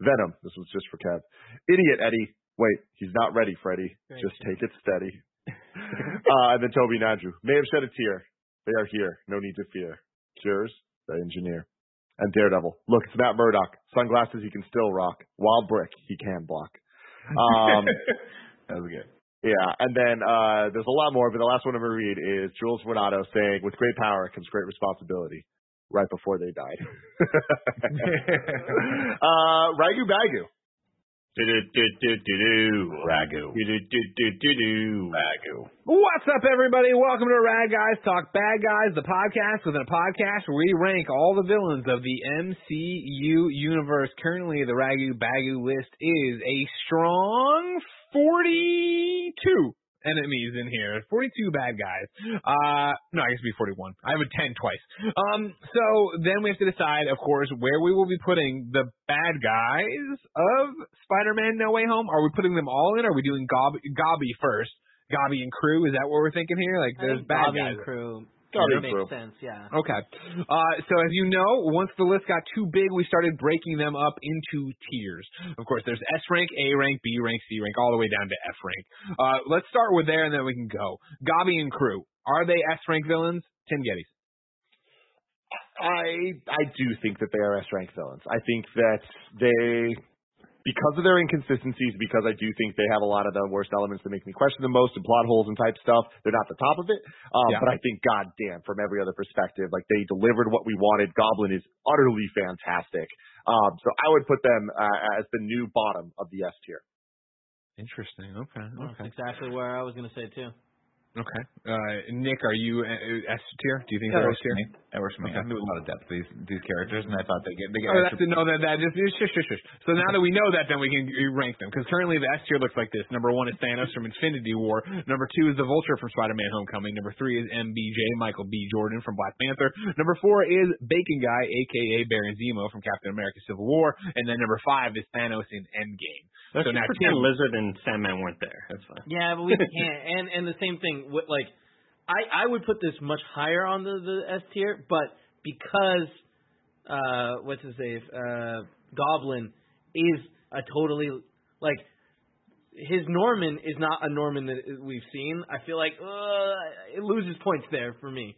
Venom. This was just for Kev. Idiot Eddie. Wait, he's not ready, Freddy. Very Just true. take it steady. (laughs) uh, and then Tobey and Andrew may have shed a tear. They are here. No need to fear. Cures, the engineer. And Daredevil. Look, it's Matt Murdock. Sunglasses he can still rock. Wild brick he can block. Um, (laughs) That was good. yeah, and then uh, there's a lot more, but the last one I'm going to read is Jules Renato saying, with great power comes great responsibility, right before they died. (laughs) (laughs) uh, Ragu Bagu. Ragu. Ragu. What's up, everybody? Welcome to Rag Guys Talk Bad Guys, the podcast within a podcast where we rank all the villains of the MCU universe. Currently, the Ragu Bagu list is a strong 42 enemies in here. 42 bad guys. Uh, no, I guess it'd be 41. I have a 10 twice. Um, so then we have to decide, of course, where we will be putting the bad guys of Spider-Man No Way Home. Are we putting them all in? Are we doing Gob- Gobby first? Gobby and crew, is that what we're thinking here? Like, there's bad Bobby guys. and crew Gobby and makes crew. sense. Yeah. Okay. Uh, so as you know, once the list got too big, we started breaking them up into tiers. Of course, there's S rank, A rank, B rank, C rank, all the way down to F rank. Uh, let's start with there and then we can go. Gobby and crew. Are they S rank villains? Tim Gettys. I I do think that they are S rank villains. I think that they because of their inconsistencies, because I do think they have a lot of the worst elements that make me question the most and plot holes and type stuff, they're not the top of it. Um, Yeah. But I think, goddamn, from every other perspective, like they delivered what we wanted. Goblin is utterly fantastic. Um, so I would put them uh, as the new bottom of the S tier. Interesting. Okay. That's exactly where I was gonna say too. Okay. Uh, Nick, are you uh, S tier? Do you think That they're works S for tier? me. That works for me. I knew a lot of depth to these these characters, and I thought they get they get Oh, that's extra to know that that just shush, shush, shush. So now that we know that, then we can uh, rank them because currently the S tier looks like this. Number one is Thanos from Infinity War. Number two is the Vulture from Spider-Man: Homecoming. Number three is MBJ Michael B. Jordan from Black Panther. Number four is Bacon Guy, aka Baron Zemo from Captain America: Civil War. And then number five is Thanos in Endgame. Let's So just now pretend Tim- Lizard and Sandman weren't there. That's fine. Yeah, but we can't. And and the same thing. Like, I I would put this much higher on the the S tier, but because uh what's his name uh Goblin is a totally like his Norman is not a Norman that we've seen. I feel like uh, it loses points there for me.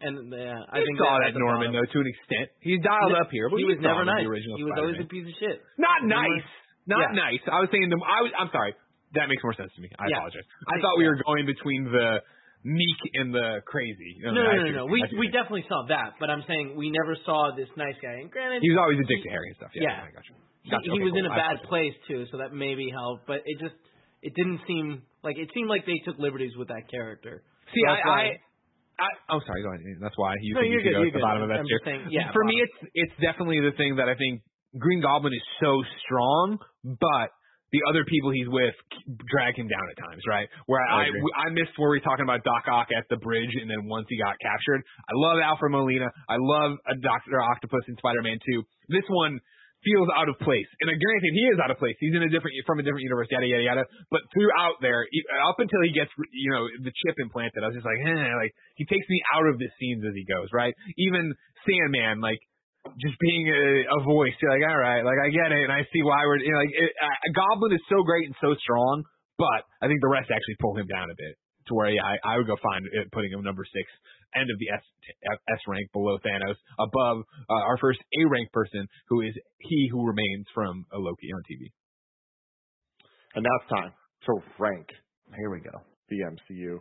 And uh, I think saw that Norman though to an extent. He's dialed up here, but he we was never nice. The original He was always a piece of shit. Not nice. Not Yeah. nice. I was saying the. I was. I'm sorry. That makes more sense to me. I Yeah. apologize. I thought we were going between the meek and the crazy. No, no, I no, no. We I we definitely saw that, but I'm saying we never saw this nice guy. And granted, He was always a dick to Harry and stuff. Yeah. Yeah. I got you. he, Gotcha. he Okay, was cool. in a I bad place too, so that maybe helped. But it just it didn't seem like it seemed like they took liberties with that character. See, That's I, I, why- I, oh, sorry. Go ahead. That's why you No, think you're you should good, go at the good. bottom of that tier. saying, yeah, For me, it's it's definitely the thing that I think Green Goblin is so strong, but the other people he's with drag him down at times, right? Where I I. I missed where we were talking about Doc Ock at the bridge, and then once he got captured, I love Alfred Molina. I love a Doctor Octopus in Spider-Man 2. This one feels out of place, and uh, granted, he is out of place. He's in a different from a different universe, yada yada yada. But throughout there, up until he gets you know the chip implanted, I was just like, eh, like he takes me out of the scenes as he goes, right? Even Sandman, like just being a, a voice. You're like, all right, like I get it, and I see why we're you know, like it, uh, Goblin is so great and so strong, but I think the rest actually pull him down a bit to where yeah, I, I would go find it, putting him number six, end of the S S rank below Thanos, above uh, our first A rank person, who is he who remains from uh, Loki on TV. And now it's time to rank Here we go. the MCU.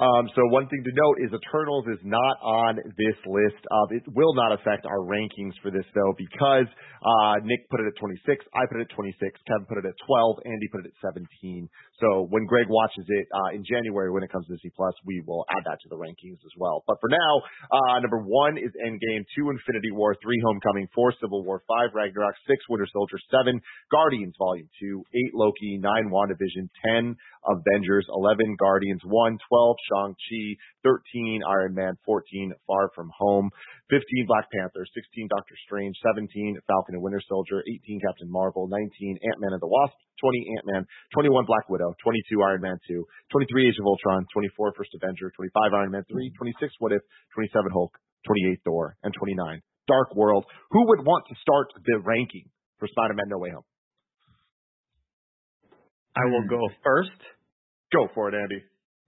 Um, so one thing to note is Eternals is not on this list. It will not affect our rankings for this though because uh, Nick put it at 26, I put it at 26, Kevin put it at 12, Andy put it at 17. So when Greg watches it uh, in January when it comes to Disney Plus, we will add that to the rankings as well. But for now, uh, number one is Endgame, two Infinity War, three Homecoming, four Civil War, five Ragnarok, six Winter Soldier, seven Guardians Volume Two, eight Loki, nine WandaVision, ten Avengers, 11 Guardians, 1, 12 Shang-Chi, 13 Iron Man, 14 Far From Home, 15 Black Panther, 16 Doctor Strange, 17 Falcon and Winter Soldier, 18 Captain Marvel, 19 Ant-Man and the Wasp, 20 Ant-Man, 21 Black Widow, 22 Iron Man 2, 23 Age of Ultron, 24 First Avenger, 25 Iron Man 3, 26 What If, 27 Hulk, 28 Thor, and 29 Dark World. Who would want to start the ranking for Spider-Man No Way Home? I will go first. Go for it, Andy.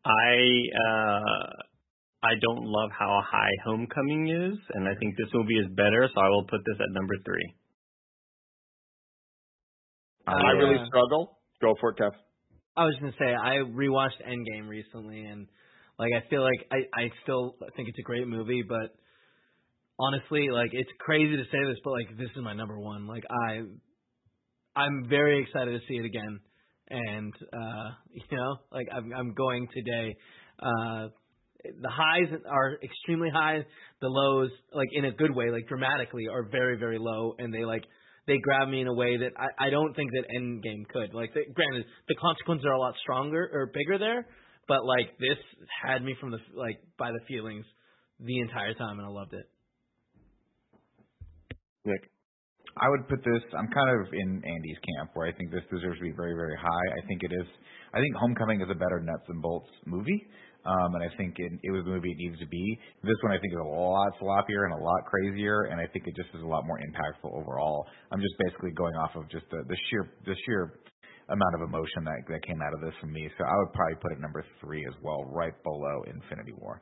I uh I don't love how high Homecoming is, and I think this movie is better, so I will put this at number three. Uh, I really yeah. struggle. Go for it, Kev. I was gonna say I rewatched Endgame recently, and like I feel like I I still think it's a great movie, but honestly, like it's crazy to say this, but like this is my number one. Like I, I'm very excited to see it again, and uh, (laughs) you know, like I'm I'm going today. Uh, the highs are extremely high. The lows, like in a good way, like dramatically, are very very low, and they like they grab me in a way that I, I don't think that Endgame could. Like, the, granted, the consequences are a lot stronger or bigger there, but like this had me from the like by the feelings the entire time, and I loved it. Nick. I would put this. I'm kind of in Andy's camp where I think this deserves to be very, very high. I think it is. I think Homecoming is a better nuts and bolts movie, um, and I think it, it was the movie it needs to be. This one I think is a lot sloppier and a lot crazier, and I think it just is a lot more impactful overall. I'm just basically going off of just the, the sheer the sheer amount of emotion that that came out of this from me. So I would probably put it number three as well, right below Infinity War.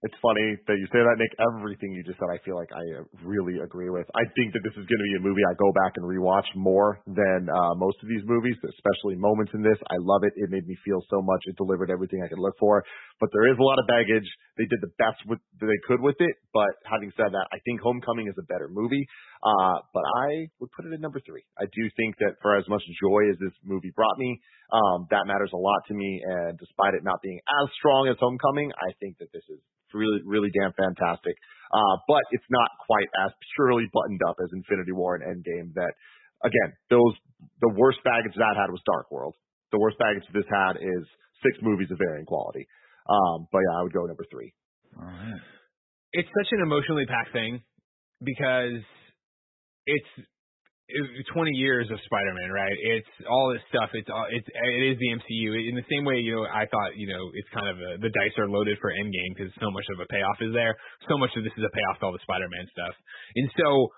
It's funny that you say that, Nick. Everything you just said, I feel like I really agree with. I think that this is going to be a movie I go back and rewatch more than uh, most of these movies, especially moments in this. I love it. It made me feel so much. It delivered everything I could look for. But there is a lot of baggage. They did the best with that they could with it. But having said that, I think Homecoming is a better movie. Uh, but I would put it at number three. I do think that for as much joy as this movie brought me, um, that matters a lot to me. And despite it not being as strong as Homecoming, I think that this is really, really damn fantastic. Uh, but it's not quite as purely buttoned up as Infinity War and Endgame. That again, those the worst baggage that had was Dark World. The worst baggage this had is six movies of varying quality. Um, but yeah, I would go number three. All right. it's such an emotionally packed thing because it's it- 20 years of Spider-Man, right? It's all this stuff. It's all it's it is the MCU in the same way. You know, I thought you know it's kind of a, the dice are loaded for Endgame because so much of a payoff is there. So much of this is a payoff to all the Spider-Man stuff, and so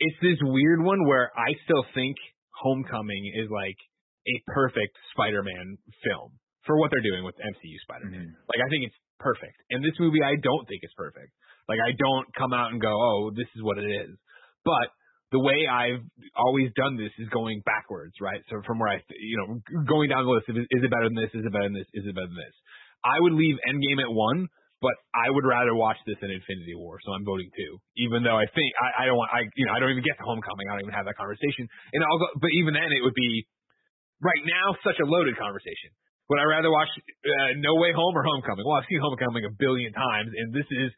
it's this weird one where I still think Homecoming is like a perfect Spider-Man film for what they're doing with MCU Spider-Man. Mhm. Like I think it's perfect. And this movie I don't think is perfect. Like I don't come out and go, "Oh, this is what it is." But the way I've always done this is going backwards, right? So from where I, you know, going down the list, of, is it better than this? Is it better than this? Is it better than this? I would leave Endgame at one, but I would rather watch this than Infinity War, so I'm voting two. Even though I think I, I don't want, I, you know, I don't even get to Homecoming. I don't even have that conversation. And I'll go, but even then, it would be right now such a loaded conversation. Would I rather watch uh, No Way Home or Homecoming? Well, I've seen Homecoming a billion times, and this is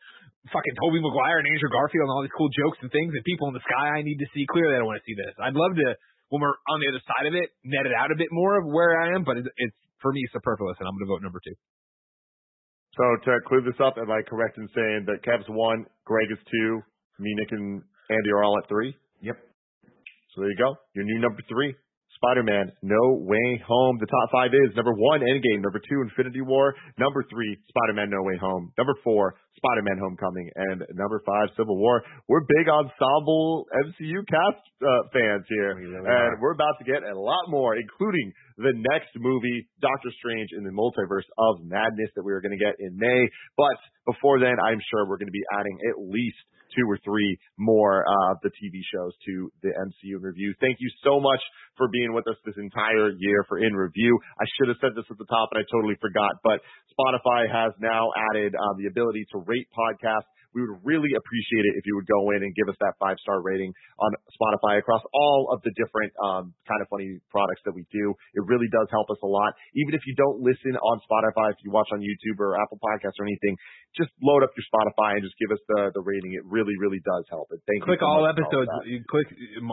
fucking Tobey Maguire and Andrew Garfield and all these cool jokes and things and people in the sky I need to see. Clearly, I don't want to see this. I'd love to, when we're on the other side of it, net it out a bit more of where I am, but it's, it's for me superfluous, and I'm going to vote number two. So to clear this up, am I correct in saying that Kev's one, Greg is two, me, Nick, and Andy are all at three? Yep. So there you go. Your new number three. Spider-Man, No Way Home. The top five is number one, Endgame. Number two, Infinity War. Number three, Spider-Man, No Way Home. Number four, Spider-Man, Homecoming. And number five, Civil War. We're big ensemble MCU cast uh, fans here. We really and are. we're about to get a lot more, including the next movie, Doctor Strange in the Multiverse of Madness that we are going to get in May. But before then, I'm sure we're going to be adding at least two or three more uh, of the TV shows to the MCU in review. Thank you so much for being with us this entire year for in review. I should have said this at the top and I totally forgot, but Spotify has now added uh, the ability to rate podcasts. We would really appreciate it if you would go in and give us that five star rating on Spotify across all of the different um, kind of funny products that we do. It really does help us a lot. Even if you don't listen on Spotify, if you watch on YouTube or Apple Podcasts or anything, just load up your Spotify and just give us the the rating. It really, really does help. And thank click you. so all episodes. you click.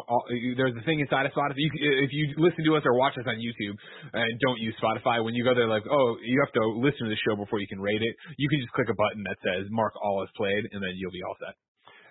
all- you- There's a thing inside of Spotify. You, if you listen to us or watch us on YouTube and don't use Spotify, when you go there, like, oh, you have to listen to the show before you can rate it. You can just click a button that says "Mark all as played," and then you'll be all set.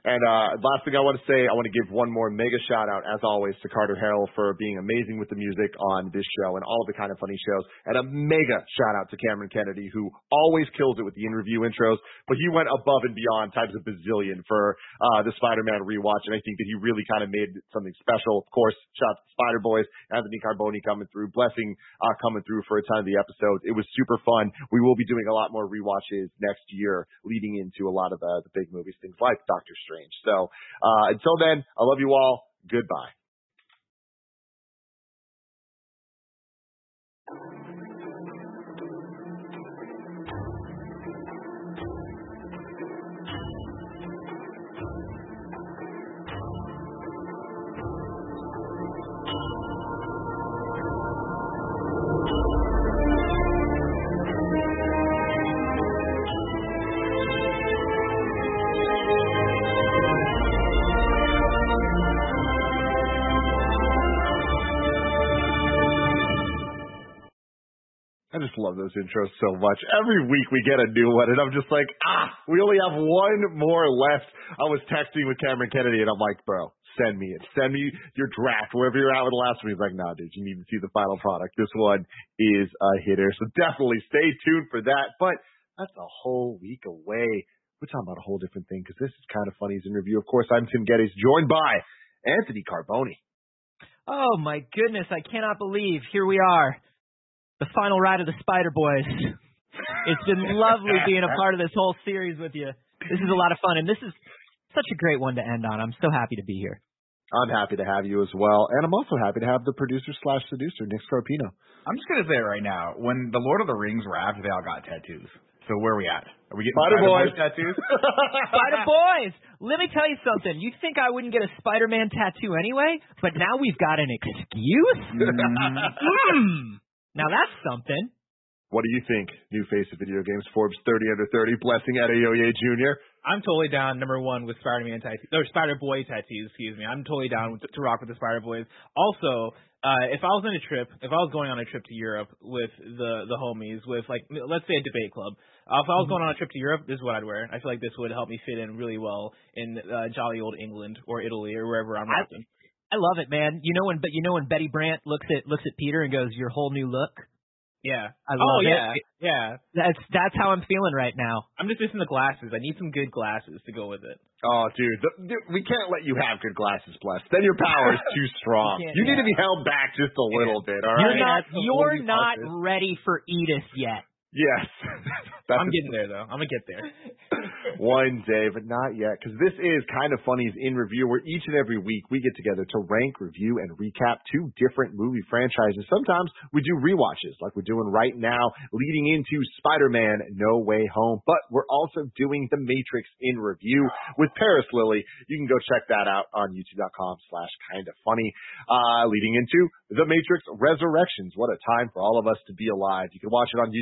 And uh, last thing I want to say, I want to give one more mega shout out, as always, to Carter Harrell for being amazing with the music on this show and all the kind of funny shows. And a mega shout out to Cameron Kennedy, who always kills it with the interview intros, but he went above and beyond times a bazillion for uh, the Spider-Man rewatch, and I think that he really kind of made something special. Of course, shout out to Spider Boys, Anthony Carboni coming through, blessing uh, coming through for a ton of the episodes. It was super fun. We will be doing a lot more rewatches next year, leading into a lot of the, the big movies, things like Doctor Strange. So uh, until then, I love you all. Goodbye. I just love those intros so much. Every week we get a new one, and I'm just like, ah, we only have one more left. I was texting with Cameron Kennedy, and I'm like, bro, send me it. Send me your draft, wherever you're at with the last one. He's like, nah, dude, you need to see the final product. This one is a hitter. So definitely stay tuned for that. But that's a whole week away. We're talking about a whole different thing because this is kind of funny. funny's interview. Of course, I'm Tim Gettys, joined by Anthony Carboni. Oh my goodness, I cannot believe here we are. The final ride of the Spider Boys. It's been lovely being a part of this whole series with you. This is a lot of fun and this is such a great one to end on. I'm so happy to be here. I'm happy to have you as well, and I'm also happy to have the producer slash seducer, Nick Scarpino. I'm just gonna say it right now. When the Lord of the Rings were after, they all got tattoos. So where are we at? Are we getting Spider Spider Boys. Boys tattoos? (laughs) Spider Boys! Let me tell you something. You think I wouldn't get a Spider Man tattoo anyway? But now we've got an excuse? Hmm. Now that's something. What do you think? New face of video games, Forbes 30 under 30, blessing Adeoye Jr. I'm totally down. Number one with Spider-Man tattoos or Spider-Boy tattoos. Excuse me. I'm totally down with, to rock with the Spider-Boys. Also, uh, if I was on a trip, if I was going on a trip to Europe with the the homies, with like let's say a debate club, uh, if I was going on a trip to Europe, this is what I'd wear. I feel like this would help me fit in really well in uh, jolly old England or Italy or wherever I'm I- rocking. I love it, man. You know when but you know when Betty Brant looks at looks at Peter and goes, Your whole new look? Yeah. I oh love yeah, it. yeah. That's that's how I'm feeling right now. I'm just missing the glasses. I need some good glasses to go with it. Oh, dude, the, dude, we can't let you have good glasses, bless. Then your power is too (laughs) strong. You can't- You need to be held back just a little bit, all You're not, That's you're not ready for Edith yet. Yes. (laughs) I'm getting there though. I'm gonna get there. (laughs) one day, but not yet, because this is kind of funny's in review, where each and every week we get together to rank, review, and recap two different movie franchises. Sometimes we do rewatches, like we're doing right now, leading into Spider-Man: No Way Home. But we're also doing The Matrix in review with Parris Lilly. You can go check that out on YouTube.com/slash Kind of Funny. Uh, leading into The Matrix Resurrections. What a time for all of us to be alive. You can watch it on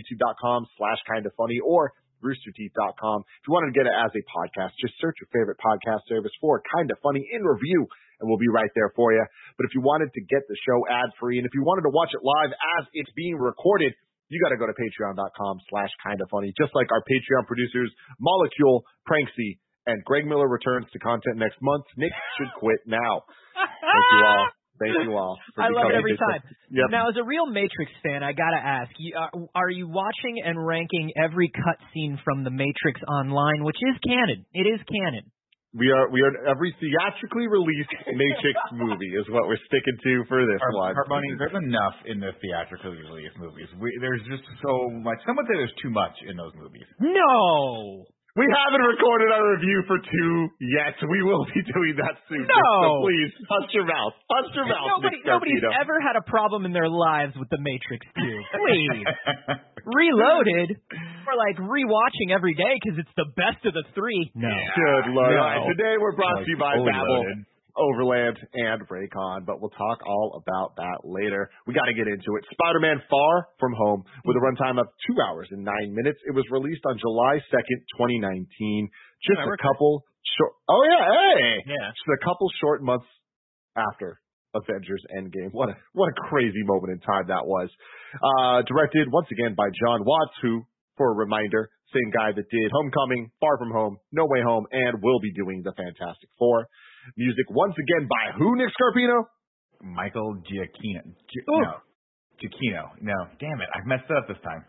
YouTube.com/slash Kind of Funny or roosterteeth.com. If you wanted to get it as a podcast, just search your favorite podcast service for Kind of Funny in Review, and we'll be right there for you. But if you wanted to get the show ad free, and if you wanted to watch it live as it's being recorded, you got to go to patreon.com slash kind of funny. Just like our Patreon producers, Molecule, Pranksy, and Greg Miller returns to content next month. Nick should quit now. Thank you all. Thank you all. (laughs) for I love it every time. Yep. Now, as a real Matrix fan, I gotta ask: you, are, are you watching and ranking every cutscene from the Matrix online, which is canon? It is canon. We are we are every theatrically released Matrix (laughs) movie is what we're sticking to for this one. Car- Carboni, there's enough in the theatrically released movies. We, there's just so much. Some would say there's too much in those movies. No, We haven't recorded our review for two yet. We will be doing that soon. No. So please, hush your mouth. Hush your mouth, nobody, Nick nobody's Scarpino. ever had a problem in their lives with the Matrix 2. Please, (laughs) Reloaded, or like rewatching every day because it's the best of the three. No, Good lord. No. All right, today we're brought to you by Fully Babbel, loaded. Overland, and Raycon, but we'll talk all about that later. We got to get into it. Spider-Man Far From Home, with a runtime of two hours and nine minutes. It was released on July 2nd, 2019. Just a couple short. Oh yeah, hey. Yeah. Just a couple short months after Avengers Endgame. What a what a crazy moment in time that was. Uh, directed once again by Jon Watts, who for a reminder, same guy that did Homecoming, Far From Home, No Way Home, and will be doing the Fantastic Four. Music once again by who, Nick Scarpino? Michael Giacchino. Gi- Oh. No. Giacchino. No. Damn it. I messed it up this time.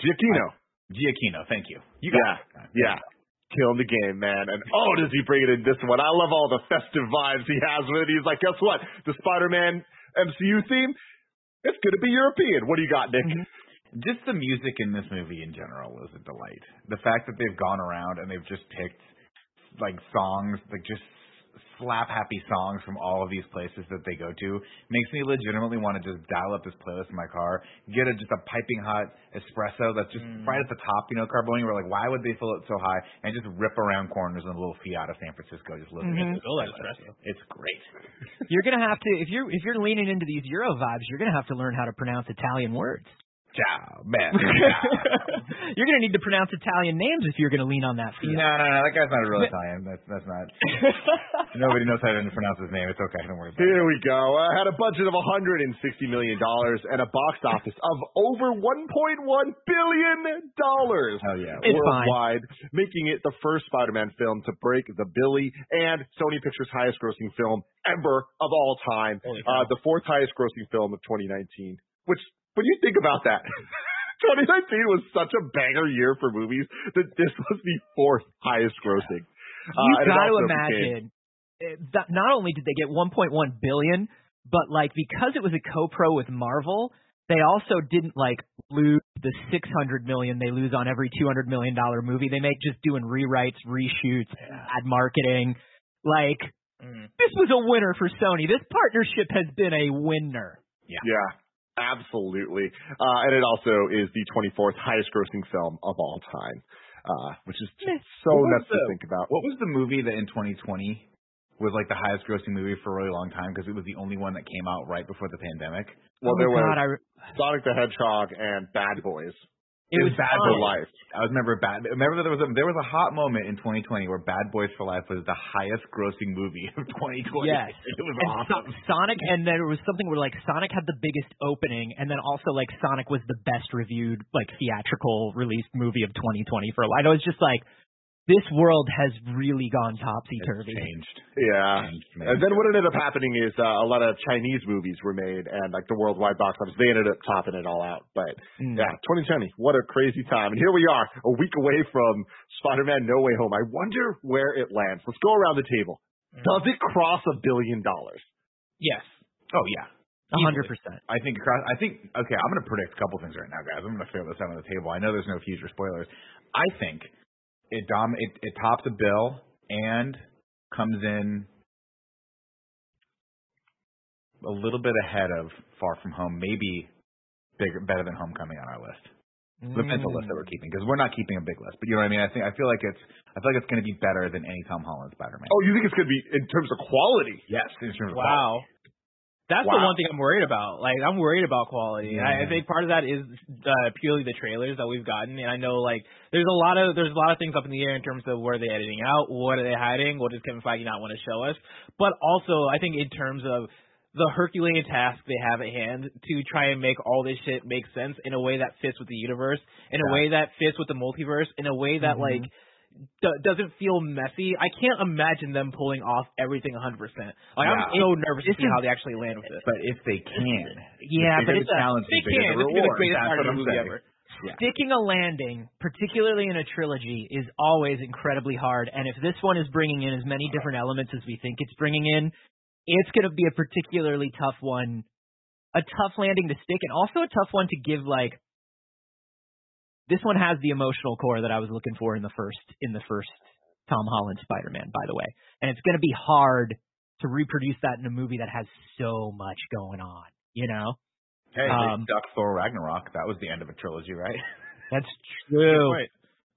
Giacchino. Giacchino. Thank you. You Yeah, it. yeah. Killing the game, man. And oh, does he bring it in this one? I love all the festive vibes he has with it. He's like, guess what? The Spider-Man MCU theme, it's going to be European. What do you got, Nick? Mm-hmm. Just the music in this movie in general is a delight. The fact that they've gone around and they've just picked like songs, like just slap happy songs from all of these places that they go to makes me legitimately want to just dial up this playlist in my car, get a, just a piping hot espresso that's just right at the top, you know, Carboni. We're like, why would they fill it so high? And just rip around corners in a little Fiat of San Francisco, just listening. Mhm. to this. It's great. (laughs) You're gonna have to if you're if you're leaning into these Euro vibes, you're gonna have to learn how to pronounce Italian words. Ciao, man. (laughs) you're gonna need to pronounce Italian names if you're gonna lean on that No, field. no, no. That guy's not a real Italian. That's that's not. (laughs) Nobody knows how to pronounce his name. It's okay. Don't worry about it. Here we go. Uh, had a budget of 160 million dollars and a box office of over 1.1 billion dollars Hell yeah. It's fine. worldwide, making it the first Spider-Man film to break the Billy and Sony Pictures' highest-grossing film ever of all time. Uh, the fourth highest-grossing film of 2019. Which, when you think about that. (laughs) 2019 was such a banger year for movies that this was the fourth highest grossing. Uh, you and got to also became- imagine uh, that not only did they get 1.1 billion, but like because it was a co-pro with Marvel, they also didn't like lose the 600 million they lose on every 200 million dollar movie they make just doing rewrites, reshoots, ad marketing. Like Mm. this was a winner for Sony. This partnership has been a winner. Yeah, absolutely. Uh, and it also is the 24th highest grossing film of all time, uh, which is just so nuts to think about. What was the movie that in 2020 was like the highest grossing movie for a really long time because it was the only one that came out right before the pandemic? Well, oh there my was God, I, Sonic the Hedgehog and Bad Boys. It was Bad For life. I was remember bad. Remember that there was a there was a hot moment in 2020 where Bad Boys for Life was the highest grossing movie of (laughs) 2020. Yes. it was And awesome. So- Sonic, and there was something where like Sonic had the biggest opening, and then also like Sonic was the best reviewed like theatrical released movie of 2020 for a while. I know it's just like this world has really gone topsy turvy. changed. Yeah. Changed. And then what ended up happening is uh, a lot of Chinese movies were made, and like the worldwide box office, they ended up topping it all out. But Mm. yeah, 2020, what a crazy time! And here we are, a week away from Spider-Man: No Way Home. I wonder where it lands. Let's go around the table. Does it cross a billion dollars? Yes. Oh yeah. A hundred percent. I think across. I think okay. I'm going to predict a couple things right now, guys. I'm going to throw this out on the table. I know there's no future spoilers. I think it dom it, it tops a bill and comes in a little bit ahead of Far From Home, maybe bigger, better than Homecoming on our list. The mental list that we're keeping because we're not keeping a big list. But you know what I mean? I think I feel like it's I feel like it's going to be better than any Tom Holland Spider-Man. Oh, you think it's going to be in terms of quality? yes, in terms of quality. Wow. That's the one thing I'm worried about. Like I'm worried about quality. I, I think part of that is uh, purely the trailers that we've gotten, and I know like there's a lot of there's a lot of things up in the air in terms of where are they editing out, what are they hiding, what does Kevin Feige not want to show us. But also, I think in terms of the Herculean task they have at hand to try and make all this shit make sense in a way that fits with the universe, in a way that fits with the multiverse, in a way that like do- doesn't feel messy. I can't imagine them pulling off everything 100%. Like I'm so nervous to see how they actually land with this. But if they can, Yeah, the but it's the a- challenge, They can. the be the greatest That's Spider-Man what I'm movie saying. ever. Sticking a landing, particularly in a trilogy, is always incredibly hard. And if this one is bringing in as many different elements as we think it's bringing in, it's going to be a particularly tough one, a tough landing to stick, and also a tough one to give. Like this one has the emotional core that I was looking for in the first in the first Tom Holland Spider-Man, by the way, and it's going to be hard to reproduce that in a movie that has so much going on. You know, Hey, Um, they stuck Thor Ragnarok. That was the end of a trilogy, right? (laughs) that's (laughs) true. Right.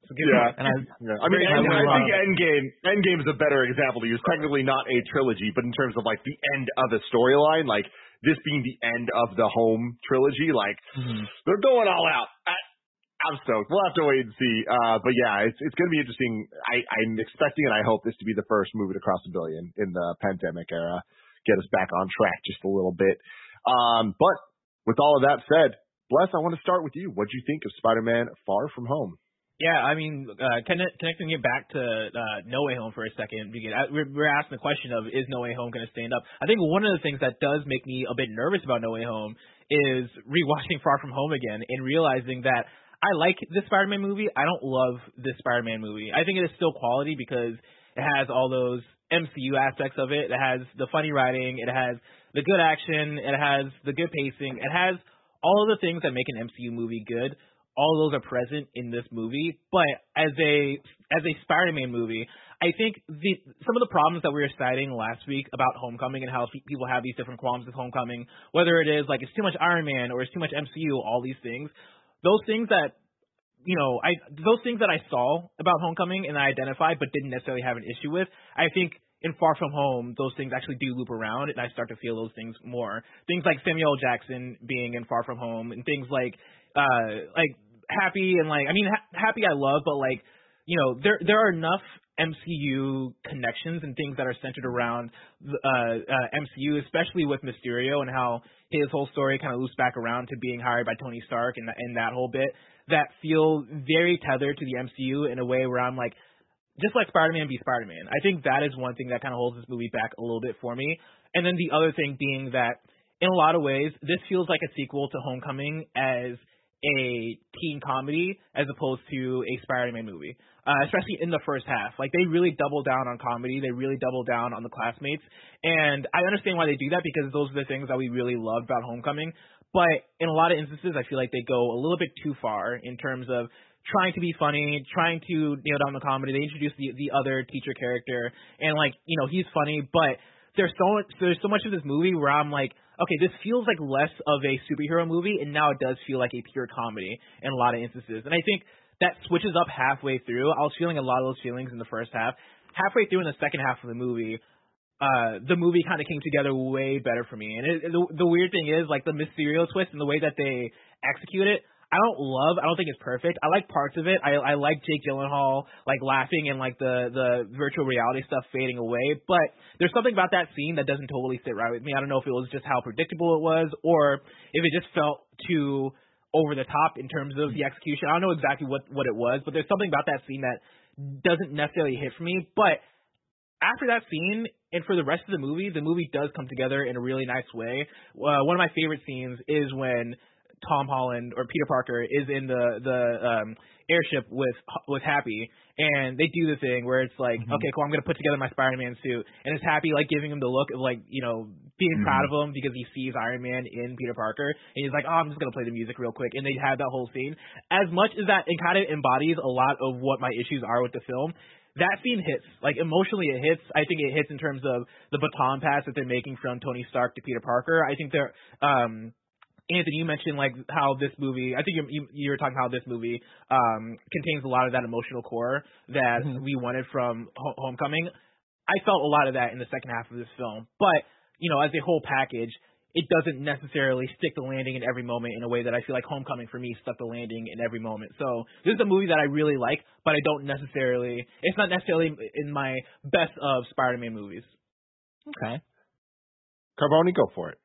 Yeah. And I, (laughs) Yeah. I mean, I I, I will, think Endgame Endgame is a better example to use. Technically not a trilogy, but in terms of like the end of a storyline, like this being the end of the home trilogy, like Mhm. they're going all out. I, I'm stoked. We'll have to wait and see. Uh, but yeah, it's it's going to be interesting. I, I'm expecting and I hope this to be the first movie to cross a billion in the pandemic era. Get us back on track just a little bit. Um, but with all of that said, Bless, I want to start with you. What do you think of Spider-Man Far From Home? Yeah, I mean, uh, connect, connecting it back to uh, No Way Home for a second, uh, we're, we're asking the question of is No Way Home going to stand up? I think one of the things that does make me a bit nervous about No Way Home is rewatching (laughs) Far From Home again and realizing that I like this Spider-Man movie. I don't love this Spider-Man movie. I think it is still quality because it has all those MCU aspects of it. It has the funny writing. It has the good action. It has the good pacing. It has all of the things that make an MCU movie good all those are present in this movie. But as a as a Spider-Man movie, I think the some of the problems that we were citing last week about Homecoming and how people have these different qualms with Homecoming, whether it is like it's too much Iron Man or it's too much MCU, all these things, those things that you know, I those things that I saw about Homecoming and I identified but didn't necessarily have an issue with, I think in Far From Home, those things actually do loop around, and I start to feel those things more. Things like Samuel Jackson being in Far From Home, and things like, uh, like happy and like I mean ha- happy I love, but like you know there there are enough MCU connections and things that are centered around uh, uh, MCU, especially with Mysterio and how his whole story kind of loops back around to being hired by Tony Stark and, and that whole bit that feel very tethered to the MCU in a way where I'm like, just like Spider-Man be Spider-Man. I think that is one thing that kind of holds this movie back a little bit for me. And then the other thing being that in a lot of ways, this feels like a sequel to Homecoming as a teen comedy as opposed to a Spider-Man movie, uh, especially in the first half. Like they really double down on comedy, they really double down on the classmates, and I understand why they do that because those are the things that we really loved about Homecoming. But in a lot of instances, I feel like they go a little bit too far in terms of trying to be funny, trying to nail down the comedy. They introduce the the other teacher character, and like you know he's funny, but there's so there's so much of this movie where I'm like, okay, this feels like less of a superhero movie, and now it does feel like a pure comedy in a lot of instances. And I think that switches up halfway through. I was feeling a lot of those feelings in the first half. Halfway through in the second half of the movie, uh, the movie kind of came together way better for me. And it, the, the weird thing is, like the Mysterio twist and the way that they execute it, I don't love. I don't think it's perfect. I like parts of it. I I like Jake Gyllenhaal like laughing and like the the virtual reality stuff fading away. But there's something about that scene that doesn't totally sit right with me. I don't know if it was just how predictable it was or if it just felt too over the top in terms of the execution. I don't know exactly what what it was, but there's something about that scene that doesn't necessarily hit for me. But after that scene and for the rest of the movie, the movie does come together in a really nice way. Uh, one of my favorite scenes is when Tom Holland or Peter Parker is in the the um airship with with Happy and they do the thing where it's like mm-hmm. okay cool I'm gonna put together my Spider-Man suit and it's Happy like giving him the look of like you know being mm-hmm. proud of him because he sees Iron Man in Peter Parker and he's like oh I'm just gonna play the music real quick and they have that whole scene as much as that it kind of embodies a lot of what my issues are with the film that scene hits. Like emotionally, it hits. I think it hits in terms of the baton pass that they're making from Tony Stark to Peter Parker. I think they're um Anthony, you mentioned like how this movie. I think you, you, you were talking how this movie um, contains a lot of that emotional core that mm-hmm. we wanted from Ho- Homecoming. I felt a lot of that in the second half of this film, but you know, as a whole package, it doesn't necessarily stick the landing in every moment in a way that I feel like Homecoming for me stuck the landing in every moment. So this is a movie that I really like, but I don't necessarily. It's not necessarily in my best of Spider-Man movies. Okay. Carboni, go for it.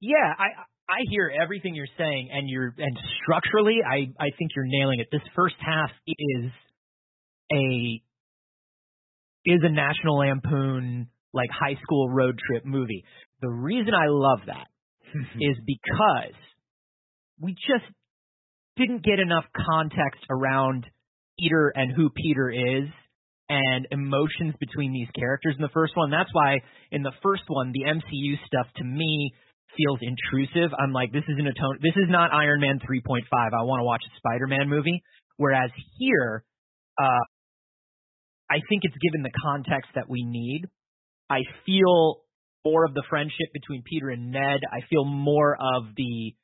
Yeah, I I hear everything you're saying, and you're and structurally, I I think you're nailing it. This first half is a is a National Lampoon like high school road trip movie. The reason I love that (laughs) is because we just didn't get enough context around Peter and who Peter is and emotions between these characters in the first one. That's why in the first one, the MCU stuff to me feels intrusive. I'm like, this isn't a tone. This is not Iron Man 3.5. I want to watch a Spider-Man movie. Whereas here, uh, I think it's given the context that we need. I feel more of the friendship between Peter and Ned. I feel more of the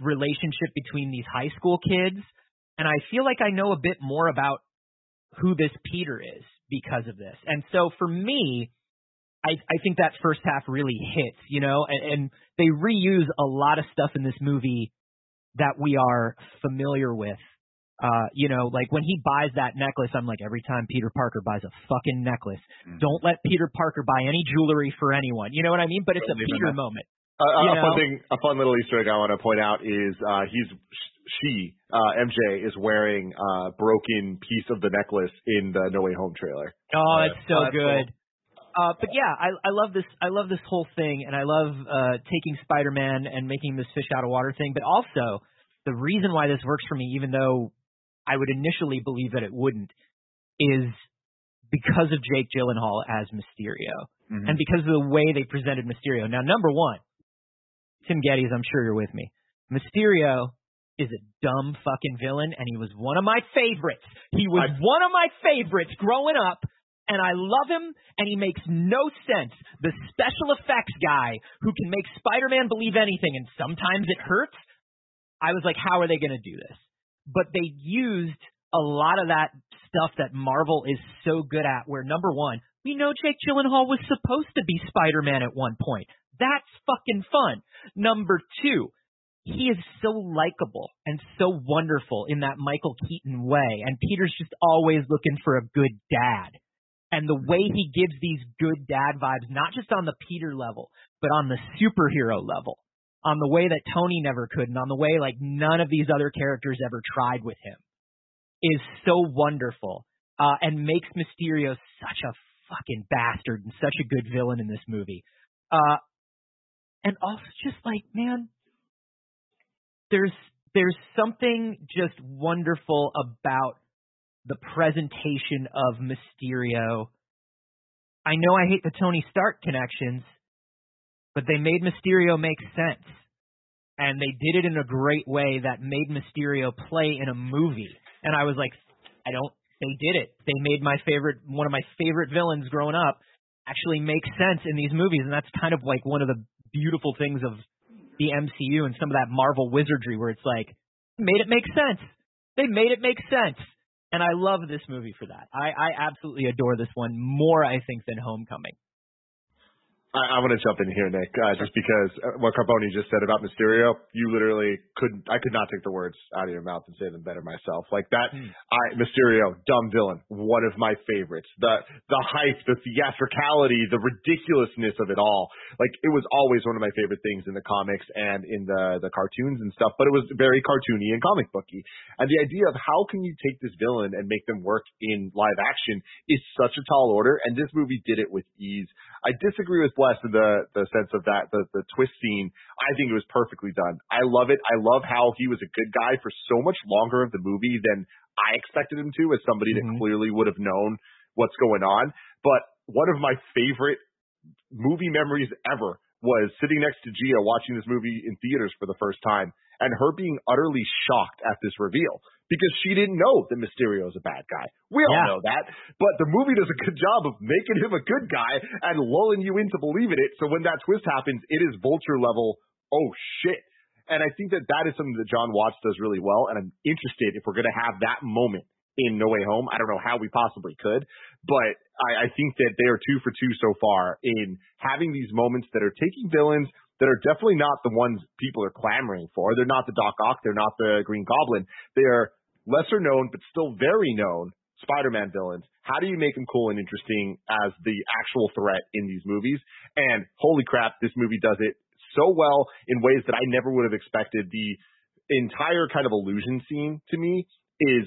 relationship between these high school kids. And I feel like I know a bit more about who this Peter is because of this. And so for me, I, I think that first half really hits, you know, and, and they reuse a lot of stuff in this movie that we are familiar with. Uh, you know, like when he buys that necklace, I'm like, every time Peter Parker buys a fucking necklace, mm-hmm. don't let Peter Parker buy any jewelry for anyone. You know what I mean? But it's a Peter moment. Uh, a fun thing, a fun little Easter egg I want to point out is uh, he's she uh, MJ is wearing uh, broken piece of the necklace in the No Way Home trailer. Oh, that's so Oh, that's good. Uh, but yeah, I, I love this. I love this whole thing, and I love uh, taking Spider-Man and making this fish out of water thing. But also, the reason why this works for me, even though I would initially believe that it wouldn't, is because of Jake Gyllenhaal as Mysterio, Mhm. and because of the way they presented Mysterio. Now, number one, Tim Gettys, I'm sure you're with me. Mysterio is a dumb fucking villain, and he was one of my favorites. He was I- one of my favorites growing up, and I love him, and he makes no sense. The special effects guy who can make Spider-Man believe anything, and sometimes it hurts. I was like, how are they going to do this? But they used a lot of that stuff that Marvel is so good at, where number one, we know Jake Gyllenhaal was supposed to be Spider-Man at one point. That's fucking fun. Number two, he is so likable and so wonderful in that Michael Keaton way, and Peter's just always looking for a good dad. And the way he gives these good dad vibes, not just on the Peter level, but on the superhero level, on the way that Tony never could, and on the way like none of these other characters ever tried with him, is so wonderful, uh, and makes Mysterio such a fucking bastard and such a good villain in this movie. Uh, and also just like, man, there's there's something just wonderful about the presentation of Mysterio. I know I hate the Tony Stark connections, but they made Mysterio make sense. And they did it in a great way that made Mysterio play in a movie. And I was like, I don't they did it. They made my favorite one of my favorite villains growing up actually make sense in these movies and that's kind of like one of the beautiful things of the MCU and some of that Marvel wizardry where it's like made it make sense. They made it make sense. And I love this movie for that. I, I absolutely adore this one more, I think, than Homecoming. I, I want to jump in here, Nick, uh, just because uh, what Carboni just said about Mysterio, you literally couldn't. I could not take the words out of your mouth and say them better myself. Like that, I Mysterio, dumb villain, one of my favorites. The the hype, the theatricality, the ridiculousness of it all. Like it was always one of my favorite things in the comics and in the the cartoons and stuff. But it was very cartoony and comic booky. And the idea of how can you take this villain and make them work in live action is such a tall order. And this movie did it with ease. I disagree with Bless in the the sense of that the the twist scene. I think it was perfectly done. I love it. I love how he was a good guy for so much longer of the movie than I expected him to, as somebody that Mhm. clearly would have known what's going on. But one of my favorite movie memories ever was sitting next to Gia watching this movie in theaters for the first time and her being utterly shocked at this reveal because she didn't know that Mysterio is a bad guy. We all Yeah. know that, but the movie does a good job of making him a good guy and lulling you into believing it. So when that twist happens, it is vulture level. Oh shit. And I think that that is something that Jon Watts does really well. And I'm interested if we're going to have that moment in No Way Home. I don't know how we possibly could, but I, I think that they are two for two so far in having these moments that are taking villains that are definitely not the ones people are clamoring for. They're not the Doc Ock. They're not the Green Goblin. They are lesser known, but still very known Spider-Man villains. How do you make them cool and interesting as the actual threat in these movies? And holy crap, this movie does it so well in ways that I never would have expected. The entire kind of illusion scene to me is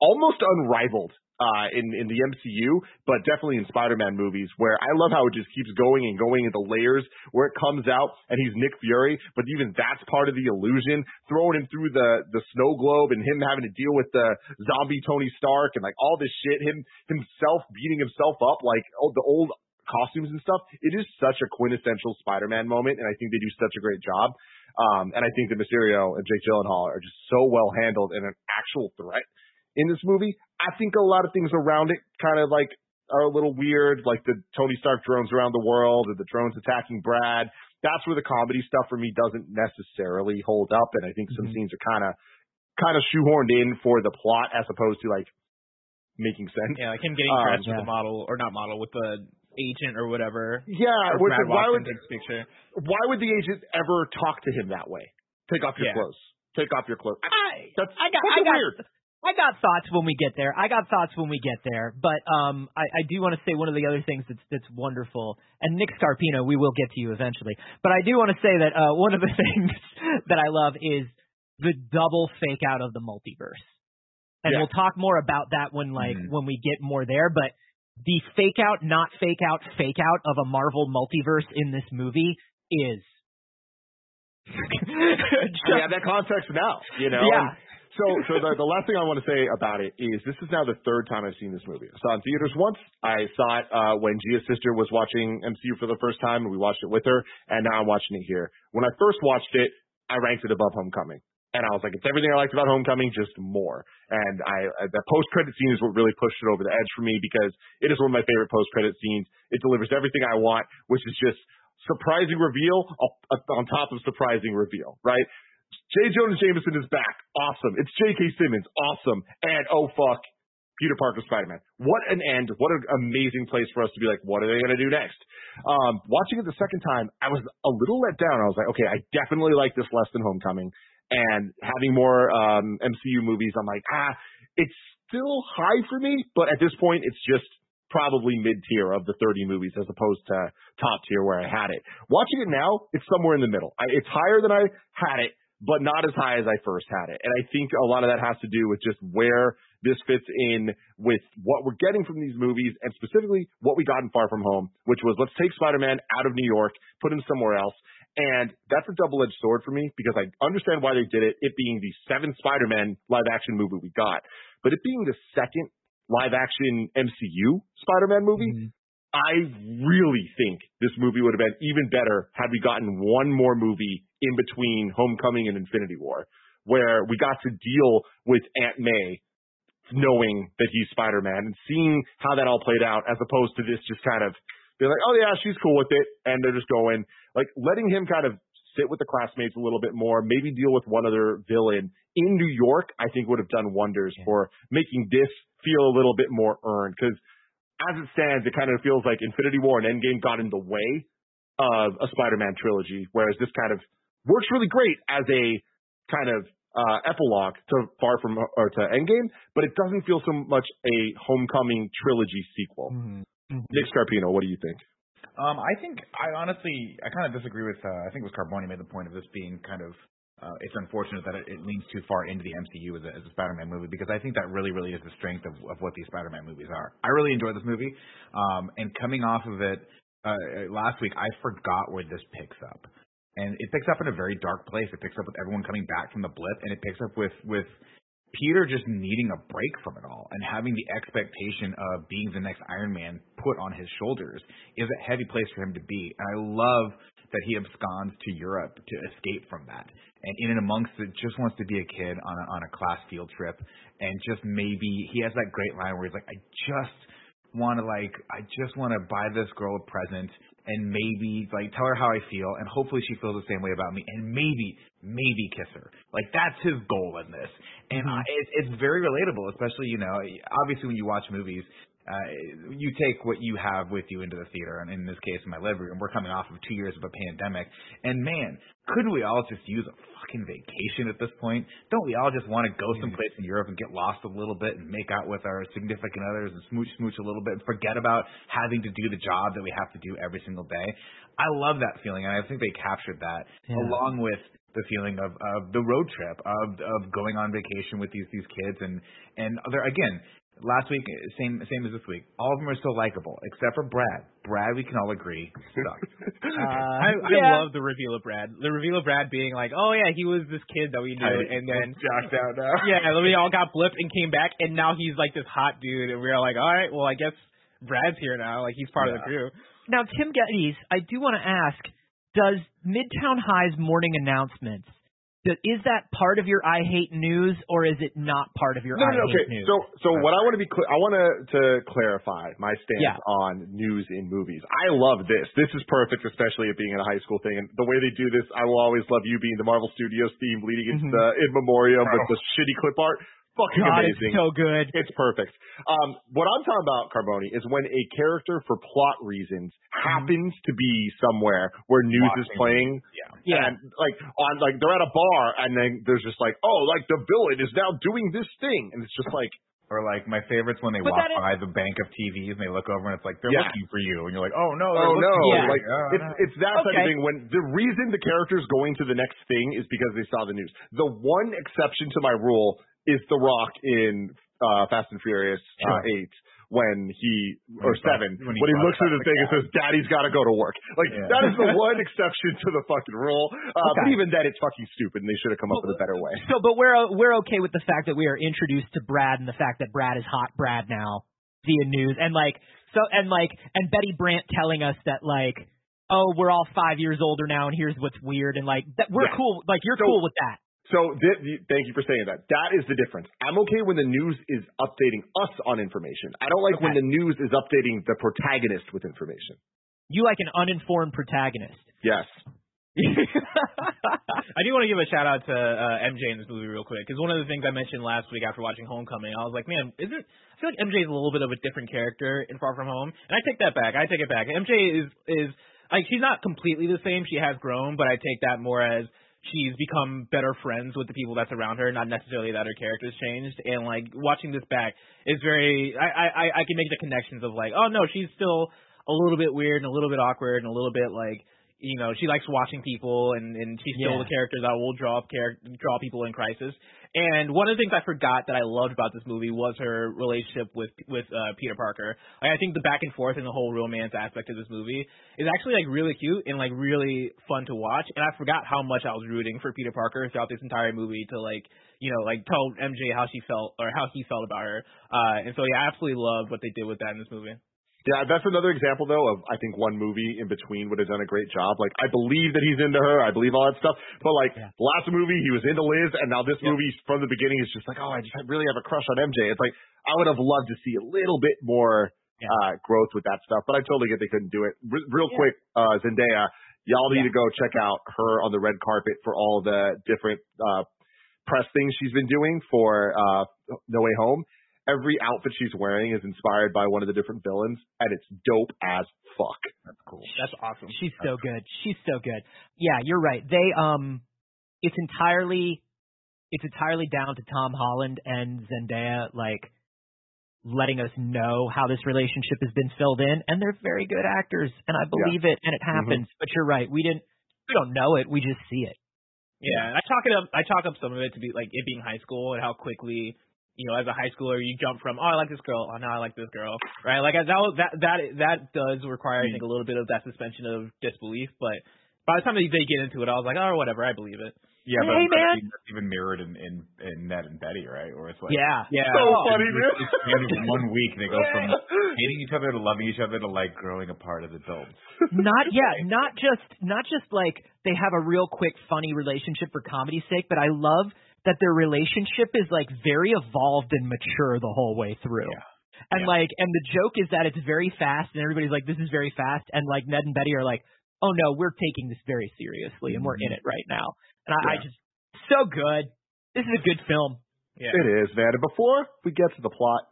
almost unrivaled uh, in in the MCU, but definitely in Spider-Man movies, where I love how it just keeps going and going into layers where it comes out and he's Nick Fury, but even that's part of the illusion. Throwing him through the the snow globe and him having to deal with the zombie Tony Stark and like all this shit, him himself beating himself up like oh, the old costumes and stuff. It is such a quintessential Spider-Man moment, and I think they do such a great job. Um, and I think that Mysterio and Jake Gyllenhaal are just so well handled and an actual threat in this movie. I think a lot of things around it kind of like are a little weird, like the Tony Stark drones around the world or the drones attacking Brad. That's where the comedy stuff for me doesn't necessarily hold up, and I think some scenes are kind of kind of shoehorned in for the plot as opposed to like making sense. Yeah, like him getting Um, dressed with yeah. the model or not model with the agent or whatever. Yeah, Or which- Brad why would Watson takes a picture. why would the agent ever talk to him that way? Take off your Yeah. clothes. Take off your clothes. I, That's I got, fucking I got, weird. I got thoughts when we get there. I got thoughts when we get there. But um, I, I do want to say one of the other things that's that's wonderful. And Nick Scarpino, we will get to you eventually. But I do want to say that uh, one of the (laughs) things that I love is the double fake out of the multiverse. And Yeah. we'll talk more about that when like Mhm. when we get more there. But the fake out, not fake out, fake out of a Marvel multiverse in this movie is. (laughs) we have that context now, you know. Yeah. And So, so the, the last thing I want to say about it is this is now the third time I've seen this movie. I saw it in theaters once. I saw it uh, when Gia's sister was watching MCU for the first time, and we watched it with her. And now I'm watching it here. When I first watched it, I ranked it above Homecoming, and I was like, it's everything I liked about Homecoming, just more. And I, the post credit scene is what really pushed it over the edge for me because it is one of my favorite post credit scenes. It delivers everything I want, which is just surprising reveal on top of surprising reveal, right? J. Jonah Jameson is back. Awesome. It's J.K. Simmons. Awesome. And oh fuck, Peter Parker Spider-Man. What an end. What an amazing place for us to be like, what are they going to do next? Um, watching it the second time, I was a little let down. I was like, okay, I definitely like this less than Homecoming. And having more um, MCU movies, I'm like, ah, it's still high for me, but at this point, it's just probably mid tier of the 30 movies as opposed to top tier where I had it. Watching it now, it's somewhere in the middle. I, it's higher than I had it, but not as high as I first had it. And I think a lot of that has to do with just where this fits in with what we're getting from these movies and specifically what we got in Far From Home, which was let's take Spider-Man out of New York, put him somewhere else. And that's a double-edged sword for me because I understand why they did it, it being the seventh Spider-Man live-action movie we got. But it being the second live-action MCU Spider-Man movie, Mm-hmm. I really think this movie would have been even better had we gotten one more movie in between Homecoming and Infinity War, where we got to deal with Aunt May knowing that he's Spider-Man and seeing how that all played out as opposed to this just kind of being like, oh yeah, she's cool with it. And they're just going like letting him kind of sit with the classmates a little bit more, maybe deal with one other villain in New York, I think would have done wonders for making this feel a little bit more earned. Cause as it stands, it kind of feels like Infinity War and Endgame got in the way of a Spider-Man trilogy, whereas this kind of works really great as a kind of uh, epilogue to Far From or to Endgame, but it doesn't feel so much a Homecoming trilogy sequel. Nick Scarpino, what do you think? Um, I think I honestly I kind of disagree with uh, I think it was Carboni made the point of this being kind of uh, it's unfortunate that it, it leans too far into the MCU as a, as a Spider-Man movie because I think that really really is the strength of, of what these Spider-Man movies are. I really enjoyed this movie, um, and coming off of it uh, last week, I forgot where this picks up, and it picks up in a very dark place. It picks up with everyone coming back from the blip, and it picks up with with Peter just needing a break from it all and having the expectation of being the next Iron Man put on his shoulders is a heavy place for him to be. And I love that he absconds to Europe to escape from that. And in and amongst it, just wants to be a kid on a, on a class field trip. And just maybe he has that great line where he's like, I just want to like, I just want to buy this girl a present and maybe like tell her how I feel and hopefully she feels the same way about me and maybe maybe kiss her. Like that's his goal in this. And hmm. I, it, it's very relatable, especially you know, obviously when you watch movies, uh, you take what you have with you into the theater, and in this case, my living room. We're coming off of two years of a pandemic, and man, couldn't we all just use a fucking vacation at this point? Don't we all just want to go someplace in Europe and get lost a little bit and make out with our significant others and smooch smooch a little bit and forget about having to do the job that we have to do every single day? I love that feeling, and I think they captured that Yeah. along with the feeling of, of the road trip of of going on vacation with these these kids and and they're again last week same same as this week all of them are so likable except for Brad Brad we can all agree sucked (laughs) uh, I, I yeah. love the reveal of Brad. The reveal of Brad being like, "Oh yeah, he was this kid that we knew," and then jacked out now. (laughs) yeah, then we all got blipped and came back, and now he's like this hot dude, and we are like, "All right, well, I guess Brad's here now. Like he's part of the crew." Now, Tim Gettys, I do want to ask: Does Midtown High's morning announcements th- is that part of your I hate news, or is it not part of your No, I no, no, hate okay. news? So, so what I want to be, cl- I want to to clarify my stance Yeah. on news in movies. I love this. This is perfect, especially it being in a high school thing. And the way they do this, I will always love you being the Marvel Studios theme leading into Mhm. the in memoriam with the shitty clip art. Fucking God, amazing. it's so good. It's perfect. Um, what I'm talking about, Carboni, is when a character, for plot reasons, happens to be somewhere where news is playing. Yeah. Yeah. And like on like they're at a bar and then there's just like, oh, like the villain is now doing this thing, and it's just like, Or like my favorites when they But walk that is- by the bank of TVs and they look over and it's like they're Yeah. looking for you and you're like, oh no, oh no, Yeah. like. Oh, it's no. it's that type of thing. When the reason the character's going to the next thing is because they saw the news. The one exception to my rule is The Rock in uh, Fast and Furious uh, Sure. Eight. When he or When he seven, when when he, looks at the thing and says, "Daddy's got to go to work." Like Yeah. that is the (laughs) one exception to the fucking rule. Uh, But even then, it's fucking stupid, and they should have come up with a better way. So, but we're we're okay with the fact that we are introduced to Brad and the fact that Brad is hot Brad now via news and like so and like and Betty Brant telling us that like oh we're all five years older now and here's what's weird and like that we're Yeah. cool like you're So- cool with that. So th- th- thank you for saying that. That is the difference. I'm okay when the news is updating us on information. I don't like when the news is updating the protagonist with information. You like an uninformed protagonist. Yes. (laughs) I do want to give a shout out to uh, MJ in this movie real quick because one of the things I mentioned last week after watching Homecoming, I was like, man, isn't I feel like MJ is a little bit of a different character in Far From Home, and I take that back. I take it back. MJ is is like she's not completely the same. She has grown, but I take that more as she's become better friends with the people that's around her, not necessarily that her character's changed. And like watching this back is very, I I I can make the connections of like, oh no, she's still a little bit weird and a little bit awkward and a little bit like you know she likes watching people and and she's still Yeah. the character that will draw char- draw people in crisis. And one of the things I forgot that I loved about this movie was her relationship with with uh, Peter Parker. Like, I think the back and forth and the whole romance aspect of this movie is actually like really cute and like really fun to watch. And I forgot how much I was rooting for Peter Parker throughout this entire movie to like you know like tell MJ how she felt or how he felt about her. Uh and so yeah I absolutely loved what they did with that in this movie Yeah, that's another example though of I think one movie in between would have done a great job. Like I believe that he's into her, I believe all that stuff. But like Yeah. last movie he was into Liz, and now this Yep. movie from the beginning is just like, oh, I just really have a crush on MJ. It's like I would have loved to see a little bit more Yeah. uh growth with that stuff, but I totally get they couldn't do it. Re- real Yeah. quick, uh Zendaya, y'all need Yeah. to go check out her on the red carpet for all the different uh press things she's been doing for uh No Way Home every outfit she's wearing is inspired by one of the different villains, and it's dope as fuck. That's cool. that's awesome She's so good. She's so good. Yeah, you're right. They um it's entirely it's entirely down to Tom Holland and Zendaya like letting us know how this relationship has been filled in and they're very good actors and I believe it and it happens. But you're right. We didn't we don't know it. We just see it. Yeah, I talk it up. I talk up some of it to be like it being high school and how quickly, you know, as a high schooler, you jump from oh I like this girl, oh now I like this girl, right? Like that that that that does require I think a little bit of that suspension of disbelief, but by the time they they get into it, I was like oh whatever, I believe it. Yeah, but Hey, man. that's even mirrored in, in in Ned and Betty, right? Or it's like Yeah. Yeah, So Oh, funny, it's, dude. it's the end one week they go from (laughs) hating each other to loving each other to like growing apart as adults. not yeah, not just not just like they have a real quick funny relationship for comedy's sake, but I love that their relationship is like very evolved and mature the whole way through. Yeah. And Yeah. like and the joke is that it's very fast and everybody's like this is very fast and like Ned and Betty are like oh no, we're taking this very seriously and we're mm-hmm. in it right now. And I, I just so good. This is a good film. yeah. It is, man. And before we get to the plot,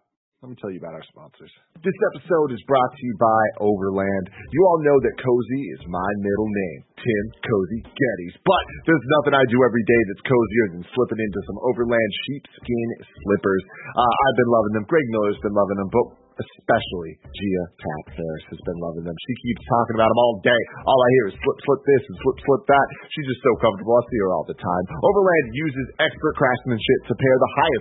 let me tell you about our sponsors. This episode is brought to you by Overland. You all know that Cozy is my middle name, Tim Cozy Gettys. But there's nothing I do every day that's cozier than slipping into some Overland sheepskin slippers. Uh, I've been loving them. Greg Miller's been loving them, but especially Gia Cat Harris has been loving them. She keeps talking about them all day. All I hear is slip, slip this and slip, slip that. She's just so comfortable. I see her all the time. Overland uses expert craftsmanship to pair the highest